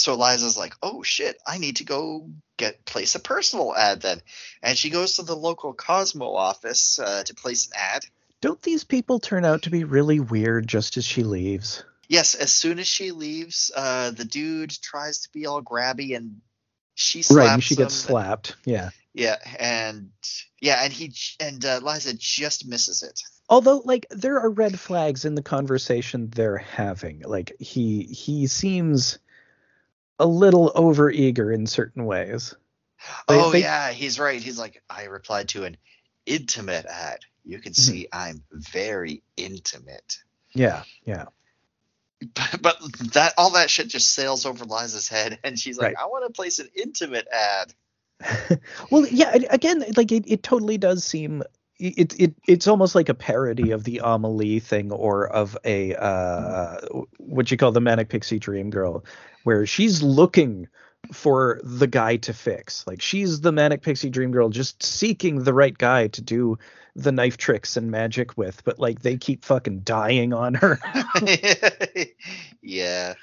so Liza's like, "Oh shit, I need to go get place a personal ad then," and she goes to the local Cosmo office uh, to place an ad. Don't these people turn out to be really weird just as she leaves? Yes, as soon as she leaves, uh, the dude tries to be all grabby and she slaps right, and she gets him. slapped. Yeah. Yeah, and yeah, and he and uh, Liza just misses it. although like there are red flags in the conversation they're having like he he seems a little overeager in certain ways They- oh they- yeah, he's right. He's like, I replied to an intimate ad. You can Mm-hmm. see I'm very intimate. yeah yeah but, but that all that shit just sails over Liza's head, and she's like, Right. "I want to place an intimate ad." well yeah again like it, it totally does seem it, it it's almost like a parody of the Amelie thing or of a uh what you call the manic pixie dream girl where she's looking for the guy to fix. Like she's the manic pixie dream girl just seeking the right guy to do the knife tricks and magic with but like they keep fucking dying on her. Yeah,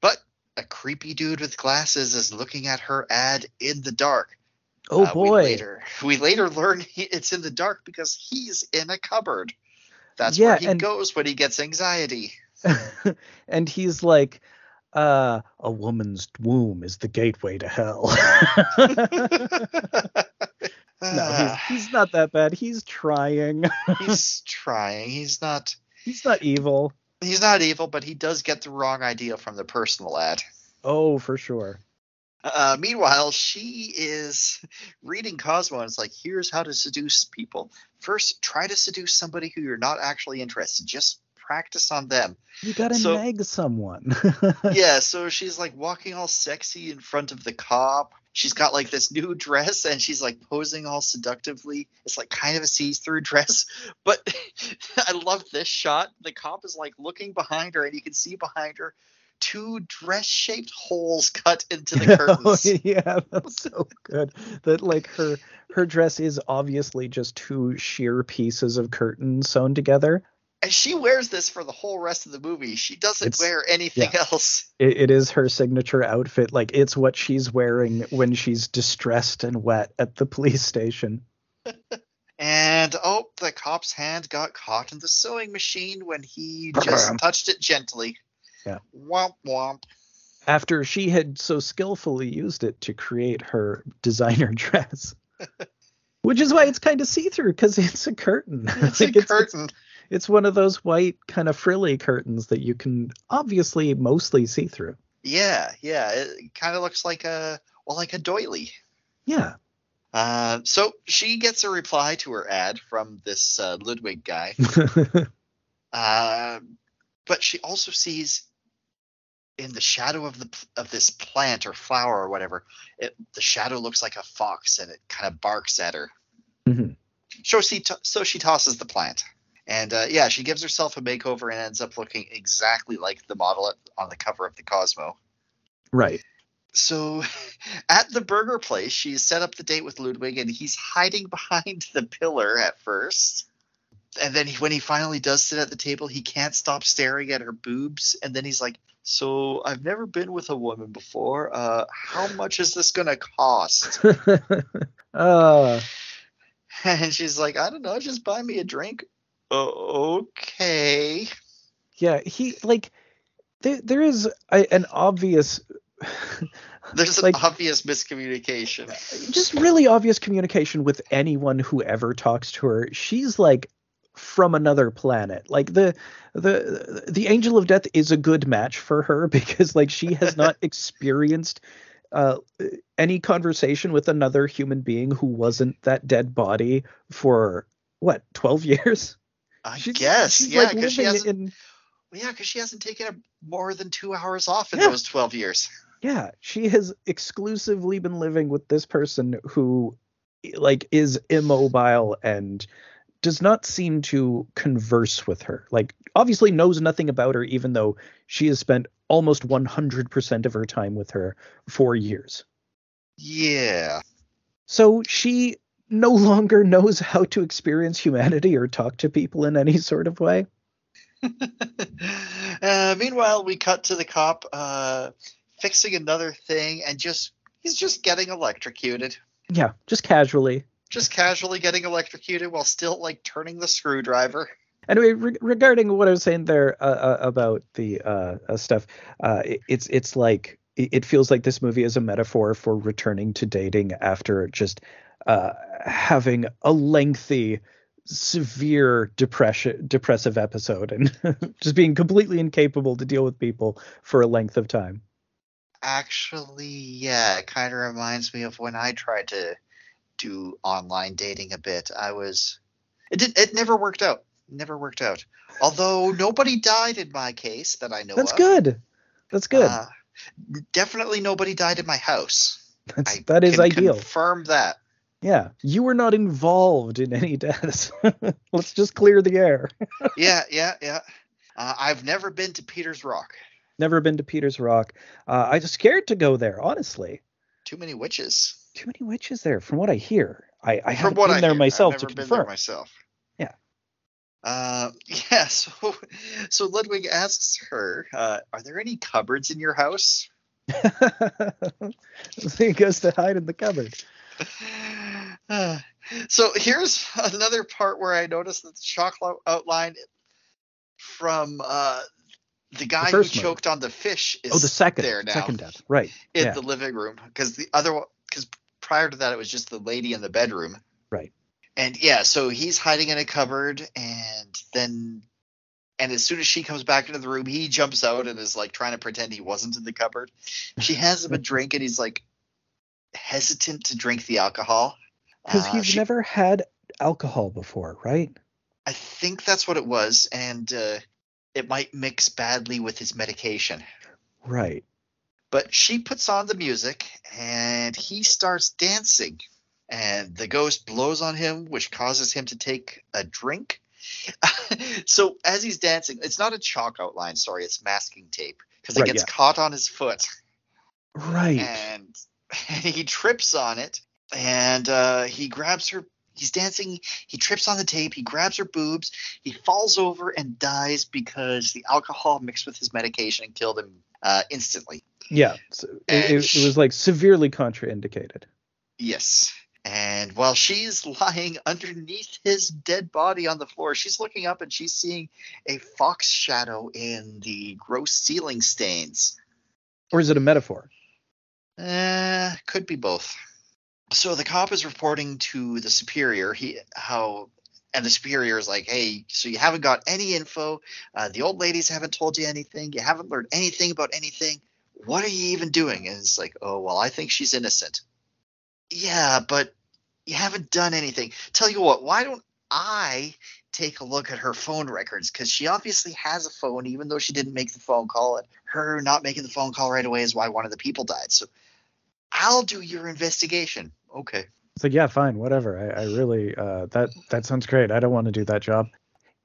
but a creepy dude with glasses is looking at her ad in the dark. Oh Uh, We boy later, we later learn he, it's in the dark because he's in a cupboard. That's Yeah, where he and- goes when he gets anxiety. and he's like uh a woman's womb is the gateway to hell no he's, he's not that bad he's trying he's trying. He's not. he's not evil He's not evil, but he does get the wrong idea from the personal ad. oh for sure Uh, meanwhile, she is reading Cosmo and it's like, here's how to seduce people. First, try to seduce somebody who you're not actually interested. Just practice on them. you gotta So- nag someone yeah, so she's like walking all sexy in front of the cop. She's got like this new dress and she's like posing all seductively. It's like kind of a see-through dress, but I love this shot. The cop is like looking behind her and you can see behind her two dress-shaped holes cut into the oh, curtains. yeah that's so good that like her her dress is obviously just two sheer pieces of curtain sewn together And she wears this for the whole rest of the movie. She doesn't It's- wear anything else. it, it is her signature outfit like it's what she's wearing when she's distressed and wet at the police station And oh, the cop's hand got caught in the sewing machine when he just touched it gently. Yeah. Womp womp. after she had so skillfully used it to create her designer dress which is why it's kind of see-through because it's a curtain It's Like, a curtain. it's one of those white kind of frilly curtains that you can obviously mostly see through. Yeah, yeah. It kind of looks like a well, like a doily. Yeah. Uh, so she gets a reply to her ad from this uh, Ludwig guy. Uh, but she also sees in the shadow of the of this plant or flower or whatever, it, the shadow looks like a fox and it kind of barks at her. Mhm. So she t- so she tosses the plant, and uh, yeah, she gives herself a makeover and ends up looking exactly like the model at, on the cover of the Cosmo. right. So at the burger place, she's set up the date with Ludwig, and he's hiding behind the pillar at first. And then he, when he finally does sit at the table, he can't stop staring at her boobs. And then he's like, "So I've never been with a woman before. Uh, how much is this gonna cost?" uh, And she's like, "I don't know. Just buy me a drink." Oh, okay. yeah, he like there there is a, an obvious There's Like- an obvious miscommunication. just really obvious communication with anyone who ever talks to her. She's like from another planet. Like the the the angel of death is a good match for her because like she has not experienced uh any conversation with another human being who wasn't that dead body for what 12 years I she's, guess, she's yeah, like because she hasn't. in Yeah, because she hasn't taken a, more than two hours off in Yeah. those twelve years. yeah she has exclusively been living with this person who like is immobile and does not seem to converse with her. Like obviously knows nothing about her even though she has spent almost 100% of her time with her for years. Yeah. so she no longer knows how to experience humanity or talk to people in any sort of way. Uh, meanwhile, we cut to the cop uh, fixing another thing, and just he's just getting electrocuted, yeah just casually just casually getting electrocuted while still like turning the screwdriver. Anyway, re- regarding what I was saying there uh, uh, about the uh, uh, stuff, uh, it, it's it's like it, it feels like this movie is a metaphor for returning to dating after just uh, having a lengthy, severe depression depressive episode and just being completely incapable to deal with people for a length of time. Actually, yeah, it kind of reminds me of when I tried to do online dating a bit. I was it did it never worked out. Never worked out. Although nobody died in my case that I know That's of. good. That's good. Uh, definitely nobody died in my house. That's, I that is can ideal. Confirm that. Yeah, you were not involved in any deaths. Let's just clear the air. yeah, yeah, yeah. Uh, I've never been to Peter's Rock. Never been to Peter's Rock. Uh, I was scared to go there, honestly. Too many witches. Too many witches there, from what I hear. I, I haven't been I there hear. myself to confirm. myself. Yeah. Uh, yeah. So, so Ludwig asks her, uh, "Are there any cupboards in your house?" so he goes to hide in the cupboard. Uh, so here's another part where I noticed that the lo- outline from uh, the guy who first movie. choked on the fish is Oh, the second, there now second death. Right. in yeah. the living room because the other because prior to that it was just the lady in the bedroom. Right. And yeah, so he's hiding in a cupboard, and then, and as soon as she comes back into the room, he jumps out and is like trying to pretend he wasn't in the cupboard. She hands him a drink, and he's like hesitant to drink the alcohol. Because Uh, he's she- never had alcohol before, right? I think that's what it was, and uh, it might mix badly with his medication. Right. But she puts on the music and he starts dancing. And the ghost blows on him, which causes him to take a drink. so as he's dancing, it's not a chalk outline, sorry, it's masking tape because it Right, gets yeah. caught on his foot Right. and, and he trips on it and uh, he grabs her. He's dancing. He trips on the tape. He grabs her boobs. He falls over and dies because the alcohol mixed with his medication and killed him uh, instantly. Yeah. So it, it, it was like severely contraindicated. Yes. And while she's lying underneath his dead body on the floor, she's looking up and she's seeing a fox shadow in the gross ceiling stains. Or is it a metaphor? Uh, could be both. So the cop is reporting to the superior he how and the superior is like, "Hey, so you haven't got any info? Uh, the old ladies haven't told you anything. You haven't learned anything about anything. What are you even doing?" And it's like, "Oh, well, I think she's innocent." Yeah, but you haven't done anything. Tell you what, why don't I take a look at her phone records because she obviously has a phone, even though she didn't make the phone call. And her not making the phone call right away is why one of the people died. So I'll do your investigation. Okay. It's like, yeah, fine, whatever. I, I really uh, that that sounds great. I don't want to do that job.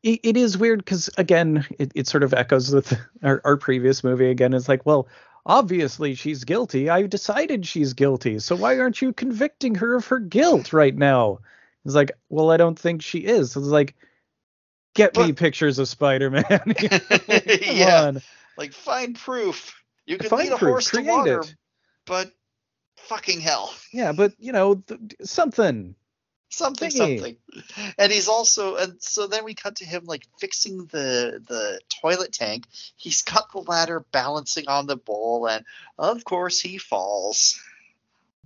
It, is weird because again, it, it sort of echoes with our, our previous movie. Again, it's like, well, obviously she's guilty. I've decided she's guilty. So why aren't you convicting her of her guilt right now? It's like, well, I don't think she is. It's like, get me pictures of Spider-Man. yeah, on. like find proof. You can find lead a proof, horse to water, it. but fucking hell. Yeah, but you know th- something. Something, something. And he's also, and so then we cut to him like fixing the the toilet tank. He's got the ladder balancing on the bowl, and of course he falls.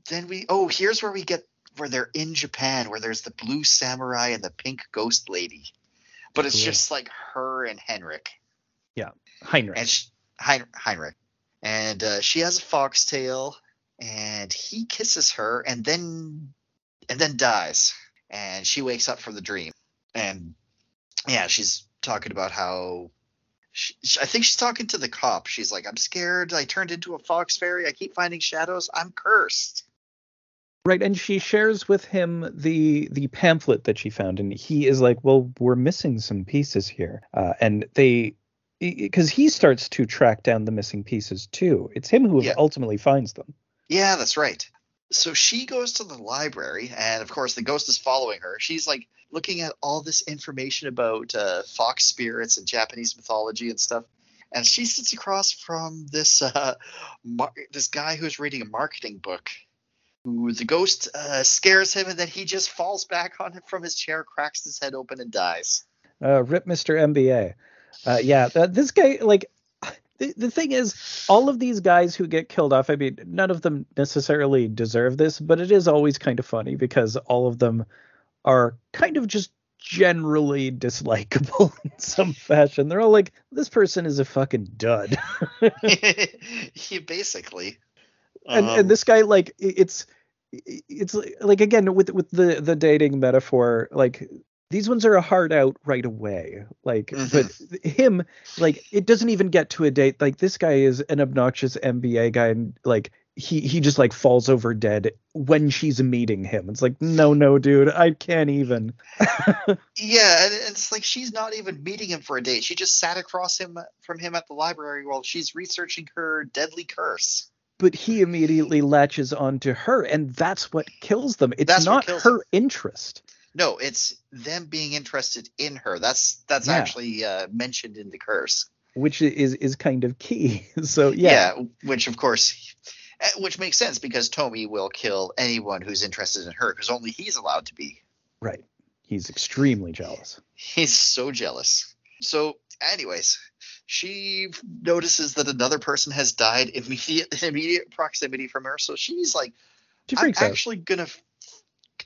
Then we, oh, here's where we get where they're in Japan, where there's the blue samurai and the pink ghost lady, but it's just like her and Henrik. Yeah, Heinrich. And she, hein, Heinrich, and uh, she has a foxtail, and he kisses her, and then and then dies, and she wakes up from the dream, and yeah, she's talking about how. She, I think she's talking to the cop. She's like, "I'm scared. I turned into a fox fairy. I keep finding shadows. I'm cursed." Right, and she shares with him the the pamphlet that she found, and he is like, "Well, we're missing some pieces here," uh, and they because he starts to track down the missing pieces too. It's him who yeah. ultimately finds them. Yeah, that's right. So she goes to the library, and of course, the ghost is following her. She's like looking at all this information about uh, fox spirits and Japanese mythology and stuff. And she sits across from this uh, mar- this guy who's reading a marketing book who the ghost uh, scares him, and then he just falls back on him from his chair, cracks his head open, and dies. Uh, rip, Mister MBA. Uh, yeah, this guy, like, the, the thing is, all of these guys who get killed off, I mean, none of them necessarily deserve this, but it is always kind of funny because all of them are kind of just generally dislikable in some fashion. They're all like, this person is a fucking dud. yeah, basically. And um, and this guy, like, it's it's like again with with the the dating metaphor like these ones are a hard out right away. Like mm-hmm. but him like it doesn't even get to a date. Like this guy is an obnoxious mba guy and like he he just like falls over dead when she's meeting him. It's like no no dude i can't even. Yeah and it's like she's not even meeting him for a date. She just sat across him from him at the library while she's researching her deadly curse. But he immediately latches onto her and that's what kills them. It's that's not her interest no it's them being interested in her that's that's yeah. actually uh, mentioned in the curse which is is kind of key so yeah. yeah which of course eh, which makes sense because Tomi will kill anyone who's interested in her because only he's allowed to be right he's extremely jealous he's so jealous so anyways she notices that another person has died immediate immediate proximity from her. So she's like, she I'm out. actually gonna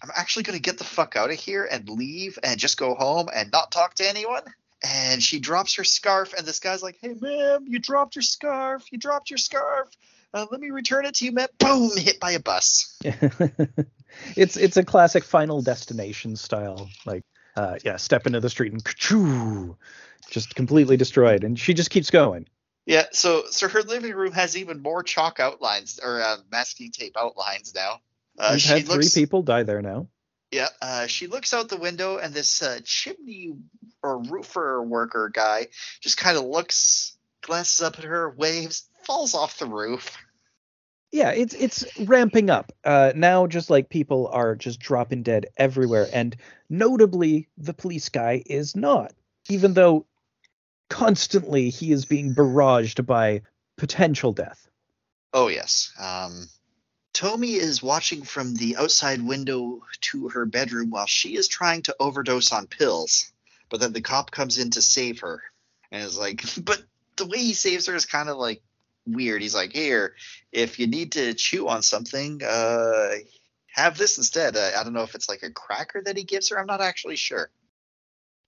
I'm actually gonna get the fuck out of here and leave and just go home and not talk to anyone. And she drops her scarf, and this guy's like, "Hey, ma'am, you dropped your scarf. You dropped your scarf. Uh, let me return it to you, ma'am." Boom! Hit by a bus. it's it's a classic Final Destination style, like, uh, yeah, step into the street and ka just completely destroyed, and she just keeps going. Yeah, so so her living room has even more chalk outlines or uh, masking tape outlines now. Uh, We've had looks, three people die there now. Yeah, uh, she looks out the window, and this uh, chimney or roofer worker guy just kind of looks, glances up at her, waves, falls off the roof. Yeah, it's it's ramping up. Uh, now, just like people are just dropping dead everywhere, and notably, the police guy is not. Even though constantly he is being barraged by potential death. Oh yes. Um, Tomi is watching from the outside window to her bedroom while she is trying to overdose on pills. But then the cop comes in to save her, and is like, but the way he saves her is kind of like weird. He's like, here, if you need to chew on something, uh, have this instead. Uh, I don't know if it's like a cracker that he gives her. I'm not actually sure.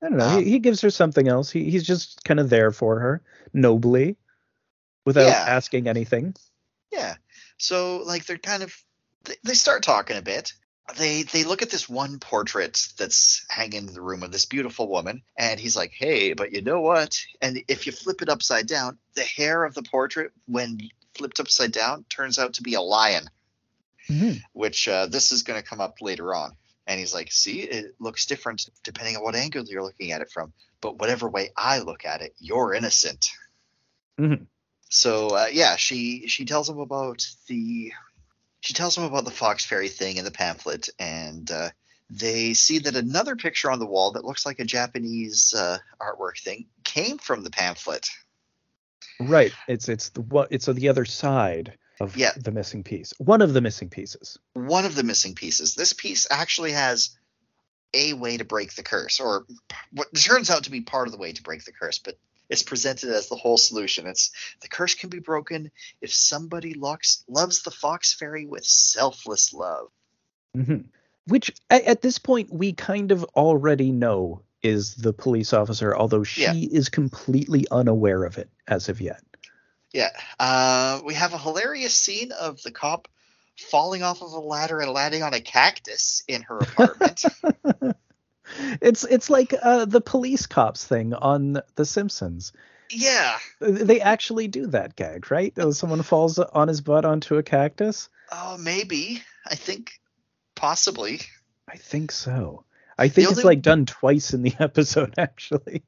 I don't know. Um, he, he gives her something else. He, he's just kind of there for her, nobly, without Yeah. asking anything. Yeah. So like they're kind of they, they start talking a bit. They they look at this one portrait that's hanging in the room of this beautiful woman, and he's like, "Hey, but you know what? And if you flip it upside down, the hair of the portrait, when flipped upside down, turns out to be a lion." Mhm. Which uh, this is going to come up later on. And he's like, "See, it looks different depending on what angle you're looking at it from. But whatever way I look at it, you're innocent." Mhm. So uh, yeah, she she tells him about the she tells him about the Fox Fairy thing in the pamphlet, and uh, they see that another picture on the wall that looks like a Japanese uh, artwork thing came from the pamphlet. Right. It's it's the what it's the other side of Yeah. the missing piece. One of the missing pieces. One of the missing pieces. This piece actually has a way to break the curse, or what turns out to be part of the way to break the curse, but it's presented as the whole solution. It's the curse can be broken if somebody loves the fox fairy with selfless love. Mm-hmm. Which at, at this point we kind of already know is the police officer, although she Yeah. is completely unaware of it as of yet. Yeah. Uh, we have a hilarious scene of the cop falling off of a ladder and landing on a cactus in her apartment. it's it's like uh, the police cops thing on The Simpsons. yeah. They actually do that gag, right? Someone falls on his butt onto a cactus. Oh, maybe. I think possibly. I think so. I think it's like done twice in the episode, actually.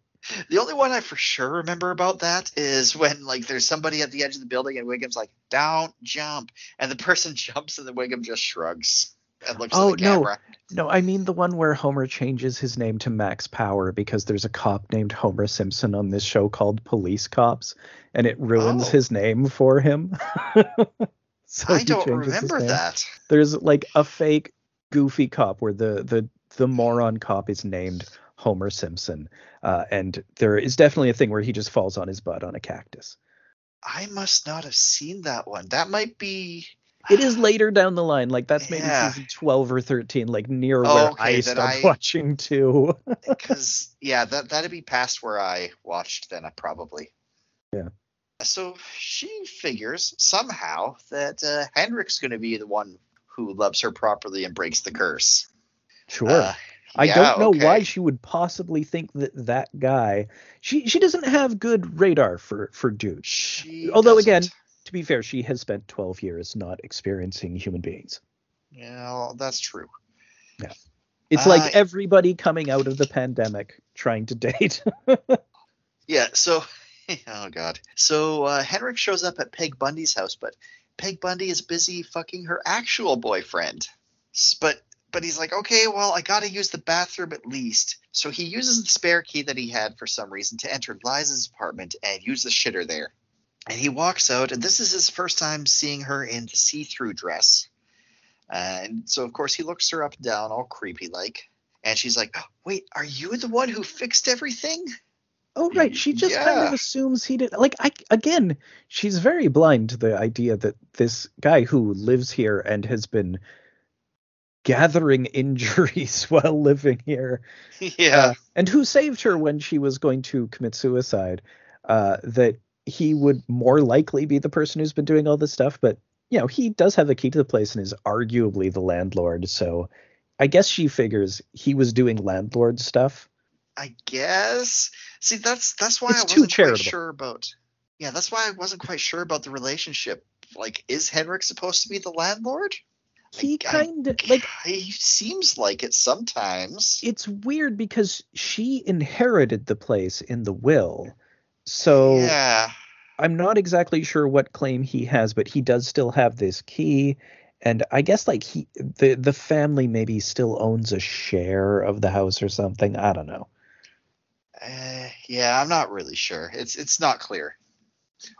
The only one I for sure remember about that is when like there's somebody at the edge of the building and Wiggum's like, "Don't jump," and the person jumps and then Wiggum just shrugs and looks Oh, at the camera. No, I mean the one where Homer changes his name to Max Power because there's a cop named Homer Simpson on this show called Police Cops, and it ruins Oh. his name for him. so I don't remember that. There's like a fake goofy cop where the the the moron cop is named Homer Simpson, uh, and there is definitely a thing where he just falls on his butt on a cactus. I must not have seen that one. That might be. It is later down the line, like that's maybe Yeah. season twelve or thirteen, like near Oh, where okay, I stopped I- watching too. because yeah, that that'd be past where I watched then, uh, probably. Yeah. So she figures somehow that uh, Henrik's going to be the one who loves her properly and breaks the curse. Sure. Uh, I yeah, don't know why she would possibly think that that guy. She she doesn't have good radar for for dudes. She Although again, doesn't. To be fair, she has spent 12 years not experiencing human beings. yeah, that's true. Yeah. It's Uh, like everybody coming out of the pandemic trying to date. Yeah. So, oh god. So uh, Henrik shows up at Peg Bundy's house, but Peg Bundy is busy fucking her actual boyfriend. But but he's like, okay, well, I got to use the bathroom at least. So he uses the spare key that he had for some reason to enter Liza's apartment and use the shitter there. And he walks out, and this is his first time seeing her in the see-through dress. And so, of course, he looks her up and down, all creepy like. And she's like, "Wait, are you the one who fixed everything?" oh right, she just kind of assumes he did. Like I again, she's very blind to the idea that this guy who lives here and has been gathering injuries while living here yeah. uh, and who saved her when she was going to commit suicide uh, that he would more likely be the person who's been doing all this stuff but you know he does have the key to the place and is arguably the landlord so i guess she figures he was doing landlord stuff I guess. See, that's that's why It's I wasn't quite sure about. Yeah, that's why I wasn't quite sure about the relationship. Like, is Henrik supposed to be the landlord? he kind of like He seems like it sometimes. it's weird because she inherited the place in the will so yeah. I'm not exactly sure what claim he has, but he does still have this key. And I guess like he the the family maybe still owns a share of the house or something. I don't know. Uh, yeah, I'm not really sure. It's it's not clear.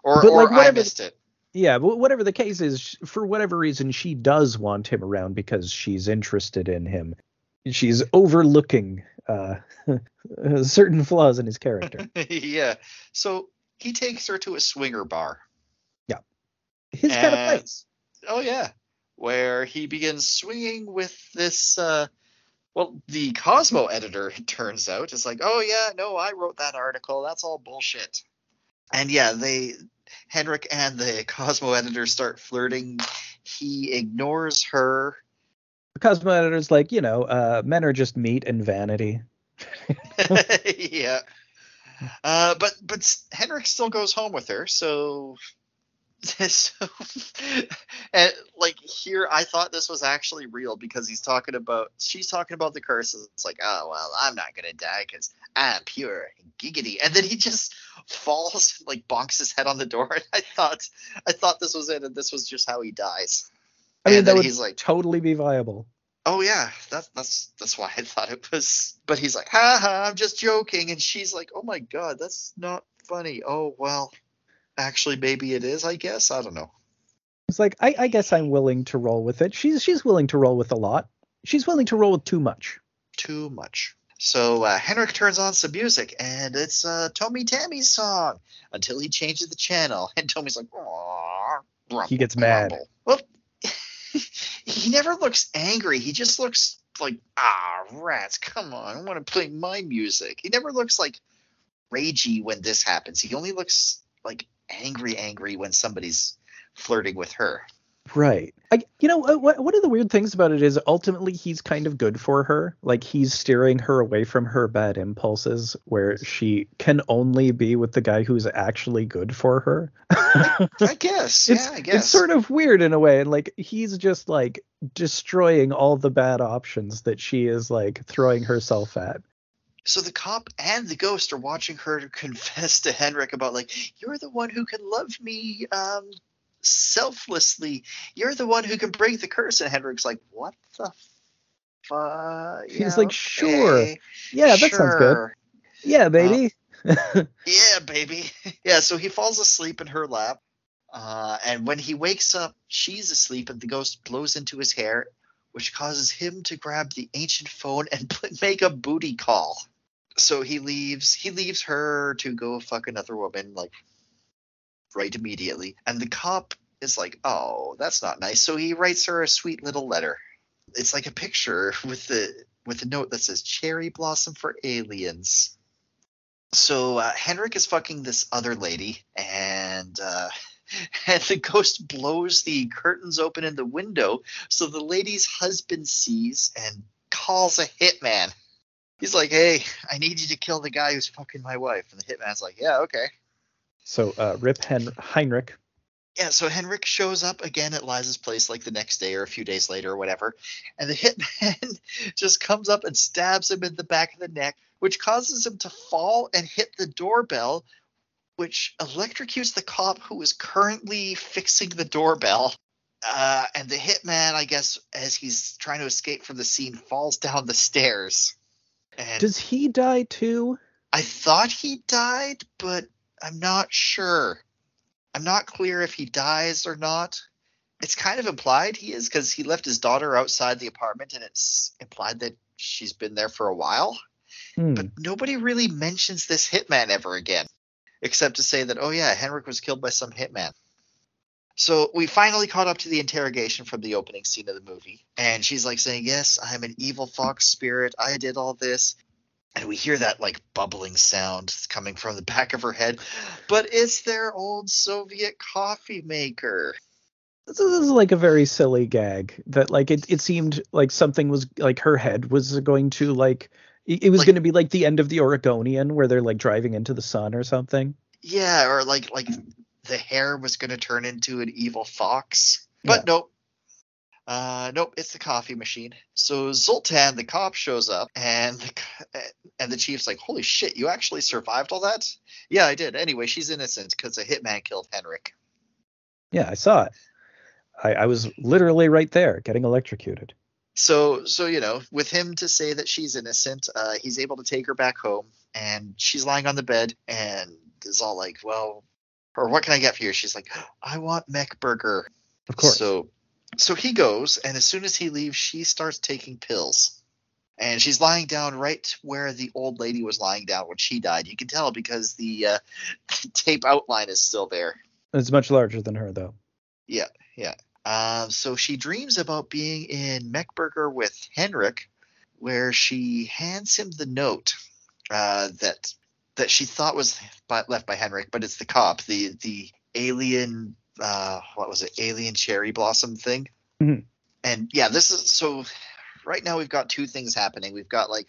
Or But, or like, I missed it. Yeah, but whatever the case is, for whatever reason, she does want him around because she's interested in him. She's overlooking uh, certain flaws in his character. yeah. So he takes her to a swinger bar. Yeah. His kind of Uh, place. Oh yeah, where he begins swinging with this uh, Well, the Cosmo editor, it turns out, is like, oh yeah, no, I wrote that article. That's all bullshit. And yeah, they Henrik and the Cosmo editor start flirting. He ignores her. The Cosmo editor's like, you know, uh, men are just meat and vanity. yeah. Uh, but but Henrik still goes home with her, so so and like here I thought this was actually real because he's talking about she's talking about the curses. It's like, oh well, I'm not gonna die because I'm pure giggity. And then he just falls, like bonks his head on the door. And I thought I thought this was it, and this was just how he dies. I mean, and that would he's like, totally be viable. Oh yeah, that's that's that's why I thought it was. But he's like, ha ha, I'm just joking, and she's like, oh my god, that's not funny. Oh well, actually maybe it is. I guess I don't know. It's like I, I guess I'm willing to roll with it. She's she's willing to roll with a lot. She's willing to roll with too much. Too much. So uh, Henrik turns on some music, and it's uh, Tomy Tani's song until he changes the channel, and Tommy's like, "Aw, grumble, He gets mad. grumble." He never looks angry. He just looks like, ah, rats, come on, I want to play my music. He never looks like ragey when this happens. He only looks like angry, angry when somebody's flirting with her. Right. I, you know, what, one of the weird things about it is ultimately he's kind of good for her. Like he's steering her away from her bad impulses, where she can only be with the guy who's actually good for her. I guess. it's, yeah, I guess. it's sort of weird in a way. And like he's just like destroying all the bad options that she is like throwing herself at. so the cop and the ghost are watching her confess to Henrik about like you're the one who can love me um selflessly. You're the one who can break the curse. And Henrik's like, what the fuck? He's like, "Sure. Yeah, that sounds good. Yeah, baby. Yeah, baby. yeah, so he falls asleep in her lap. Uh, and when he wakes up, she's asleep, and the ghost blows into his hair, which causes him to grab the ancient phone and make a booty call. So he leaves. He leaves her to go fuck another woman, like right immediately. And the cop is like, "Oh, that's not nice." So he writes her a sweet little letter. It's like a picture with the with a note that says "Cherry blossom for aliens." So uh, Henrik is fucking this other lady, and uh, and the ghost blows the curtains open in the window, so the lady's husband sees and calls a hitman. He's like, "Hey, I need you to kill the guy who's fucking my wife," and the hitman's like, "Yeah, okay." So uh, Rip Hen- Heinrich. Yeah, so Henrik shows up again at Liza's place like the next day or a few days later or whatever, and the hitman just comes up and stabs him in the back of the neck, which causes him to fall and hit the doorbell, which electrocutes the cop who is currently fixing the doorbell. Uh, and the hitman, I guess, as he's trying to escape from the scene, falls down the stairs. And Does he die too? I thought he died, but I'm not sure. I'm not clear if he dies or not. It's kind of implied he is because he left his daughter outside the apartment and it's implied that she's been there for a while. Hmm. But nobody really mentions this hitman ever again, except to say that, oh yeah, Henrik was killed by some hitman. So we finally caught up to the interrogation from the opening scene of the movie. And she's like saying, Yes, I'm an evil fox spirit. I did all this. And we hear that like bubbling sound coming from the back of her head. But it's their old Soviet coffee maker. This is, like a very silly gag that like it, it seemed like something was like her head was going to like it, was Like- going to be like the end of the Oregonian where they're like driving into the sun or something. Yeah, or like like the hair was gonna turn into an evil fox. But Yeah. nope. Uh, nope, it's the coffee machine. So Zoltan, the cop, shows up, and the, and the chief's like, "Holy shit, you actually survived all that?" Yeah, I did. Anyway, she's innocent because a hitman killed Henrik. Yeah, I saw it. I, I was literally right there getting electrocuted. So, so you know, with him to say that she's innocent, uh, he's able to take her back home, and she's lying on the bed, and is all like, "Well, or what can I get for you?" She's like, "I want Mekk Burger." Of course. So, so he goes, and as soon as he leaves, she starts taking pills, and she's lying down right where the old lady was lying down when she died. You can tell because the uh, tape outline is still there. It's much larger than her though. Yeah, yeah. Um, so she dreams about being in Mekk Burger with Henrik, where she hands him the note uh, that that she thought was by, left by Henrik, but it's the cop, the the alien, uh, what was it, alien cherry blossom thing. Mhm. And yeah, this is so. Right now, we've got two things happening. We've got like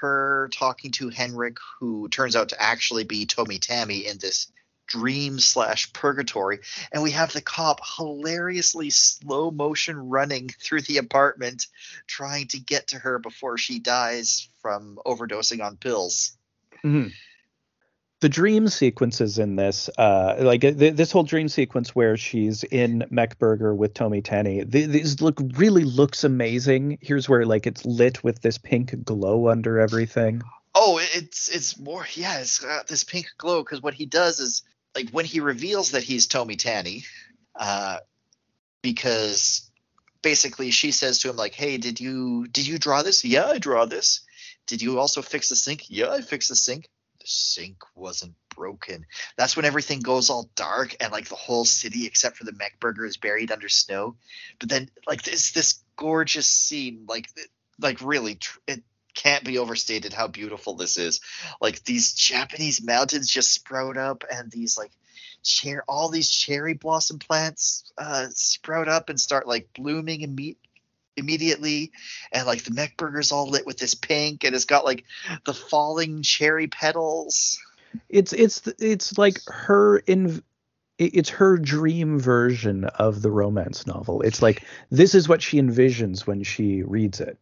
her talking to Henrik, who turns out to actually be Tomy Tani in this dream slash purgatory, and we have the cop hilariously slow motion running through the apartment, trying to get to her before she dies from overdosing on pills. Mhm. The dream sequences in this, uh, like th- this whole dream sequence where she's in Mekk Burger with Tomy Tani, th- these look really looks amazing. Here's where like it's lit with this pink glow under everything. Oh, it's it's more yeah, it's got this pink glow because what he does is like when he reveals that he's Tomy Tani, uh, because basically she says to him like, "Hey, did you did you draw this? Yeah, I draw this. Did you also fix the sink? Yeah, I fixed the sink. Sink wasn't broken. That's when everything goes all dark and like the whole city except for the Mekk Burger is buried under snow. But then like it's this gorgeous scene, like like really it can't be overstated how beautiful this is. Like these Japanese mountains just sprout up and these like cher all these cherry blossom plants uh sprout up and start like blooming imme- immediately and like the Mekk Burger's all lit with this pink and it's got like the falling cherry petals It's it's it's like her in it's her dream version of the romance novel. It's like this is what she envisions when she reads it.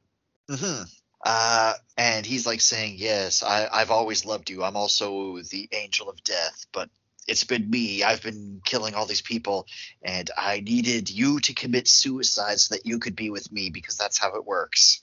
hmm Uh, and he's like saying, "Yes, I, I've always loved you. I'm also the angel of death, but it's been me. I've been killing all these people, and I needed you to commit suicide so that you could be with me because that's how it works."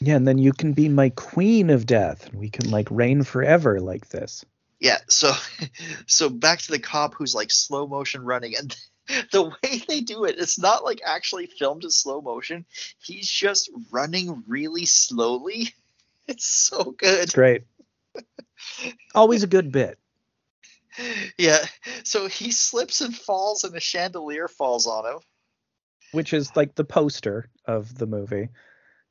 Yeah, and then you can be my queen of death, and we can like reign forever like this. Yeah. So, so back to the cop who's like slow motion running, and the way they do it, it's not like actually filmed in slow motion. He's just running really slowly. It's so good. It's great. Always a good bit. Yeah. So he slips and falls, and a chandelier falls on him. which is like the poster of the movie.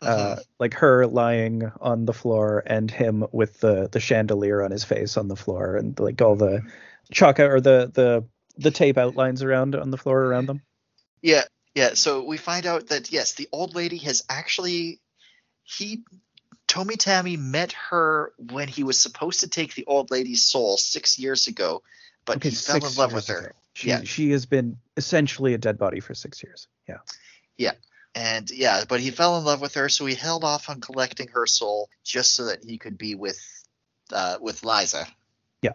Uh, Mhm. like her lying on the floor and him with the the chandelier on his face on the floor and like all the chaka or the the the tape outlines around on the floor around them. Yeah. Yeah. So we find out that yes, the old lady has actually he Tomy Tani met her when he was supposed to take the old lady's soul six years ago, but he fell in love with her. ago. She, Yeah. she has been essentially a dead body for six years. Yeah. Yeah. And yeah, but he fell in love with her, so he held off on collecting her soul just so that he could be with uh, with Liza. Yeah.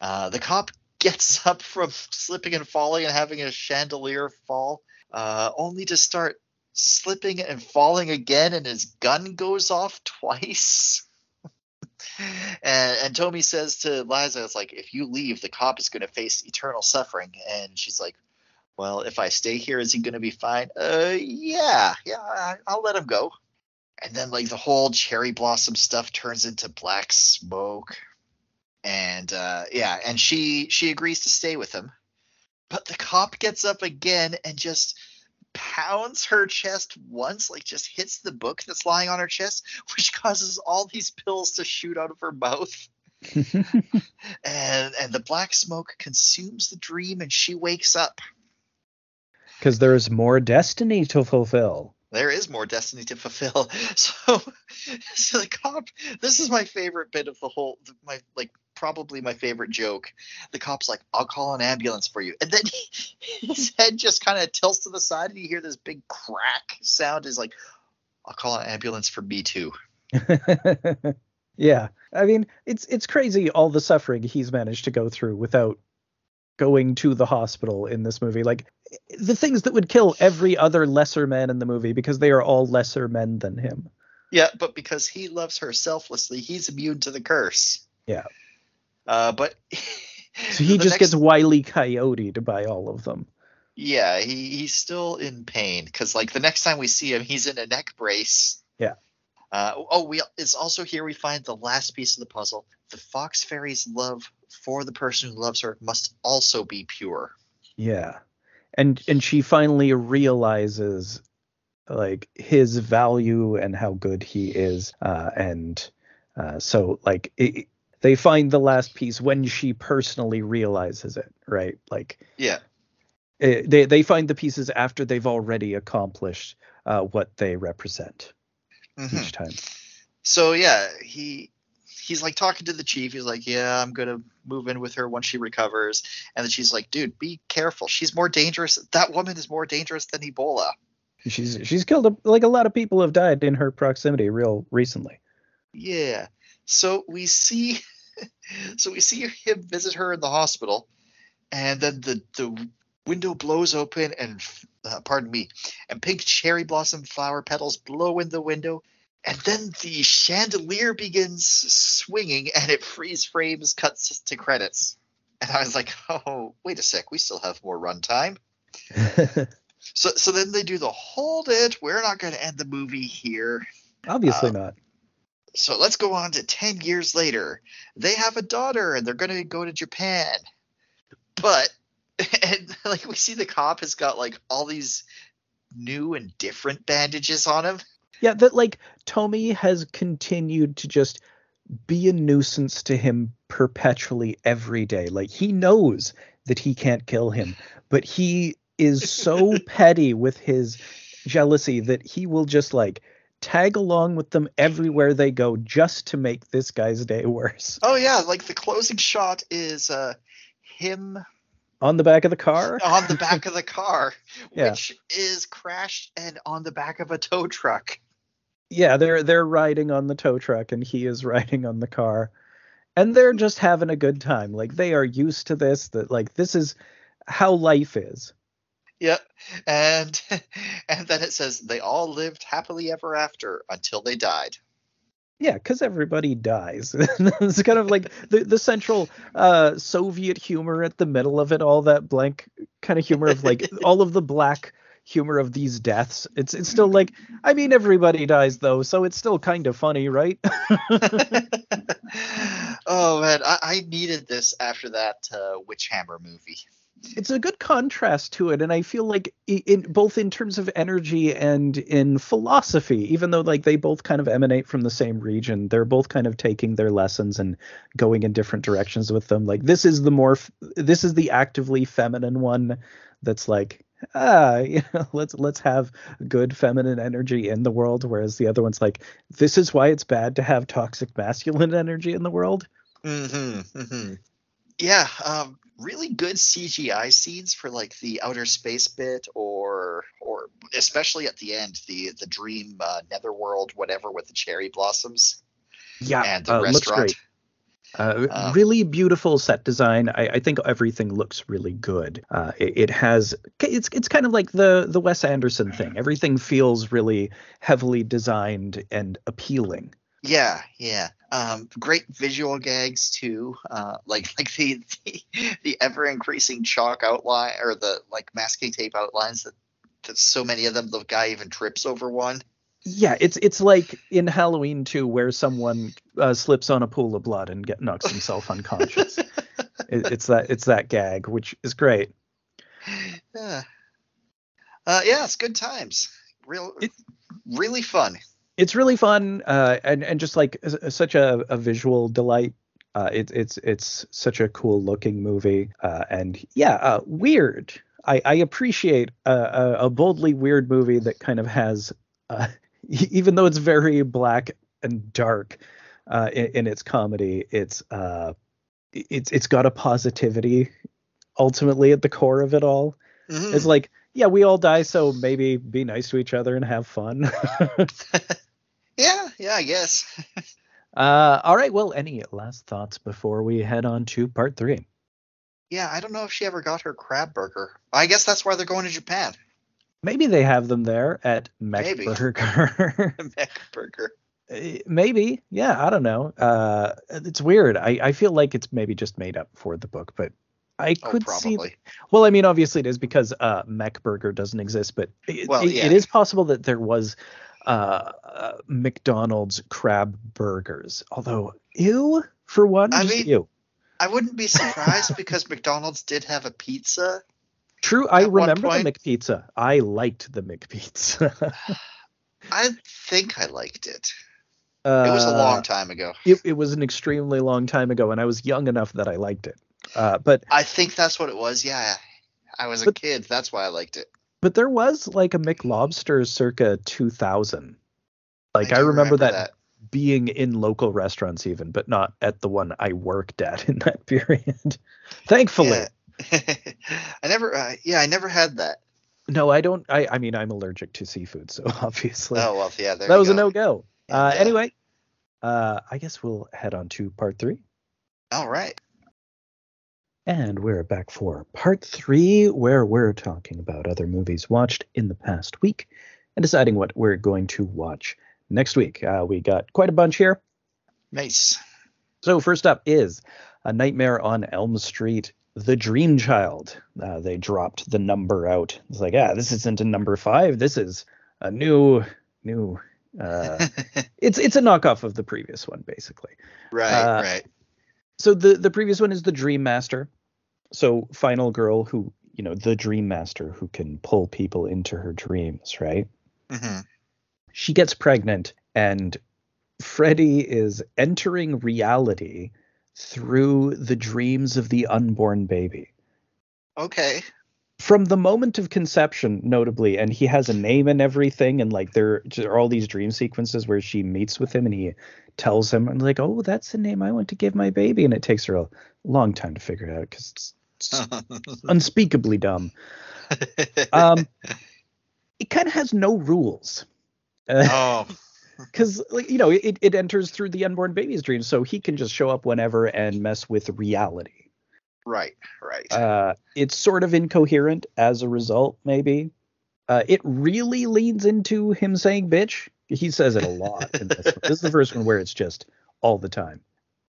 Uh, the cop gets up from slipping and falling and having a chandelier fall, uh, only to start slipping and falling again, and his gun goes off twice. and, and Tommy says to Liza, "It's like if you leave, the cop is going to face eternal suffering." And she's like, well, if I stay here, is he going to be fine? Uh, yeah, yeah, I, I'll let him go. And then, like, the whole cherry blossom stuff turns into black smoke. And, uh, yeah, and she she agrees to stay with him. But the cop gets up again and just pounds her chest once, like, just hits the book that's lying on her chest, which causes all these pills to shoot out of her mouth. And, and the black smoke consumes the dream, and she wakes up. Because there's more destiny to fulfill. there is more destiny to fulfill. So, so the cop. This is my favorite bit of the whole. My like probably my favorite joke. The cop's like, "I'll call an ambulance for you," and then he, his head just kind of tilts to the side, and you hear this big crack sound. Is like, "I'll call an ambulance for me too." yeah. I mean, it's it's crazy all the suffering he's managed to go through without going to the hospital in this movie. Like the things that would kill every other lesser man in the movie because they are all lesser men than him. Yeah, but because he loves her selflessly, he's immune to the curse. Yeah. Uh, but So he just next- gets wily coyote to buy all of them. Yeah, he, he's still in pain because like the next time we see him, he's in a neck brace. Yeah. Uh, oh, we it's also here we find the last piece of the puzzle. The fox fairy's love for the person who loves her must also be pure. Yeah. And and she finally realizes like his value and how good he is uh, and uh, so like it, they find the last piece when she personally realizes it right like Yeah. it, they they find the pieces after they've already accomplished uh, what they represent Mhm. each time So yeah, he he's like talking to the chief. He's like, "Yeah, I'm gonna move in with her once she recovers." And then she's like, "Dude, be careful. She's more dangerous. That woman is more dangerous than Ebola." she's she's killed a, like a lot of people have died in her proximity real recently Yeah. So we see, so we see him visit her in the hospital, and then the the window blows open, and uh, pardon me, and pink cherry blossom flower petals blow in the window, and then the chandelier begins swinging, and it freeze frames cuts to credits, and I was like, oh, wait a sec, we still have more runtime. So so then they do the hold it. We're not going to end the movie here. obviously Uh, not So let's go on to 10 years later. They have a daughter and they're going to go to Japan. But, and like we see the cop has got like all these new and different bandages on him. Yeah, that like Tommy has continued to just be a nuisance to him perpetually every day. Like he knows that he can't kill him, but he is so petty with his jealousy that he will just like tag along with them everywhere they go just to make this guy's day worse. Oh, yeah. Like the closing shot is uh, him On the back of the car? on the back of the car, Yeah. which is crashed and on the back of a tow truck. Yeah, they're they're riding on the tow truck and he is riding on the car. And they're just having a good time. Like they are used to this that like this is how life is. Yep. And and then it says they all lived happily ever after until they died. Yeah, because everybody dies. it's kind of like the, the central uh, Soviet humor at the middle of it, all that blank kind of humor of like all of the black humor of these deaths. It's it's still like I mean everybody dies though, so it's still kind of funny, right? oh man, I, I needed this after that uh, Witchhammer movie. It's a good contrast to it and i feel like in both in terms of energy and in philosophy even though like they both kind of emanate from the same region they're both kind of taking their lessons and going in different directions with them like this is the more this is the actively feminine one that's like ah you know let's let's have good feminine energy in the world whereas the other one's like this is why it's bad to have toxic masculine energy in the world Mm-hmm, mm-hmm. Yeah, um, really good CGI scenes for like the outer space bit, or or especially at the end, the the dream uh, netherworld, whatever, with the cherry blossoms yeah and the uh, looks restaurant. great Uh, Uh, really beautiful set design. I, I think everything looks really good. Uh, it, it has it's it's kind of like the the Wes Anderson thing. Everything feels really heavily designed and appealing. Yeah, yeah. Um, great visual gags too. Uh, like like the the, the ever increasing chalk outline or the like masking tape outlines that, that so many of them the guy even trips over one. Yeah, it's it's like in Halloween too, where someone uh, slips on a pool of blood and get knocks himself unconscious. It, it's that it's that gag, which is great. Yeah. Uh, yeah, it's good times. Real, It- really fun. It's really fun uh, and and just like s- such a, a visual delight. Uh, it's it's it's such a cool looking movie uh, and yeah, uh, weird. I, I appreciate a, a, boldly weird movie that kind of has, uh, even though it's very black and dark uh, in, in its comedy, it's uh, it's it's got a positivity ultimately at the core of it all. Mhm. It's like yeah, we all die, so maybe be nice to each other and have fun. yeah, yeah, I guess. Uh, all right. Well, any last thoughts before we head on to part three? Yeah, I don't know if she ever got her crab burger. I guess that's why they're going to Japan. Maybe they have them there at. Mekk Burger. Eh, maybe. Yeah. I don't know. Uh, it's weird. I, I feel like it's maybe just made up for the book, but I Oh, could see. Well, I mean, obviously it is because uh, Mekk Burger doesn't exist, but it, Well, it- it is possible that there was uh, uh, McDonald's crab burgers. Although, ew, for one, I mean, ew. I wouldn't be surprised because McDonald's did have a pizza. True, I remember the McPizza. I liked the McPizza. I think I liked it. uh, It was a long time ago. It, it was an extremely long time ago, and I was young enough that I liked it. Uh, but I think that's what it was. Yeah, I was a kid. That's why I liked it. But there was like a McLobster circa 2000. Like I, do remember, that, being in local restaurants even, but not at the one I worked at in that period. Thankfully. I never. Uh, yeah, I never had that. No, I don't. I, I mean, I'm allergic to seafood, so obviously Oh well, yeah. There that was a no go. Uh, And, uh, anyway, uh, I guess we'll head on to part three. All right. And we're back for part three, where we're talking about other movies watched in the past week and deciding what we're going to watch next week. Uh, we got quite a bunch here. Nice. So, first up is A Nightmare on Elm Street, The Dream Child. Uh, they dropped the number out. It's like, ah, this isn't a number five. This is a new, new. Uh, it's it's a knockoff of the previous one, basically. right. uh, right. so the the previous one is the dream master so final girl who you know the dream master who can pull people into her dreams right? Hmm she gets pregnant and freddy is entering reality through the dreams of the unborn baby. Okay. from the moment of conception notably and he has a name and everything and like there are all these dream sequences where she meets with him and he tells him and like oh that's the name i want to give my baby and it takes her a long time to figure it out because unspeakably dumb um it kind of has no rules oh. because like you know it, it enters through the unborn baby's dreams so he can just show up whenever and mess with reality Right. Right. uh, it's sort of incoherent as a result, maybe. Uh, it really leans into him saying bitch. He says it a lot in this one. This is the first one where it's just all the time.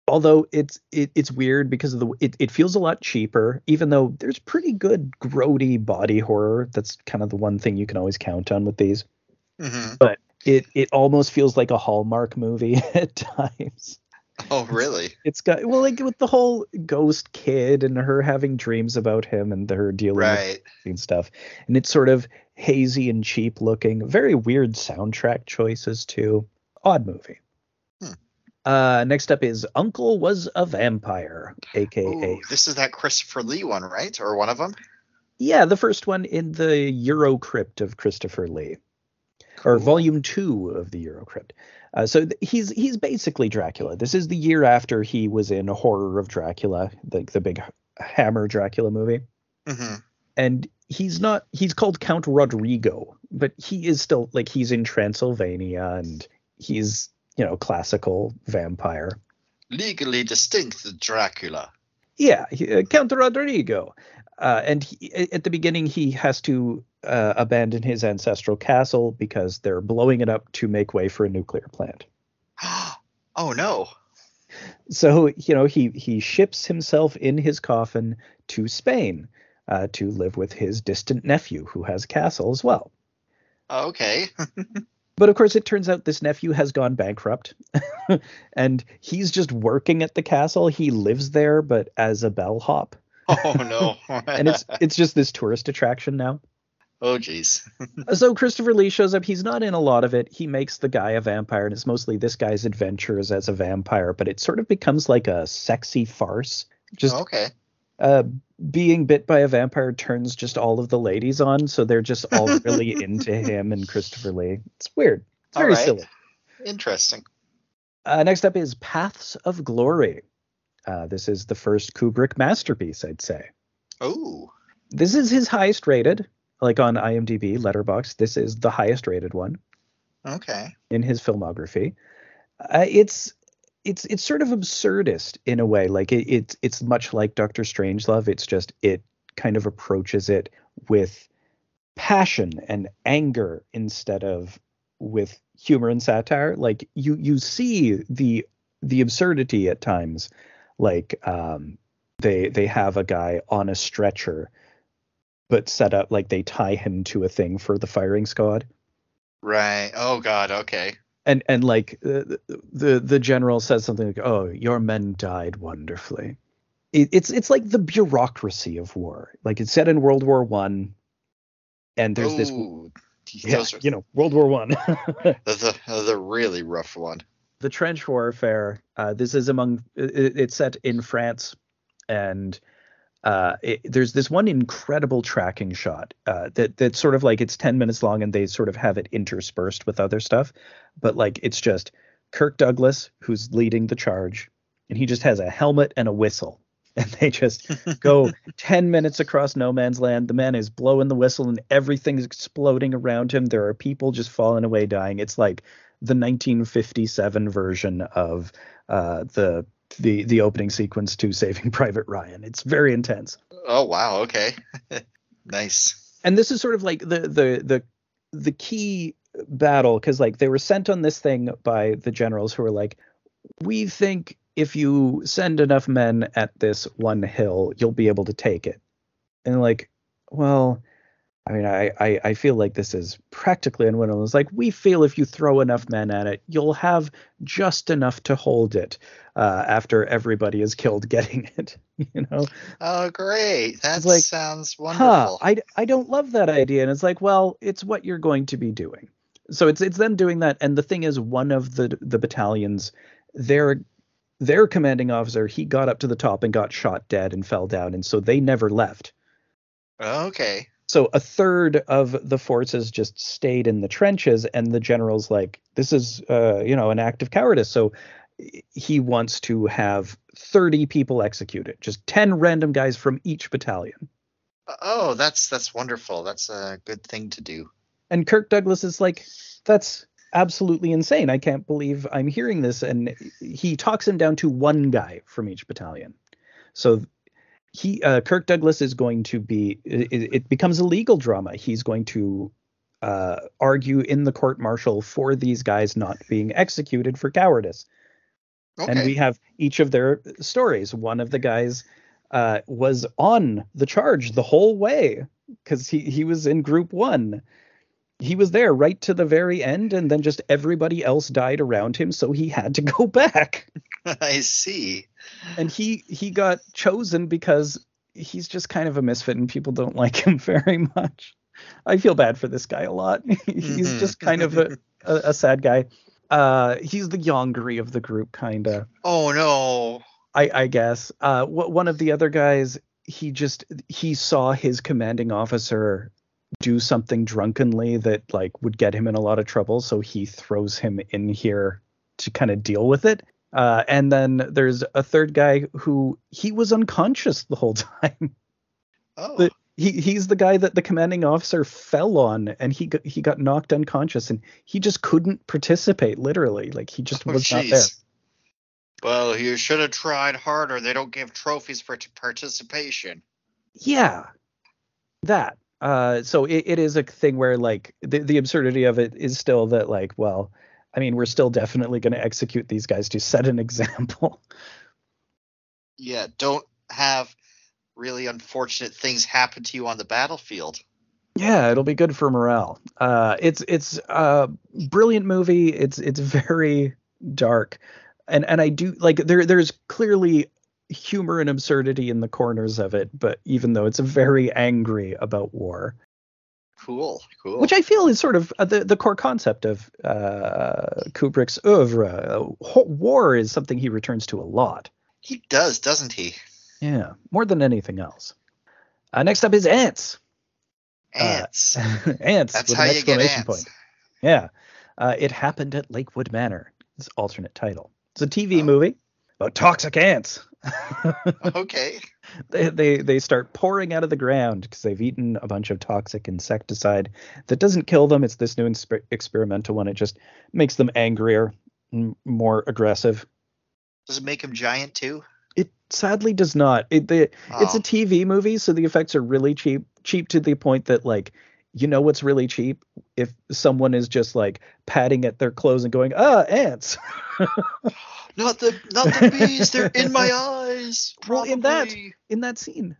Although it's it, it's weird because of the it, it feels a lot cheaper, even though there's pretty good grody body horror. That's kind of the one thing you can always count on with these. hmm It it almost feels like a Hallmark movie at times. Oh, really? It's got well, like with the whole ghost kid and her having dreams about him and her dealing with Right. and stuff. And it's sort of hazy and cheap looking. Very weird soundtrack choices too. Odd movie. Uh, next up is Uncle Was a Vampire, aka Ooh, this is that Christopher Lee one, right? Or one of them? yeah, the first one in the Eurocrypt of Christopher Lee, or Volume Two of the Eurocrypt. Uh, so th- he's he's basically Dracula. This is the year after he was in Horror of Dracula, the the big Hammer Dracula movie. hmm and he's not he's called count rodrigo but he is still like he's in transylvania and he's you know classical vampire Legally distinct Dracula. yeah he- uh, count rodrigo uh, and he, at the beginning he has to uh, abandon his ancestral castle because they're blowing it up to make way for a nuclear plant oh no. so you know he he ships himself in his coffin to spain uh, to live with his distant nephew who has a castle as well okay. But of course, it turns out this nephew has gone bankrupt, and he's just working at the castle. He lives there, but as a bellhop, oh no. and it's it's just this tourist attraction now. oh jeez. So Christopher Lee shows up. He's not in a lot of it. He makes the guy a vampire, and it's mostly this guy's adventures as a vampire. But it sort of becomes like a sexy farce. Just okay. Uh, being bit by a vampire turns just all of the ladies on, so they're just all really into him and Christopher Lee. It's weird. It's very right. silly. Interesting. Uh, next up is Paths of Glory. Uh, this is the first Kubrick masterpiece, I'd say. Oh. This is his highest rated, like on IMDb, Letterboxd. This is the highest rated one Okay. in his filmography. Uh, it's it's it's sort of absurdist in a way. Like it, it's it's much like Doctor Strangelove. It's just it kind of approaches it with passion and anger instead of with humor and satire. Like you you see the the absurdity at times. Like um, they they have a guy on a stretcher, but set up like they tie him to a thing for the firing squad Right. Oh god. Okay. And and like uh, the the the general says something like, "Oh, your men died wonderfully," it, it's it's like the bureaucracy of war. Like it's set in World War One, and there's this yeah, are you know World War One. the, the the really rough one. the trench warfare. Uh, this is among it, it's set in France, and uh, it, there's this one incredible tracking shot uh, that that's sort of like it's 10 minutes long, and they sort of have it interspersed with other stuff, but like it's just Kirk Douglas who's leading the charge, and he just has a helmet and a whistle. And they just go 10 minutes across no man's land. The man is blowing the whistle and everything's exploding around him. There are people just falling away dying. It's like the 1957 version of uh, the the the opening sequence to Saving Private Ryan. It's very intense. Oh wow, okay. nice. And this is sort of like the the the the key battle because like they were sent on this thing by the generals who were like, we think if you send enough men at this one hill, you'll be able to take it. And like, well, I mean, I, I, I feel like this is practically unwinnable. It's like we feel if you throw enough men at it, you'll have just enough to hold it uh, after everybody is killed getting it. You know, Oh great. That like, sounds huh? wonderful. I, I don't love that idea. And it's like, well, it's what you're going to be doing. So it's it's them doing that. And the thing is, one of the the battalions, their their commanding officer, he got up to the top and got shot dead and fell down, and so they never left. okay. So a third of the forces just stayed in the trenches, and the general's like, "This is, uh, you know, an act of cowardice." So he wants to have 30 people executed, just 10 random guys from each battalion. Oh, that's that's wonderful. That's a good thing to do. And Kirk Douglas is like, "That's absolutely insane. I can't believe I'm hearing this." And he talks him down to one guy from each battalion. So he uh, Kirk Douglas is going to be it, it becomes a legal drama. He's going to uh, argue in the court martial for these guys not being executed for cowardice. Okay. And we have each of their stories. One of the guys uh, was on the charge the whole way because he he was in group one. He was there right to the very end, and then just everybody else died around him, so he had to go back I see. and he he got chosen because he's just kind of a misfit and people don't like him very much. I feel bad for this guy a lot. he's Mhm. just kind of a, a, a sad guy. Uh, he's the Yongri of the group, kind of. Oh no. I, I guess. Uh, wh- one of the other guys, he just he saw his commanding officer do something drunkenly that like would get him in a lot of trouble, so he throws him in here to kind of deal with it. Uh, and then there's a third guy who he was unconscious the whole time. Oh. But he he's the guy that the commanding officer fell on, and he got, he got knocked unconscious, and he just couldn't participate. Literally, like he just Oh, was not there. Well, you should have tried harder. They don't give trophies for t- participation. Yeah, that. Uh, so it, it is a thing where like the, the absurdity of it is still that like, well, I mean, we're still definitely going to execute these guys to set an example. Yeah, don't have really unfortunate things happen to you on the battlefield. yeah, it'll be good for morale. Uh, it's it's a brilliant movie. It's it's very dark, and and I do like there there's clearly humor and absurdity in the corners of it, but even though it's very angry about war. Cool, cool. which I feel is sort of uh, the the core concept of uh, Kubrick's oeuvre. Uh, war is something he returns to a lot. he does, doesn't he? Yeah, more than anything else. Uh, next up is ants. Ants. ants That's with how an you get exclamation ants. point. Yeah, uh, it happened at Lakewood Manor. This alternate title. It's a TV Oh. movie about toxic ants. okay. They, they they start pouring out of the ground because they've eaten a bunch of toxic insecticide that doesn't kill them. It's this new inspe- experimental one. It just makes them angrier, m- more aggressive. Does it make them giant too? It sadly does not. It the, it's Oh. a TV movie, so the effects are really cheap. Cheap to the point that like you know what's really cheap if someone is just like patting at their clothes and going ah ants. Not the not the bees. They're in my eyes. Well, in that- In that scene,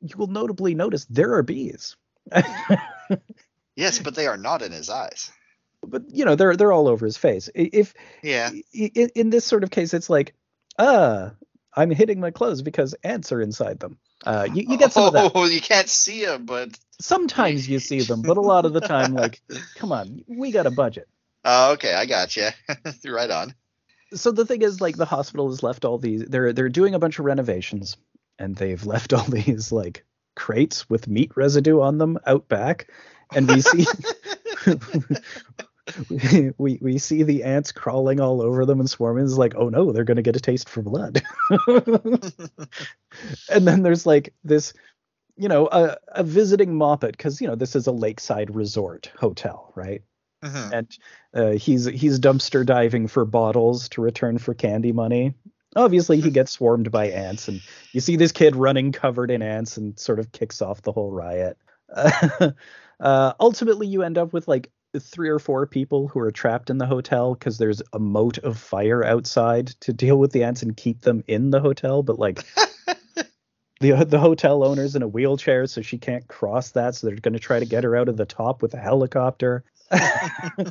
you, will notably notice there are bees. Yes, but they are not in his eyes. but you know they're they're all over his face. If Yeah. i- i- in this sort of case, it's like, ah, I'm hitting my clothes because ants are inside them. Uh, you, you get some of that. Oh, you can't see them, but Sometimes you see them, but a lot of the time, like, come on, we got a budget. oh, okay, I got you. right on. So the thing is, like, the hospital has left all these. They're they're doing a bunch of renovations, and they've left all these like crates with meat residue on them out back, and we see. we we see the ants crawling all over them and swarming. It's like, oh no, they're gonna get a taste for blood. and then there's like this, you know, a, a visiting moppet because you know this is a lakeside resort hotel, right? Mhm. And uh, he's he's dumpster diving for bottles to return for candy money. Obviously, he gets swarmed by ants, and you see this kid running covered in ants and sort of kicks off the whole riot. uh, ultimately, you end up with like three or four people who are trapped in the hotel because there's a moat of fire outside to deal with the ants and keep them in the hotel. But like the the hotel owner's in a wheelchair, so she can't cross that. So they're going to try to get her out of the top with a helicopter.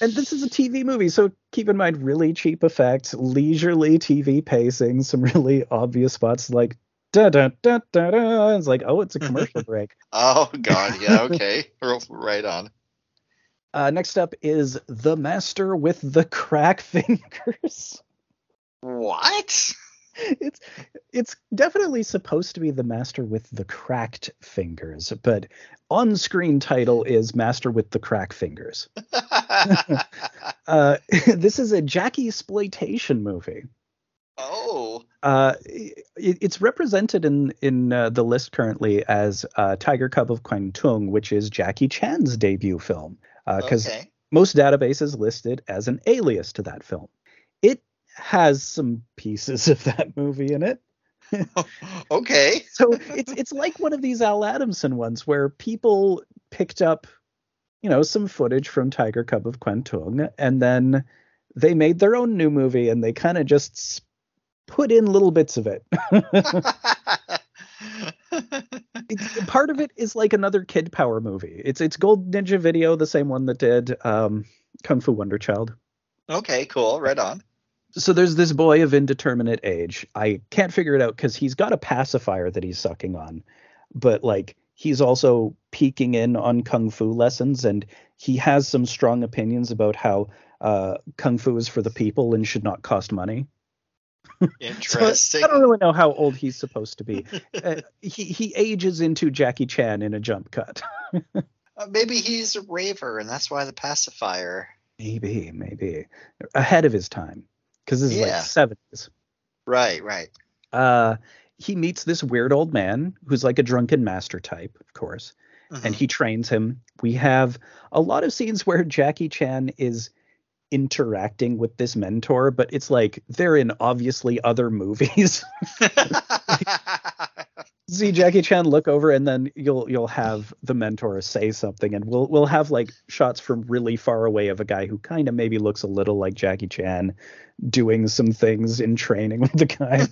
and this is a TV movie, so keep in mind really cheap effects, leisurely TV pacing, some really obvious spots like da da da da da. It's like, oh, it's a commercial break. Oh God, yeah, okay, right on. Uh, next up is The Master with the Crack Fingers. What? It's it's definitely supposed to be the master with the cracked fingers, but on-screen title is Master with the Crack Fingers. Uh, this is a Jackie exploitation movie. oh, Uh, it, it's represented in in uh, the list currently as uh, Tiger Cub of Kwangtung, which is Jackie Chan's debut film, because okay. most databases list it as an alias to that film. It has some pieces of that movie in it. okay. So it's it's like one of these Al Adamson ones where people picked up, you know, some footage from Tiger Cub of Kwangtung and then they made their own new movie and they kind of just put in little bits of it. It's- part of it is like another Kid Power movie. It's it's Gold Ninja Video, the same one that did um, Kung Fu Wonder Child. okay, cool. Right on. So there's this boy of indeterminate age. I can't figure it out because he's got a pacifier that he's sucking on, but like he's also peeking in on kung fu lessons, and he has some strong opinions about how uh, kung fu is for the people and should not cost money. So Interesting. I don't really know how old he's supposed to be. uh, he he ages into Jackie Chan in a jump cut. Uh, maybe he's a raver, and that's why the pacifier. maybe maybe ahead of his time because this is Yeah. like seventies. Right, right. uh, he meets this weird old man who's like a drunken master type, of course, and Mhm. he trains him. We have a lot of scenes where Jackie Chan is interacting with this mentor, but it's like they're in obviously other movies. See Jackie Chan look over and then you'll you'll have the mentor say something and we'll we'll have like shots from really far away of a guy who kind of maybe looks a little like Jackie Chan doing some things in training with the guy.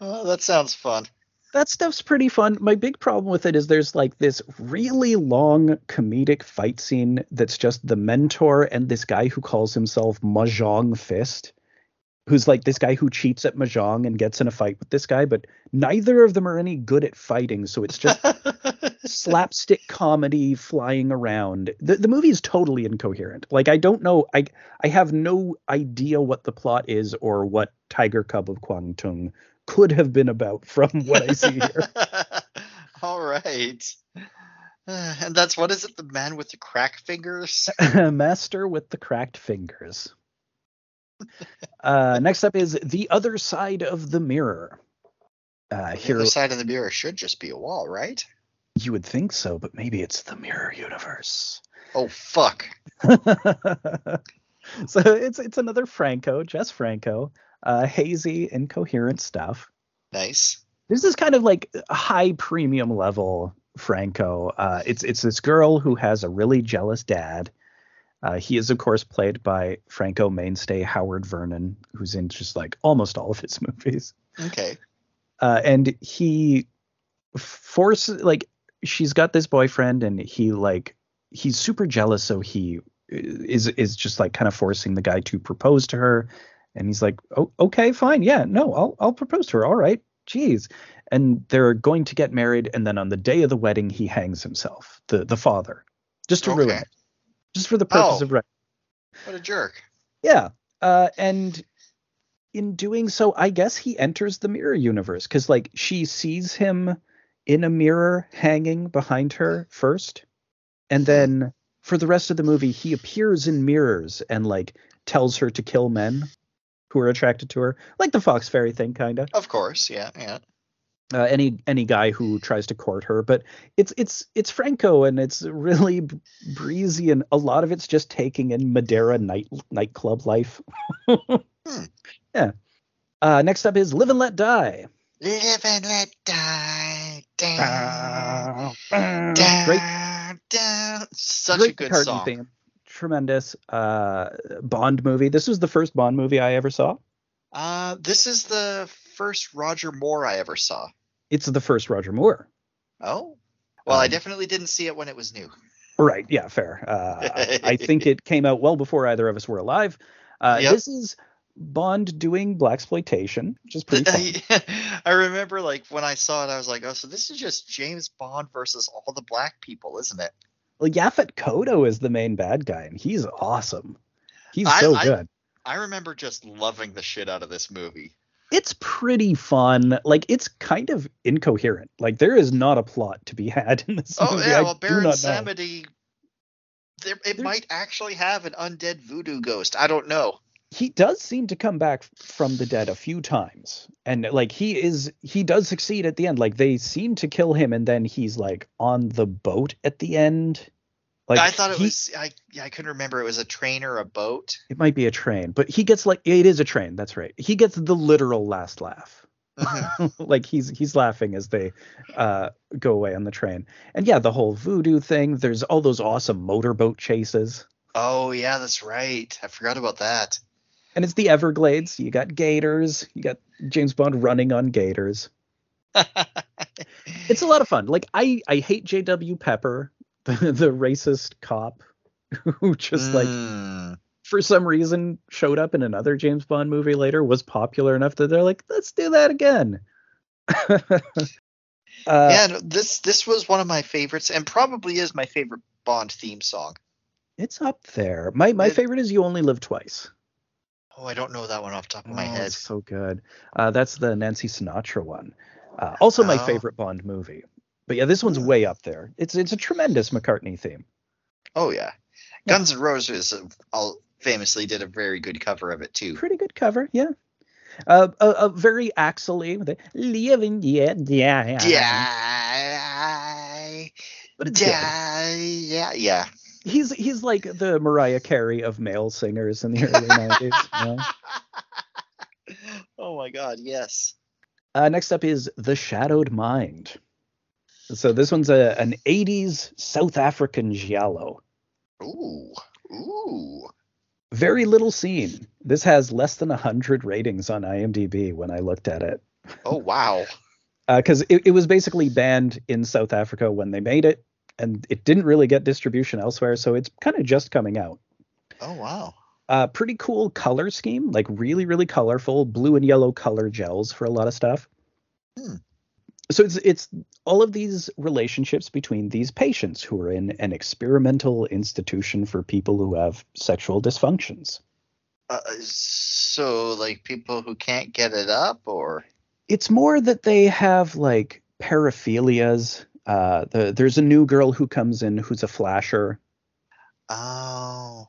oh, that sounds fun. that stuff's pretty fun. My big problem with it is there's like this really long comedic fight scene that's just the mentor and this guy who calls himself Mahjong Fist, who's like this guy who cheats at Mahjong and gets in a fight with this guy, but neither of them are any good at fighting, so it's just slapstick comedy flying around. The the movie is totally incoherent. Like I don't know I I have no idea what the plot is or what Tiger Cub of Kwangtung could have been about from what I see here. All right. Uh, and that's what is it? The man with the crack fingers? Master with the cracked fingers. Uh, next up is the other side of the mirror. Uh, The here other side of the mirror should just be a wall, right? you would think so, but maybe it's the mirror universe. Oh fuck. so it's it's another Franco, Jess Franco, uh, hazy, incoherent stuff. Nice. This is kind of like high premium level Franco. Uh, it's it's this girl who has a really jealous dad. Uh, he is of course played by Franco mainstay Howard Vernon, who's in just like almost all of his movies. Okay. Uh, and he forces like she's got this boyfriend, and he like he's super jealous, so he is is just like kind of forcing the guy to propose to her And he's like, oh, okay, fine. Yeah, no, I'll, I'll propose to her. All right. Jeez. And they're going to get married. And then on the day of the wedding, he hangs himself, the, the father, just to ruin it, just for the purpose Oh. of, re- What a jerk. yeah. Uh, and in doing so, I guess he enters the mirror universe because, like, she sees him in a mirror hanging behind her first. And then for the rest of the movie, he appears in mirrors and, like, tells her to kill men who are attracted to her, like the Fox Fairy thing, kind of. Of course, yeah, yeah. Uh, any any guy who tries to court her, but it's it's it's Franco and it's really breezy and a lot of it's just taking in Madeira night nightclub life. Hmm. Yeah. Uh, next up is Live and Let Die. Live and let die. Down, Great, down, down. Such great a good song. theme. Tremendous uh, Bond movie. This was the first Bond movie I ever saw. Uh, this is the first Roger Moore I ever saw. It's the first Roger Moore. Oh, well, I Um, definitely didn't see it when it was new. Right. Yeah. Fair. Uh, I- I think it came out well before either of us were alive. Uh, Yep. This is Bond doing black exploitation, which is pretty. I remember, like when I saw it, I was like, "Oh, so this is just James Bond versus all the black people, isn't it?" Well, Yaphet Kotto is the main bad guy, and he's awesome. He's I- so I- good. I remember just loving the shit out of this movie. It's pretty fun. Like it's kind of incoherent. Like there is not a plot to be had in this Oh movie. yeah, well, Baron. Samedi, there, it There's- might actually have an undead voodoo ghost. I don't know. He does seem to come back from the dead a few times, and like he is, he does succeed at the end. Like they seem to kill him, and then he's like on the boat at the end. Like I thought it he- was. I yeah, I couldn't remember. It was a train or a boat. It might be a train, but he gets like it is a train. That's right. He gets the literal last laugh. like he's he's laughing as they uh go away on the train. And yeah, the whole voodoo thing, there's all those awesome motorboat chases. oh yeah, that's right. I forgot about that. And it's the Everglades. You got gators, you got James Bond running on gators. It's a lot of fun. Like I I hate JW Pepper, the, the racist cop who just like Mm. for some reason showed up in another James Bond movie later, was popular enough that they're like, let's do that again. uh, yeah, no, this this was one of my favorites, and probably is my favorite Bond theme song. It's up there. My my It- favorite is You Only Live Twice. Oh, I don't know that one off the top of my Oh, head. It's so good. Uh, that's the Nancy Sinatra one. Uh, also my Oh. favorite Bond movie. But yeah, this one's way up there. It's it's a tremendous McCartney theme. Oh yeah, Yeah. Guns N' Roses uh, all famously did a very good cover of it too. Pretty good cover, yeah. Uh, a, a very Axel-y with it. Living, yeah, yeah, Die, But it's die, yeah, yeah. He's he's like the Mariah Carey of male singers in the early '90s. You know? oh my God, yes. Uh, next up is The Shadowed Mind. So this one's a an 80s South African giallo. Ooh, ooh. Very little seen. This has less than 100 ratings on IMDb when I looked at it. Oh wow. Because it, it was basically banned in South Africa when they made it, and it didn't really get distribution elsewhere, so it's kind of just coming out. Oh wow. Uh, pretty cool color scheme, like really, really colorful, blue and yellow color gels for a lot of stuff. Hmm. So it's it's all of these relationships between these patients who are in an experimental institution for people who have sexual dysfunctions. Uh, so like people who can't get it up, or It's more that they have like paraphilias. Uh, the, there's a new girl who comes in who's a flasher, oh,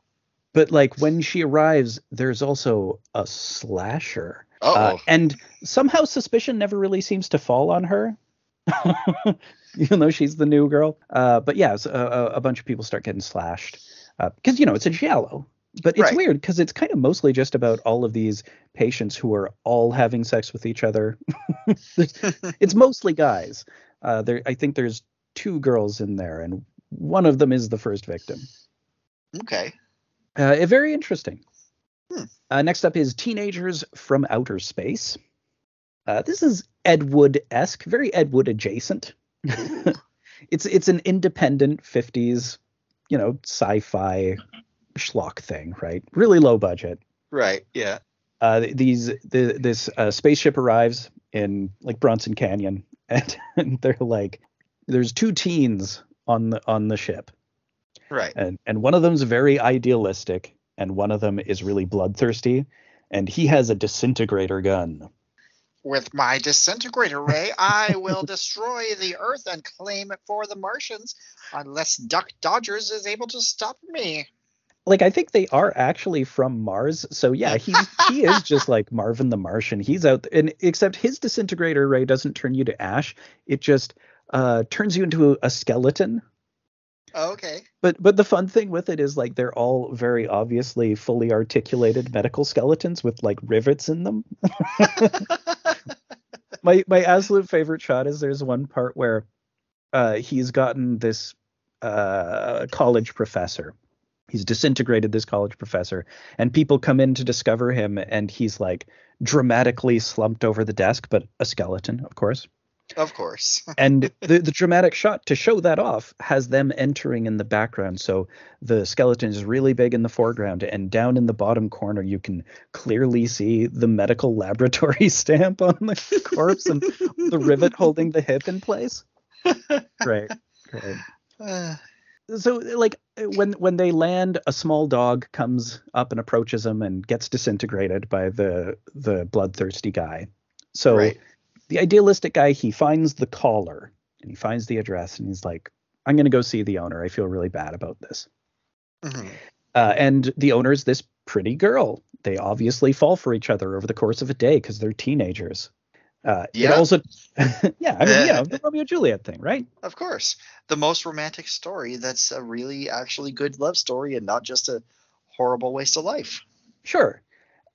but like when she arrives, there's also a slasher. Oh, Uh, and somehow suspicion never really seems to fall on her, even though she's the new girl. Uh, but yeah, so a, a bunch of people start getting slashed because you know it's a giallo. But it's Right. weird because it's kind of mostly just about all of these patients who are all having sex with each other. it's mostly guys. Uh, there, I think there's two girls in there, and one of them is the first victim. okay. Uh, very interesting. Hmm. Uh, next up is Teenagers from Outer Space. Uh, this is Ed Wood esque, very Ed Wood adjacent. it's it's an independent 50s, you know, sci-fi schlock thing, right? Really low budget. Right. Yeah. uh, these the, this uh, spaceship arrives in like Bronson Canyon, and, and they're like, there's two teens on the on the ship, Right. and and one of them's very idealistic, and one of them is really bloodthirsty, and he has a disintegrator gun. With my disintegrator ray, I will destroy the Earth and claim it for the Martians, unless Duck Dodgers is able to stop me. Like I think they are actually from Mars, so yeah, he he is just like Marvin the Martian. He's out, and except his disintegrator ray doesn't turn you to ash; it just uh, turns you into a skeleton. Okay. But but the fun thing with it is like they're all very obviously fully articulated medical skeletons with like rivets in them. my my absolute favorite shot is there's one part where uh, he's gotten this uh, college professor. He's disintegrated this college professor, and people come in to discover him, and he's like dramatically slumped over the desk, but a skeleton, of course. Of course. And the, the dramatic shot to show that off has them entering in the background. So the skeleton is really big in the foreground, and down in the bottom corner, you can clearly see the medical laboratory stamp on the corpse and the rivet holding the hip in place. Great, great. Uh, So like when when they land, a small dog comes up and approaches them and gets disintegrated by the the bloodthirsty guy. So right. The idealistic guy he finds the caller and he finds the address and he's like i'm going to go see the owner i feel really bad about this Mhm. uh, and the owner is this pretty girl they obviously fall for each other over the course of a day because they're teenagers uh, Yeah. also yeah i mean you know the romeo and juliet thing right Of course. The most romantic story that's a really actually good love story and not just a horrible waste of life. Sure.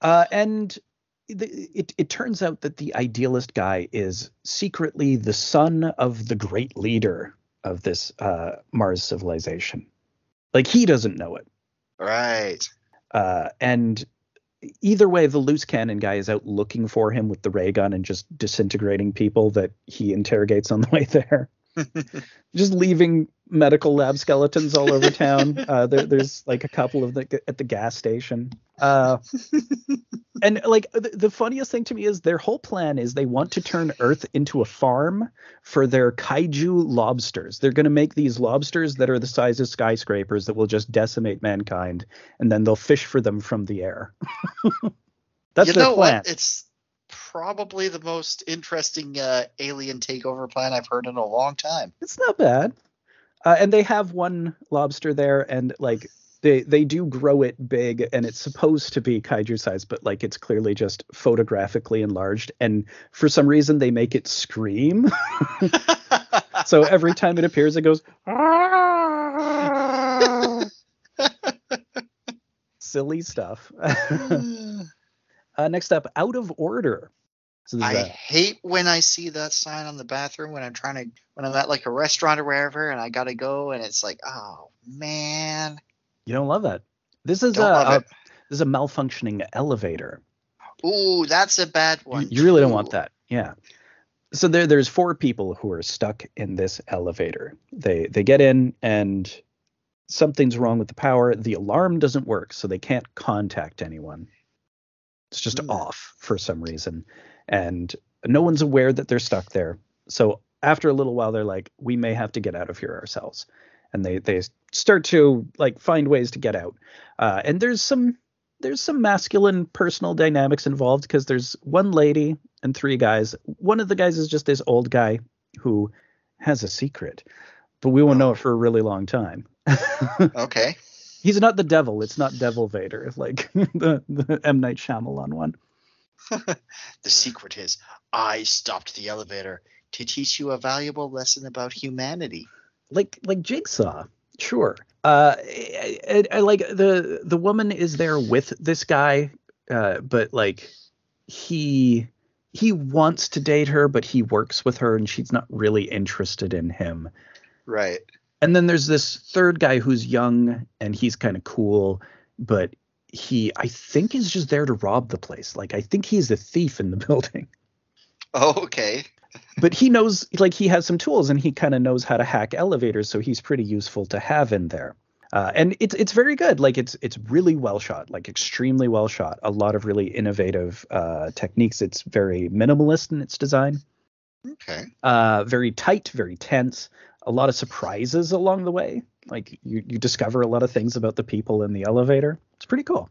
Uh, and it, it turns out that the idealist guy is secretly the son of the great leader of this uh, Mars civilization. Like he doesn't know it. Right. Uh, and either way, the loose cannon guy is out looking for him with the ray gun and just disintegrating people that he interrogates on the way there. just leaving medical lab skeletons all over town. Uh, there, there's like a couple of the at the gas station. Uh, and like the, the funniest thing to me is their whole plan is they want to turn Earth into a farm for their kaiju lobsters. They're going to make these lobsters that are the size of skyscrapers that will just decimate mankind, and then they'll fish for them from the air. That's you their know plan. what? It's probably the most interesting uh, alien takeover plan I've heard in a long time. It's not bad. Uh, and they have one lobster there, and like they they do grow it big, and it's supposed to be kaiju size, but like it's clearly just photographically enlarged. And for some reason, they make it scream. so every time it appears, it goes. Silly stuff. uh, next up, out of order. So I a- hate when I see that sign on the bathroom when I'm trying to when I'm at like a restaurant or wherever and I gotta go and it's like, oh man. you don't love that. This is Don't a, a this is a malfunctioning elevator. Ooh, that's a bad one. You, really don't want that. Yeah. So there there's four people who are stuck in this elevator. They they get in and something's wrong with the power. The alarm doesn't work, so they can't contact anyone. It's just Hmm. off for some reason. And no one's aware that they're stuck there. So after a little while they're like, we may have to get out of here ourselves. And they they start to like find ways to get out. Uh, and there's some there's some masculine personal dynamics involved because there's one lady and three guys. One of the guys is just this old guy who has a secret, but we won't know it for a really long time. Okay. He's not the devil. It's not Devil Vader, like the, the M Night Shyamalan one. The secret is I stopped the elevator to teach you a valuable lesson about humanity. like like Jigsaw. Sure. Uh, I, I, I like the the woman is there with this guy, uh, but like he he wants to date her, but he works with her, and she's not really interested in him. Right. And then there's this third guy who's young and he's kind of cool, but he I think is just there to rob the place. Like I think he's a thief in the building. Oh, okay. but he knows like he has some tools and he kind of knows how to hack elevators so he's pretty useful to have in there Uh, and it's it's very good. Like it's it's really well shot, like extremely well shot. A lot of really innovative uh, techniques. It's very minimalist in its design. Okay. Uh, very tight, very tense. A lot of surprises along the way. Like you you discover a lot of things about the people in the elevator. It's pretty cool.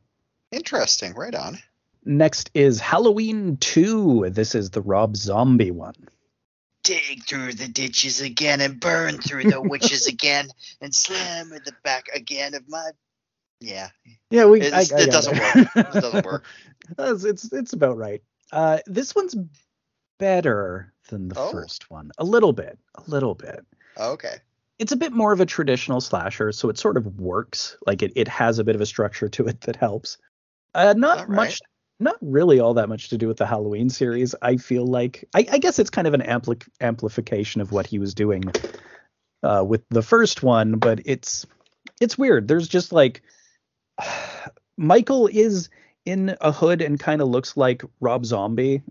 Interesting. Right on. Next is Halloween 2. This is the Rob Zombie one. Dig through the ditches again and burn through the witches again and slam in the back again of my. Yeah. Yeah, we. It's- I- I it got doesn't work. It doesn't work. it's, it's it's about right. Uh, this one's better than the Oh. first one. A little bit. A little bit. Okay. It's a bit more of a traditional slasher, so it sort of works. Like it, it has a bit of a structure to it that helps. Uh, not right. much not really all that much to do with the Halloween series. I feel like I, I guess it's kind of an ampli- amplification of what he was doing uh, with the first one, but it's it's weird. There's just like Michael is in a hood and kind of looks like Rob Zombie.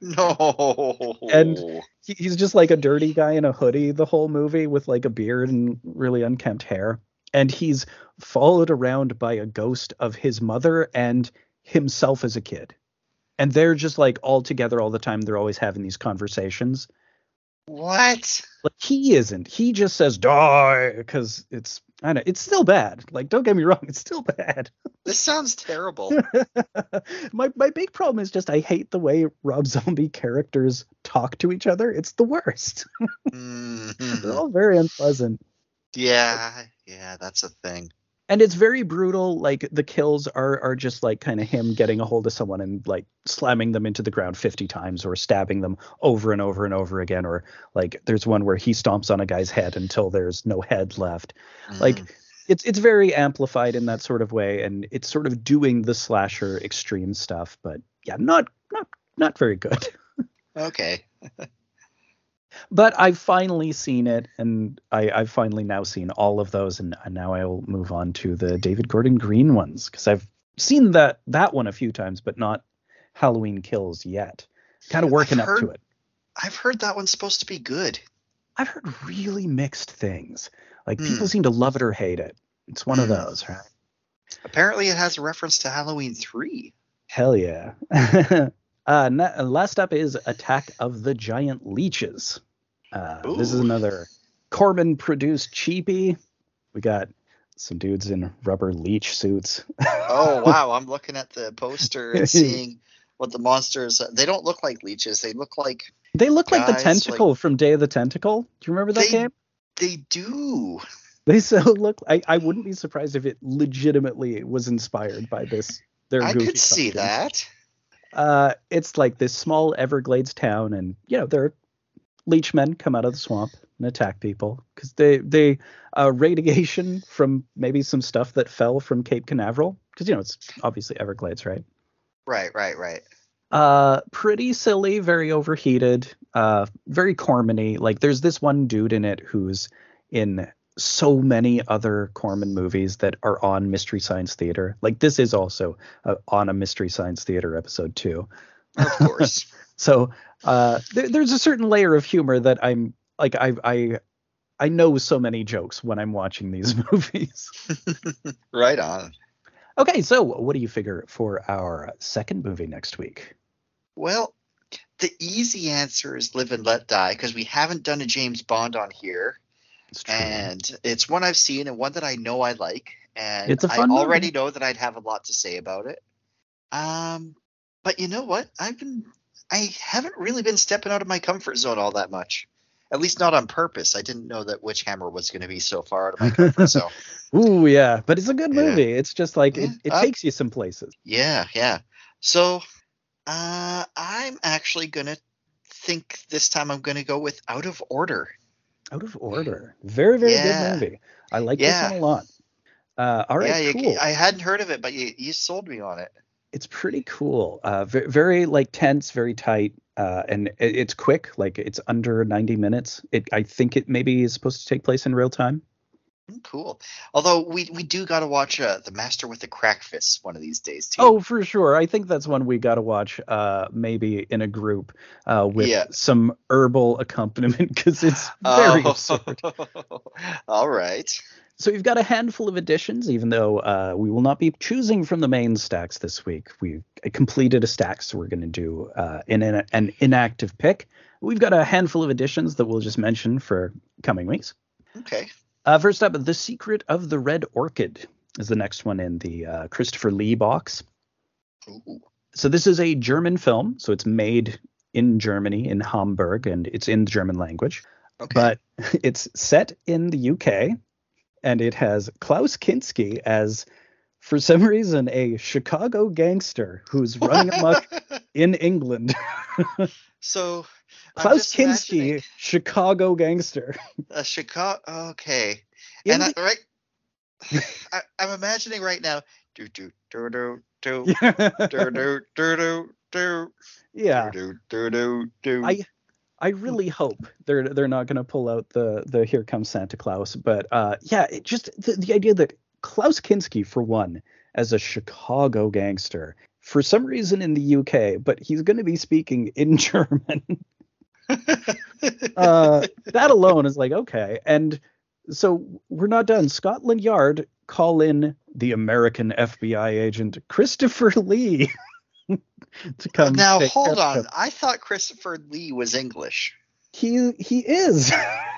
No. And- He- He's just like a dirty guy in a hoodie the whole movie with like a beard and really unkempt hair. And he's followed around by a ghost of his mother and himself as a kid. And they're just like all together all the time. They're always having these conversations. what? Like he isn't. He just says die because it's I know it's still bad. Like don't get me wrong, it's still bad. This sounds terrible. my my big problem is just I hate the way Rob Zombie characters talk to each other. It's the worst. They're Mhm. all very unpleasant. Yeah, yeah, that's a thing. And it's very brutal like the kills are are just like kind of him getting a hold of someone and like slamming them into the ground 50 times or stabbing them over and over and over again or like there's one where he stomps on a guy's head until there's no head left like Mm. it's it's very amplified in that sort of way and it's sort of doing the slasher extreme stuff but yeah not not not very good okay. but I've finally seen it, and I, I've finally now seen all of those, and, and now I will move on to the David Gordon Green ones because I've seen that that one a few times, but not Halloween Kills yet. Kind of working I've up to it. I've heard that one's supposed to be good. I've heard really mixed things. Like Hmm. people seem to love it or hate it. It's one of Hmm. those, right? Apparently, it has a reference to Halloween three. Hell yeah. uh, na- last up is Attack of the Giant Leeches. Uh, this is another Corman produced cheapie. We got some dudes in rubber leech suits. Oh wow! I'm looking at the poster and seeing what the monsters. They don't look like leeches. They look like They look like the Guys, tentacle from Day of the Tentacle. Do you remember that They- game? they do. They so look. I, I wouldn't be surprised if it legitimately was inspired by this. Their I could see that. Uh, it's like this small Everglades town, and you know there are leech men come out of the swamp and attack people because they they uh, radiation from maybe some stuff that fell from Cape Canaveral because you know it's obviously Everglades, right? Right, right, right. Uh, pretty silly, very overheated, uh, very Cormany. Like there's this one dude in it who's in so many other Corman movies that are on Mystery Science Theater. Like this is also uh, on a Mystery Science Theater episode too. Of course. So uh, there, there's a certain layer of humor that I'm like I I I know so many jokes when I'm watching these movies. right on. okay, so what do you figure for our second movie next week? Well, the easy answer is Live and Let Die because we haven't done a James Bond on here, It's and it's one I've seen and one that I know I like, and It's a I fun movie. already know that I'd have a lot to say about it. Um, but you know what? I've been I haven't really been stepping out of my comfort zone all that much. At least not on purpose. I didn't know that Witchhammer was going to be so far out of my comfort zone. Ooh, yeah, but it's a good Yeah. movie. It's just like it, it uh, takes you some places. Yeah, yeah. So, uh, I'm actually gonna think this time I'm gonna go with Out of Order. Out of order. Very, very Yeah. good movie. I like Yeah. this one a lot. Uh, all right, yeah, you, cool. I hadn't heard of it, but you, you sold me on it. it's pretty cool. Uh, very, very like tense, very tight, uh, and it, it's quick. Like it's under 90 minutes. It, I think it maybe is supposed to take place in real time. Mm, Cool. Although we we do got to watch uh, The Master with the Crack Fist one of these days too. Oh, for sure. I think that's one we got to watch. Uh, maybe in a group uh, with Yeah. some herbal accompaniment because it's very absurd. All right. So we've got a handful of additions, even though uh, we will not be choosing from the main stacks this week. We completed a stack, so we're going to do uh, in an, an inactive pick. We've got a handful of additions that we'll just mention for coming weeks. Okay. Uh, first up, The Secret of the Red Orchid is the next one in the uh, Christopher Lee box. Ooh. So this is a German film, so it's made in Germany, in Hamburg, and it's in the German language. Okay. But it's set in the UK, and it has Klaus Kinski as, for some reason, a Chicago gangster who's running amok in England. so Klaus Kinski, Chicago gangster. a Chicago. Okay. In and the- I, right, I, I'm imagining right now. Do do do do do do do do do do yeah. do do do do. I I really hope they're they're not going to pull out the the here comes Santa Claus, but uh, yeah, it just the, the idea that Klaus Kinski for one as a Chicago gangster for some reason in the UK, but he's going to be speaking in German. uh, that alone is like okay, and so we're not done. Scotland Yard call in the American FBI agent Christopher Lee to come. now hold on. him. I thought Christopher Lee was English. He he is.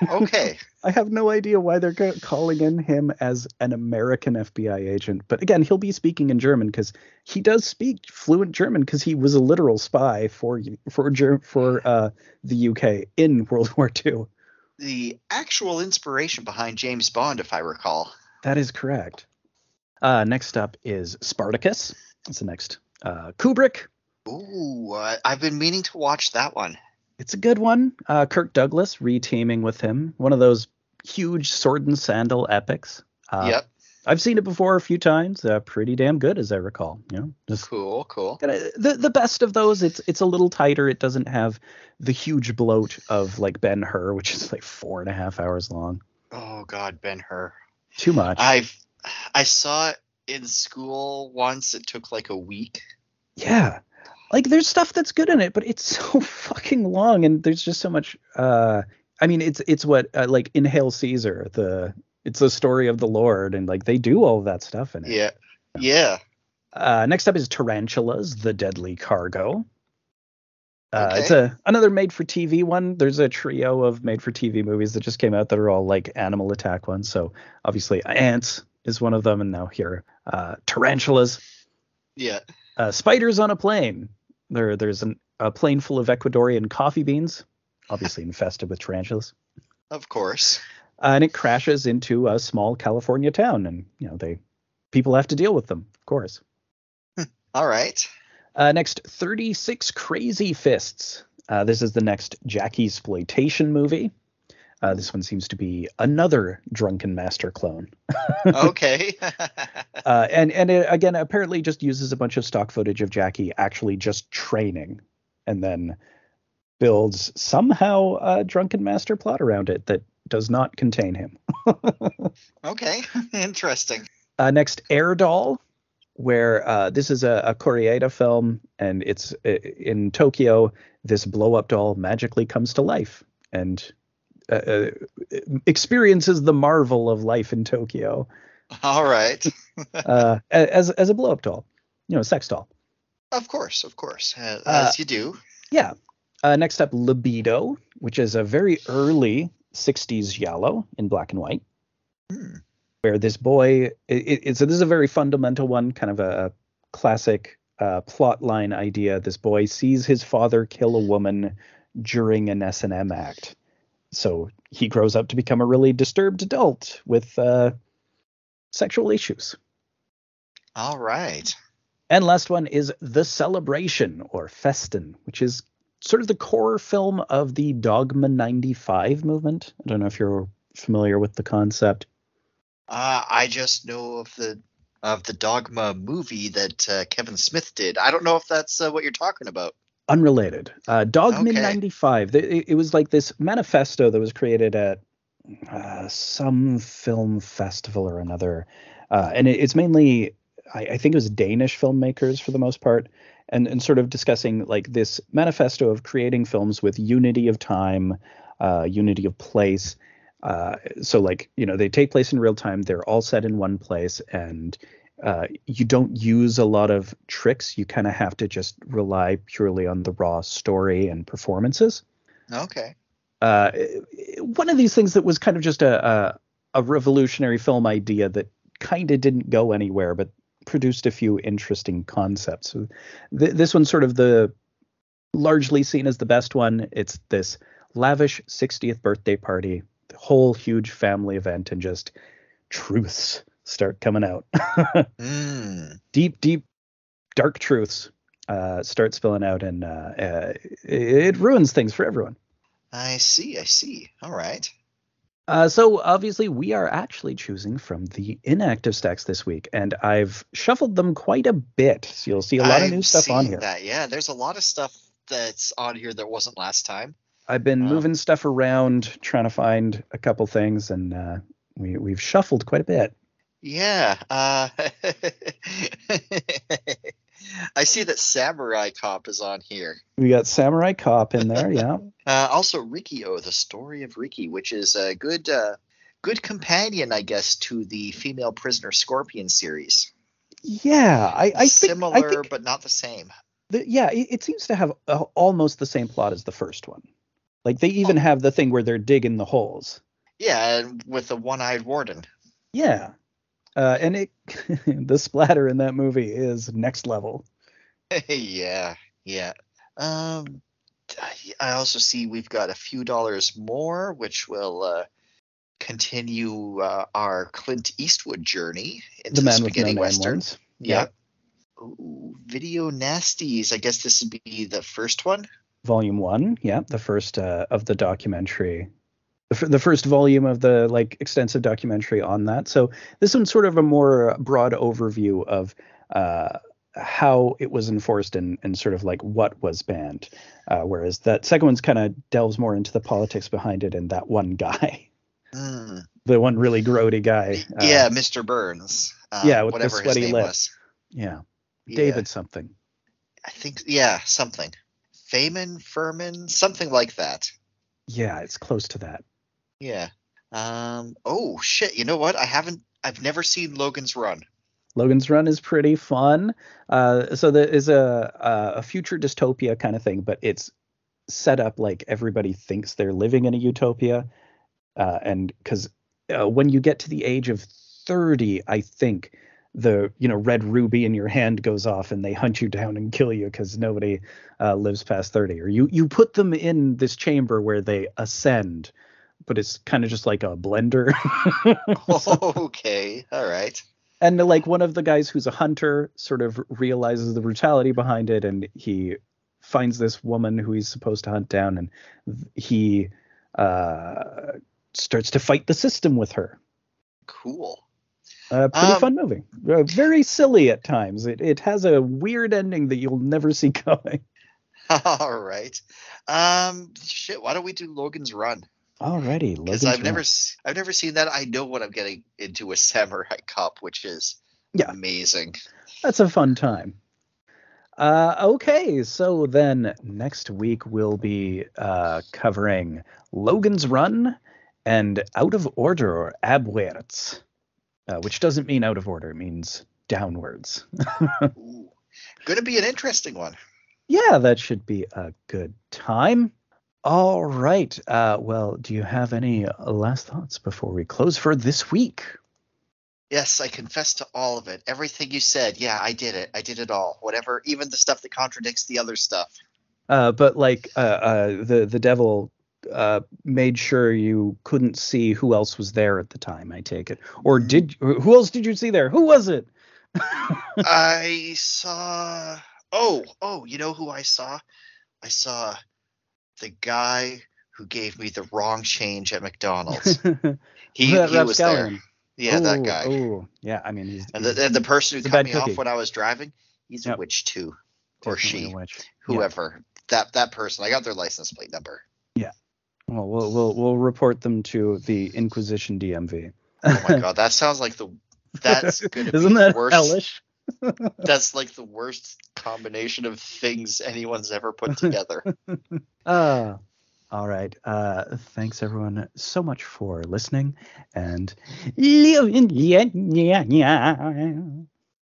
Okay. I have no idea why they're calling in him as an American FBI agent. But again, he'll be speaking in German because he does speak fluent German because he was a literal spy for for for uh, the UK in World War II. the actual inspiration behind James Bond, if I recall. That is correct. Uh, next up is Spartacus. That's the next. Uh, Kubrick. Ooh, uh, I've been meaning to watch that one. It's a good one. Uh, Kirk Douglas reteaming with him. One of those huge sword and sandal epics. Uh, yep. I've seen it before a few times. Uh, pretty damn good, as I recall. You know, just Cool, cool. kinda- the the best of those. It's it's a little tighter. It doesn't have the huge bloat of like Ben Hur, which is like four and a half hours long. Oh God, Ben Hur. Too much. I've I saw it in school once. It took like a week. yeah, like there's stuff that's good in it, but it's so fucking long, and there's just so much. uh I mean, it's it's what uh, like in Hail Caesar, the it's the story of the Lord, and like they do all that stuff in it. Yeah. Yeah. Uh, next up is Tarantulas, the Deadly Cargo. Uh, It's a another made-for-TV one. There's a trio of made-for-TV movies that just came out that are all like animal attack ones. So obviously, ants is one of them, and now here, uh, tarantulas, Yeah. Uh, spiders on a plane. There, there's an, a plane full of Ecuadorian coffee beans, obviously infested with tarantulas, Of course. uh, and it crashes into a small California town, and you know they people have to deal with them, of course. All right. Uh, next, 36 Crazy Fists. Uh, this is the next Jackie exploitation movie. Uh, this one seems to be another Drunken Master clone. Okay. Uh, and and it, again, apparently just uses a bunch of stock footage of Jackie actually just training and then builds somehow a Drunken Master plot around it that does not contain him. okay. Interesting. Uh, next, Air Doll, where uh, this is a, a Koreeda film, and it's uh, in Tokyo. This blow up doll magically comes to life and uh, uh, experiences the marvel of life in Tokyo All right. uh, as as a blow up doll, you know, a sex doll. Of course. Of course. Uh, Uh, as you do. Yeah. Uh, next up, Libido, which is a very early 60s giallo in black and white. Hmm. where this boy it, it, so this is a very fundamental one kind of a, classic uh, plot line idea this boy sees his father kill a woman during an s&m act so he grows up to become a really disturbed adult with uh, sexual issues All right. and last one is the celebration or Festen which is sort of the core film of the dogma 95 movement i don't know if you're familiar with the concept Uh, I just know of the of the Dogma movie that uh, Kevin Smith did. I don't know if that's uh, what you're talking about. Unrelated. Uh, Dogman Okay. 95. It, it was like this manifesto that was created at uh, some film festival or another. Uh, and it, it's mainly, I, I think it was Danish filmmakers for the most part, and, and sort of discussing like this manifesto of creating films with unity of time, uh, unity of place. Uh, so like you know they take place in real time. They're all set in one place, and uh, you don't use a lot of tricks. You kind of have to just rely purely on the raw story and performances. Okay. Uh, one of these things that was kind of just a a, a revolutionary film idea that kind of didn't go anywhere, but produced a few interesting concepts. So th- this one's sort of the largely seen as the best one. It's this lavish 60th birthday party, the whole huge family event, and just truths start coming out. Mm. deep, deep, dark truths uh, start spilling out, and uh, uh, it ruins things for everyone. I see. I see. All right. Uh, so obviously we are actually choosing from the inactive stacks this week, and I've shuffled them quite a bit. So you'll see a lot of new I've stuff on here. That. Yeah, there's a lot of stuff that's on here that wasn't last time. I've been Um, moving stuff around, trying to find a couple things, and uh, we we've shuffled quite a bit. Yeah. Uh, I see that Samurai Cop is on here. We got Samurai Cop in there, yeah. Uh, also, Riki-Oh, the story of Ricky, which is a good, uh, good companion, I guess, to the female prisoner Scorpion series. Yeah, I, I think, Similar, I think but not the same. the, yeah, it, it seems to have uh almost the same plot as the first one. Like they even have the thing where they're digging the holes. Yeah, with the one-eyed warden. Yeah, uh, and it the splatter in that movie is next level. yeah, yeah. Um, I also see we've got a few dollars more, which will uh, continue uh, our Clint Eastwood journey into The the, with no spaghetti name western. Yeah. Ooh, Video Nasties. I guess this would be the first one. volume one yeah the first uh, of the documentary the, first volume of the like extensive documentary on that so this one's sort of a more broad overview of uh, how it was enforced and, and sort of like what was banned uh, whereas that second one's kind of delves more into the politics behind it and that one guy Hmm. the one really grody guy uh, yeah, Mr. Burns. Uh, yeah, with the whatever his sweaty name lips. was. yeah Yeah, david something I think. Yeah, something. Feynman, Furman, something like that. yeah it's close to that Yeah. Um. Oh shit! You know what? I haven't. I've never seen Logan's Run. Logan's Run is pretty fun. Uh, so there is a, a future dystopia kind of thing, but it's set up like everybody thinks they're living in a utopia. Uh, and because uh, when you get to the age of 30, I think the you know red ruby in your hand goes off and they hunt you down and kill you because nobody uh, lives past 30. Or you you put them in this chamber where they ascend, but it's kind of just like a blender. okay. All right. and like one of the guys who's a hunter sort of realizes the brutality behind it and he finds this woman who he's supposed to hunt down and he uh starts to fight the system with her Cool. uh, pretty Um, fun movie uh, very silly at times it, it has a weird ending that you'll never see coming All right. Um. Shit. Why don't we do Logan's Run? Alrighty Because I've never. I've never seen that. I know what I'm getting into with Samurai Cop, which is Yeah. amazing. That's a fun time. Uh, okay, so then next week we'll be uh, covering Logan's Run and Out of Order or Abwärts, uh, which doesn't mean out of order, it means downwards. Ooh. Going to be an interesting one. yeah, that should be a good time. All right. Uh, well, do you have any last thoughts before we close for this week? Yes, I confess to all of it. Everything you said. Yeah, I did it. I did it all. Whatever, even the stuff that contradicts the other stuff. Uh, but like uh, uh, the the devil uh, made sure you couldn't see who else was there at the time. I take it, or did who else did you see there? Who was it? I saw. Oh, oh, you know who I saw? I saw the guy who gave me the wrong change at McDonald's. He, he was there. Yeah, that guy. ooh, yeah. I mean, he's, And the, and the person who cut me cookie. off when I was driving, he's Yep. a witch too, or definitely she, witch. Yeah. whoever. That that person. I got their license plate number. Yeah. Well, we'll we'll we'll report them to the Inquisition DMV. Oh my god, that sounds like the. That's gonna Isn't be that the worst. hellish? That's like the worst combination of things anyone's ever put together. Ah, All right. Uh, thanks everyone so much for listening and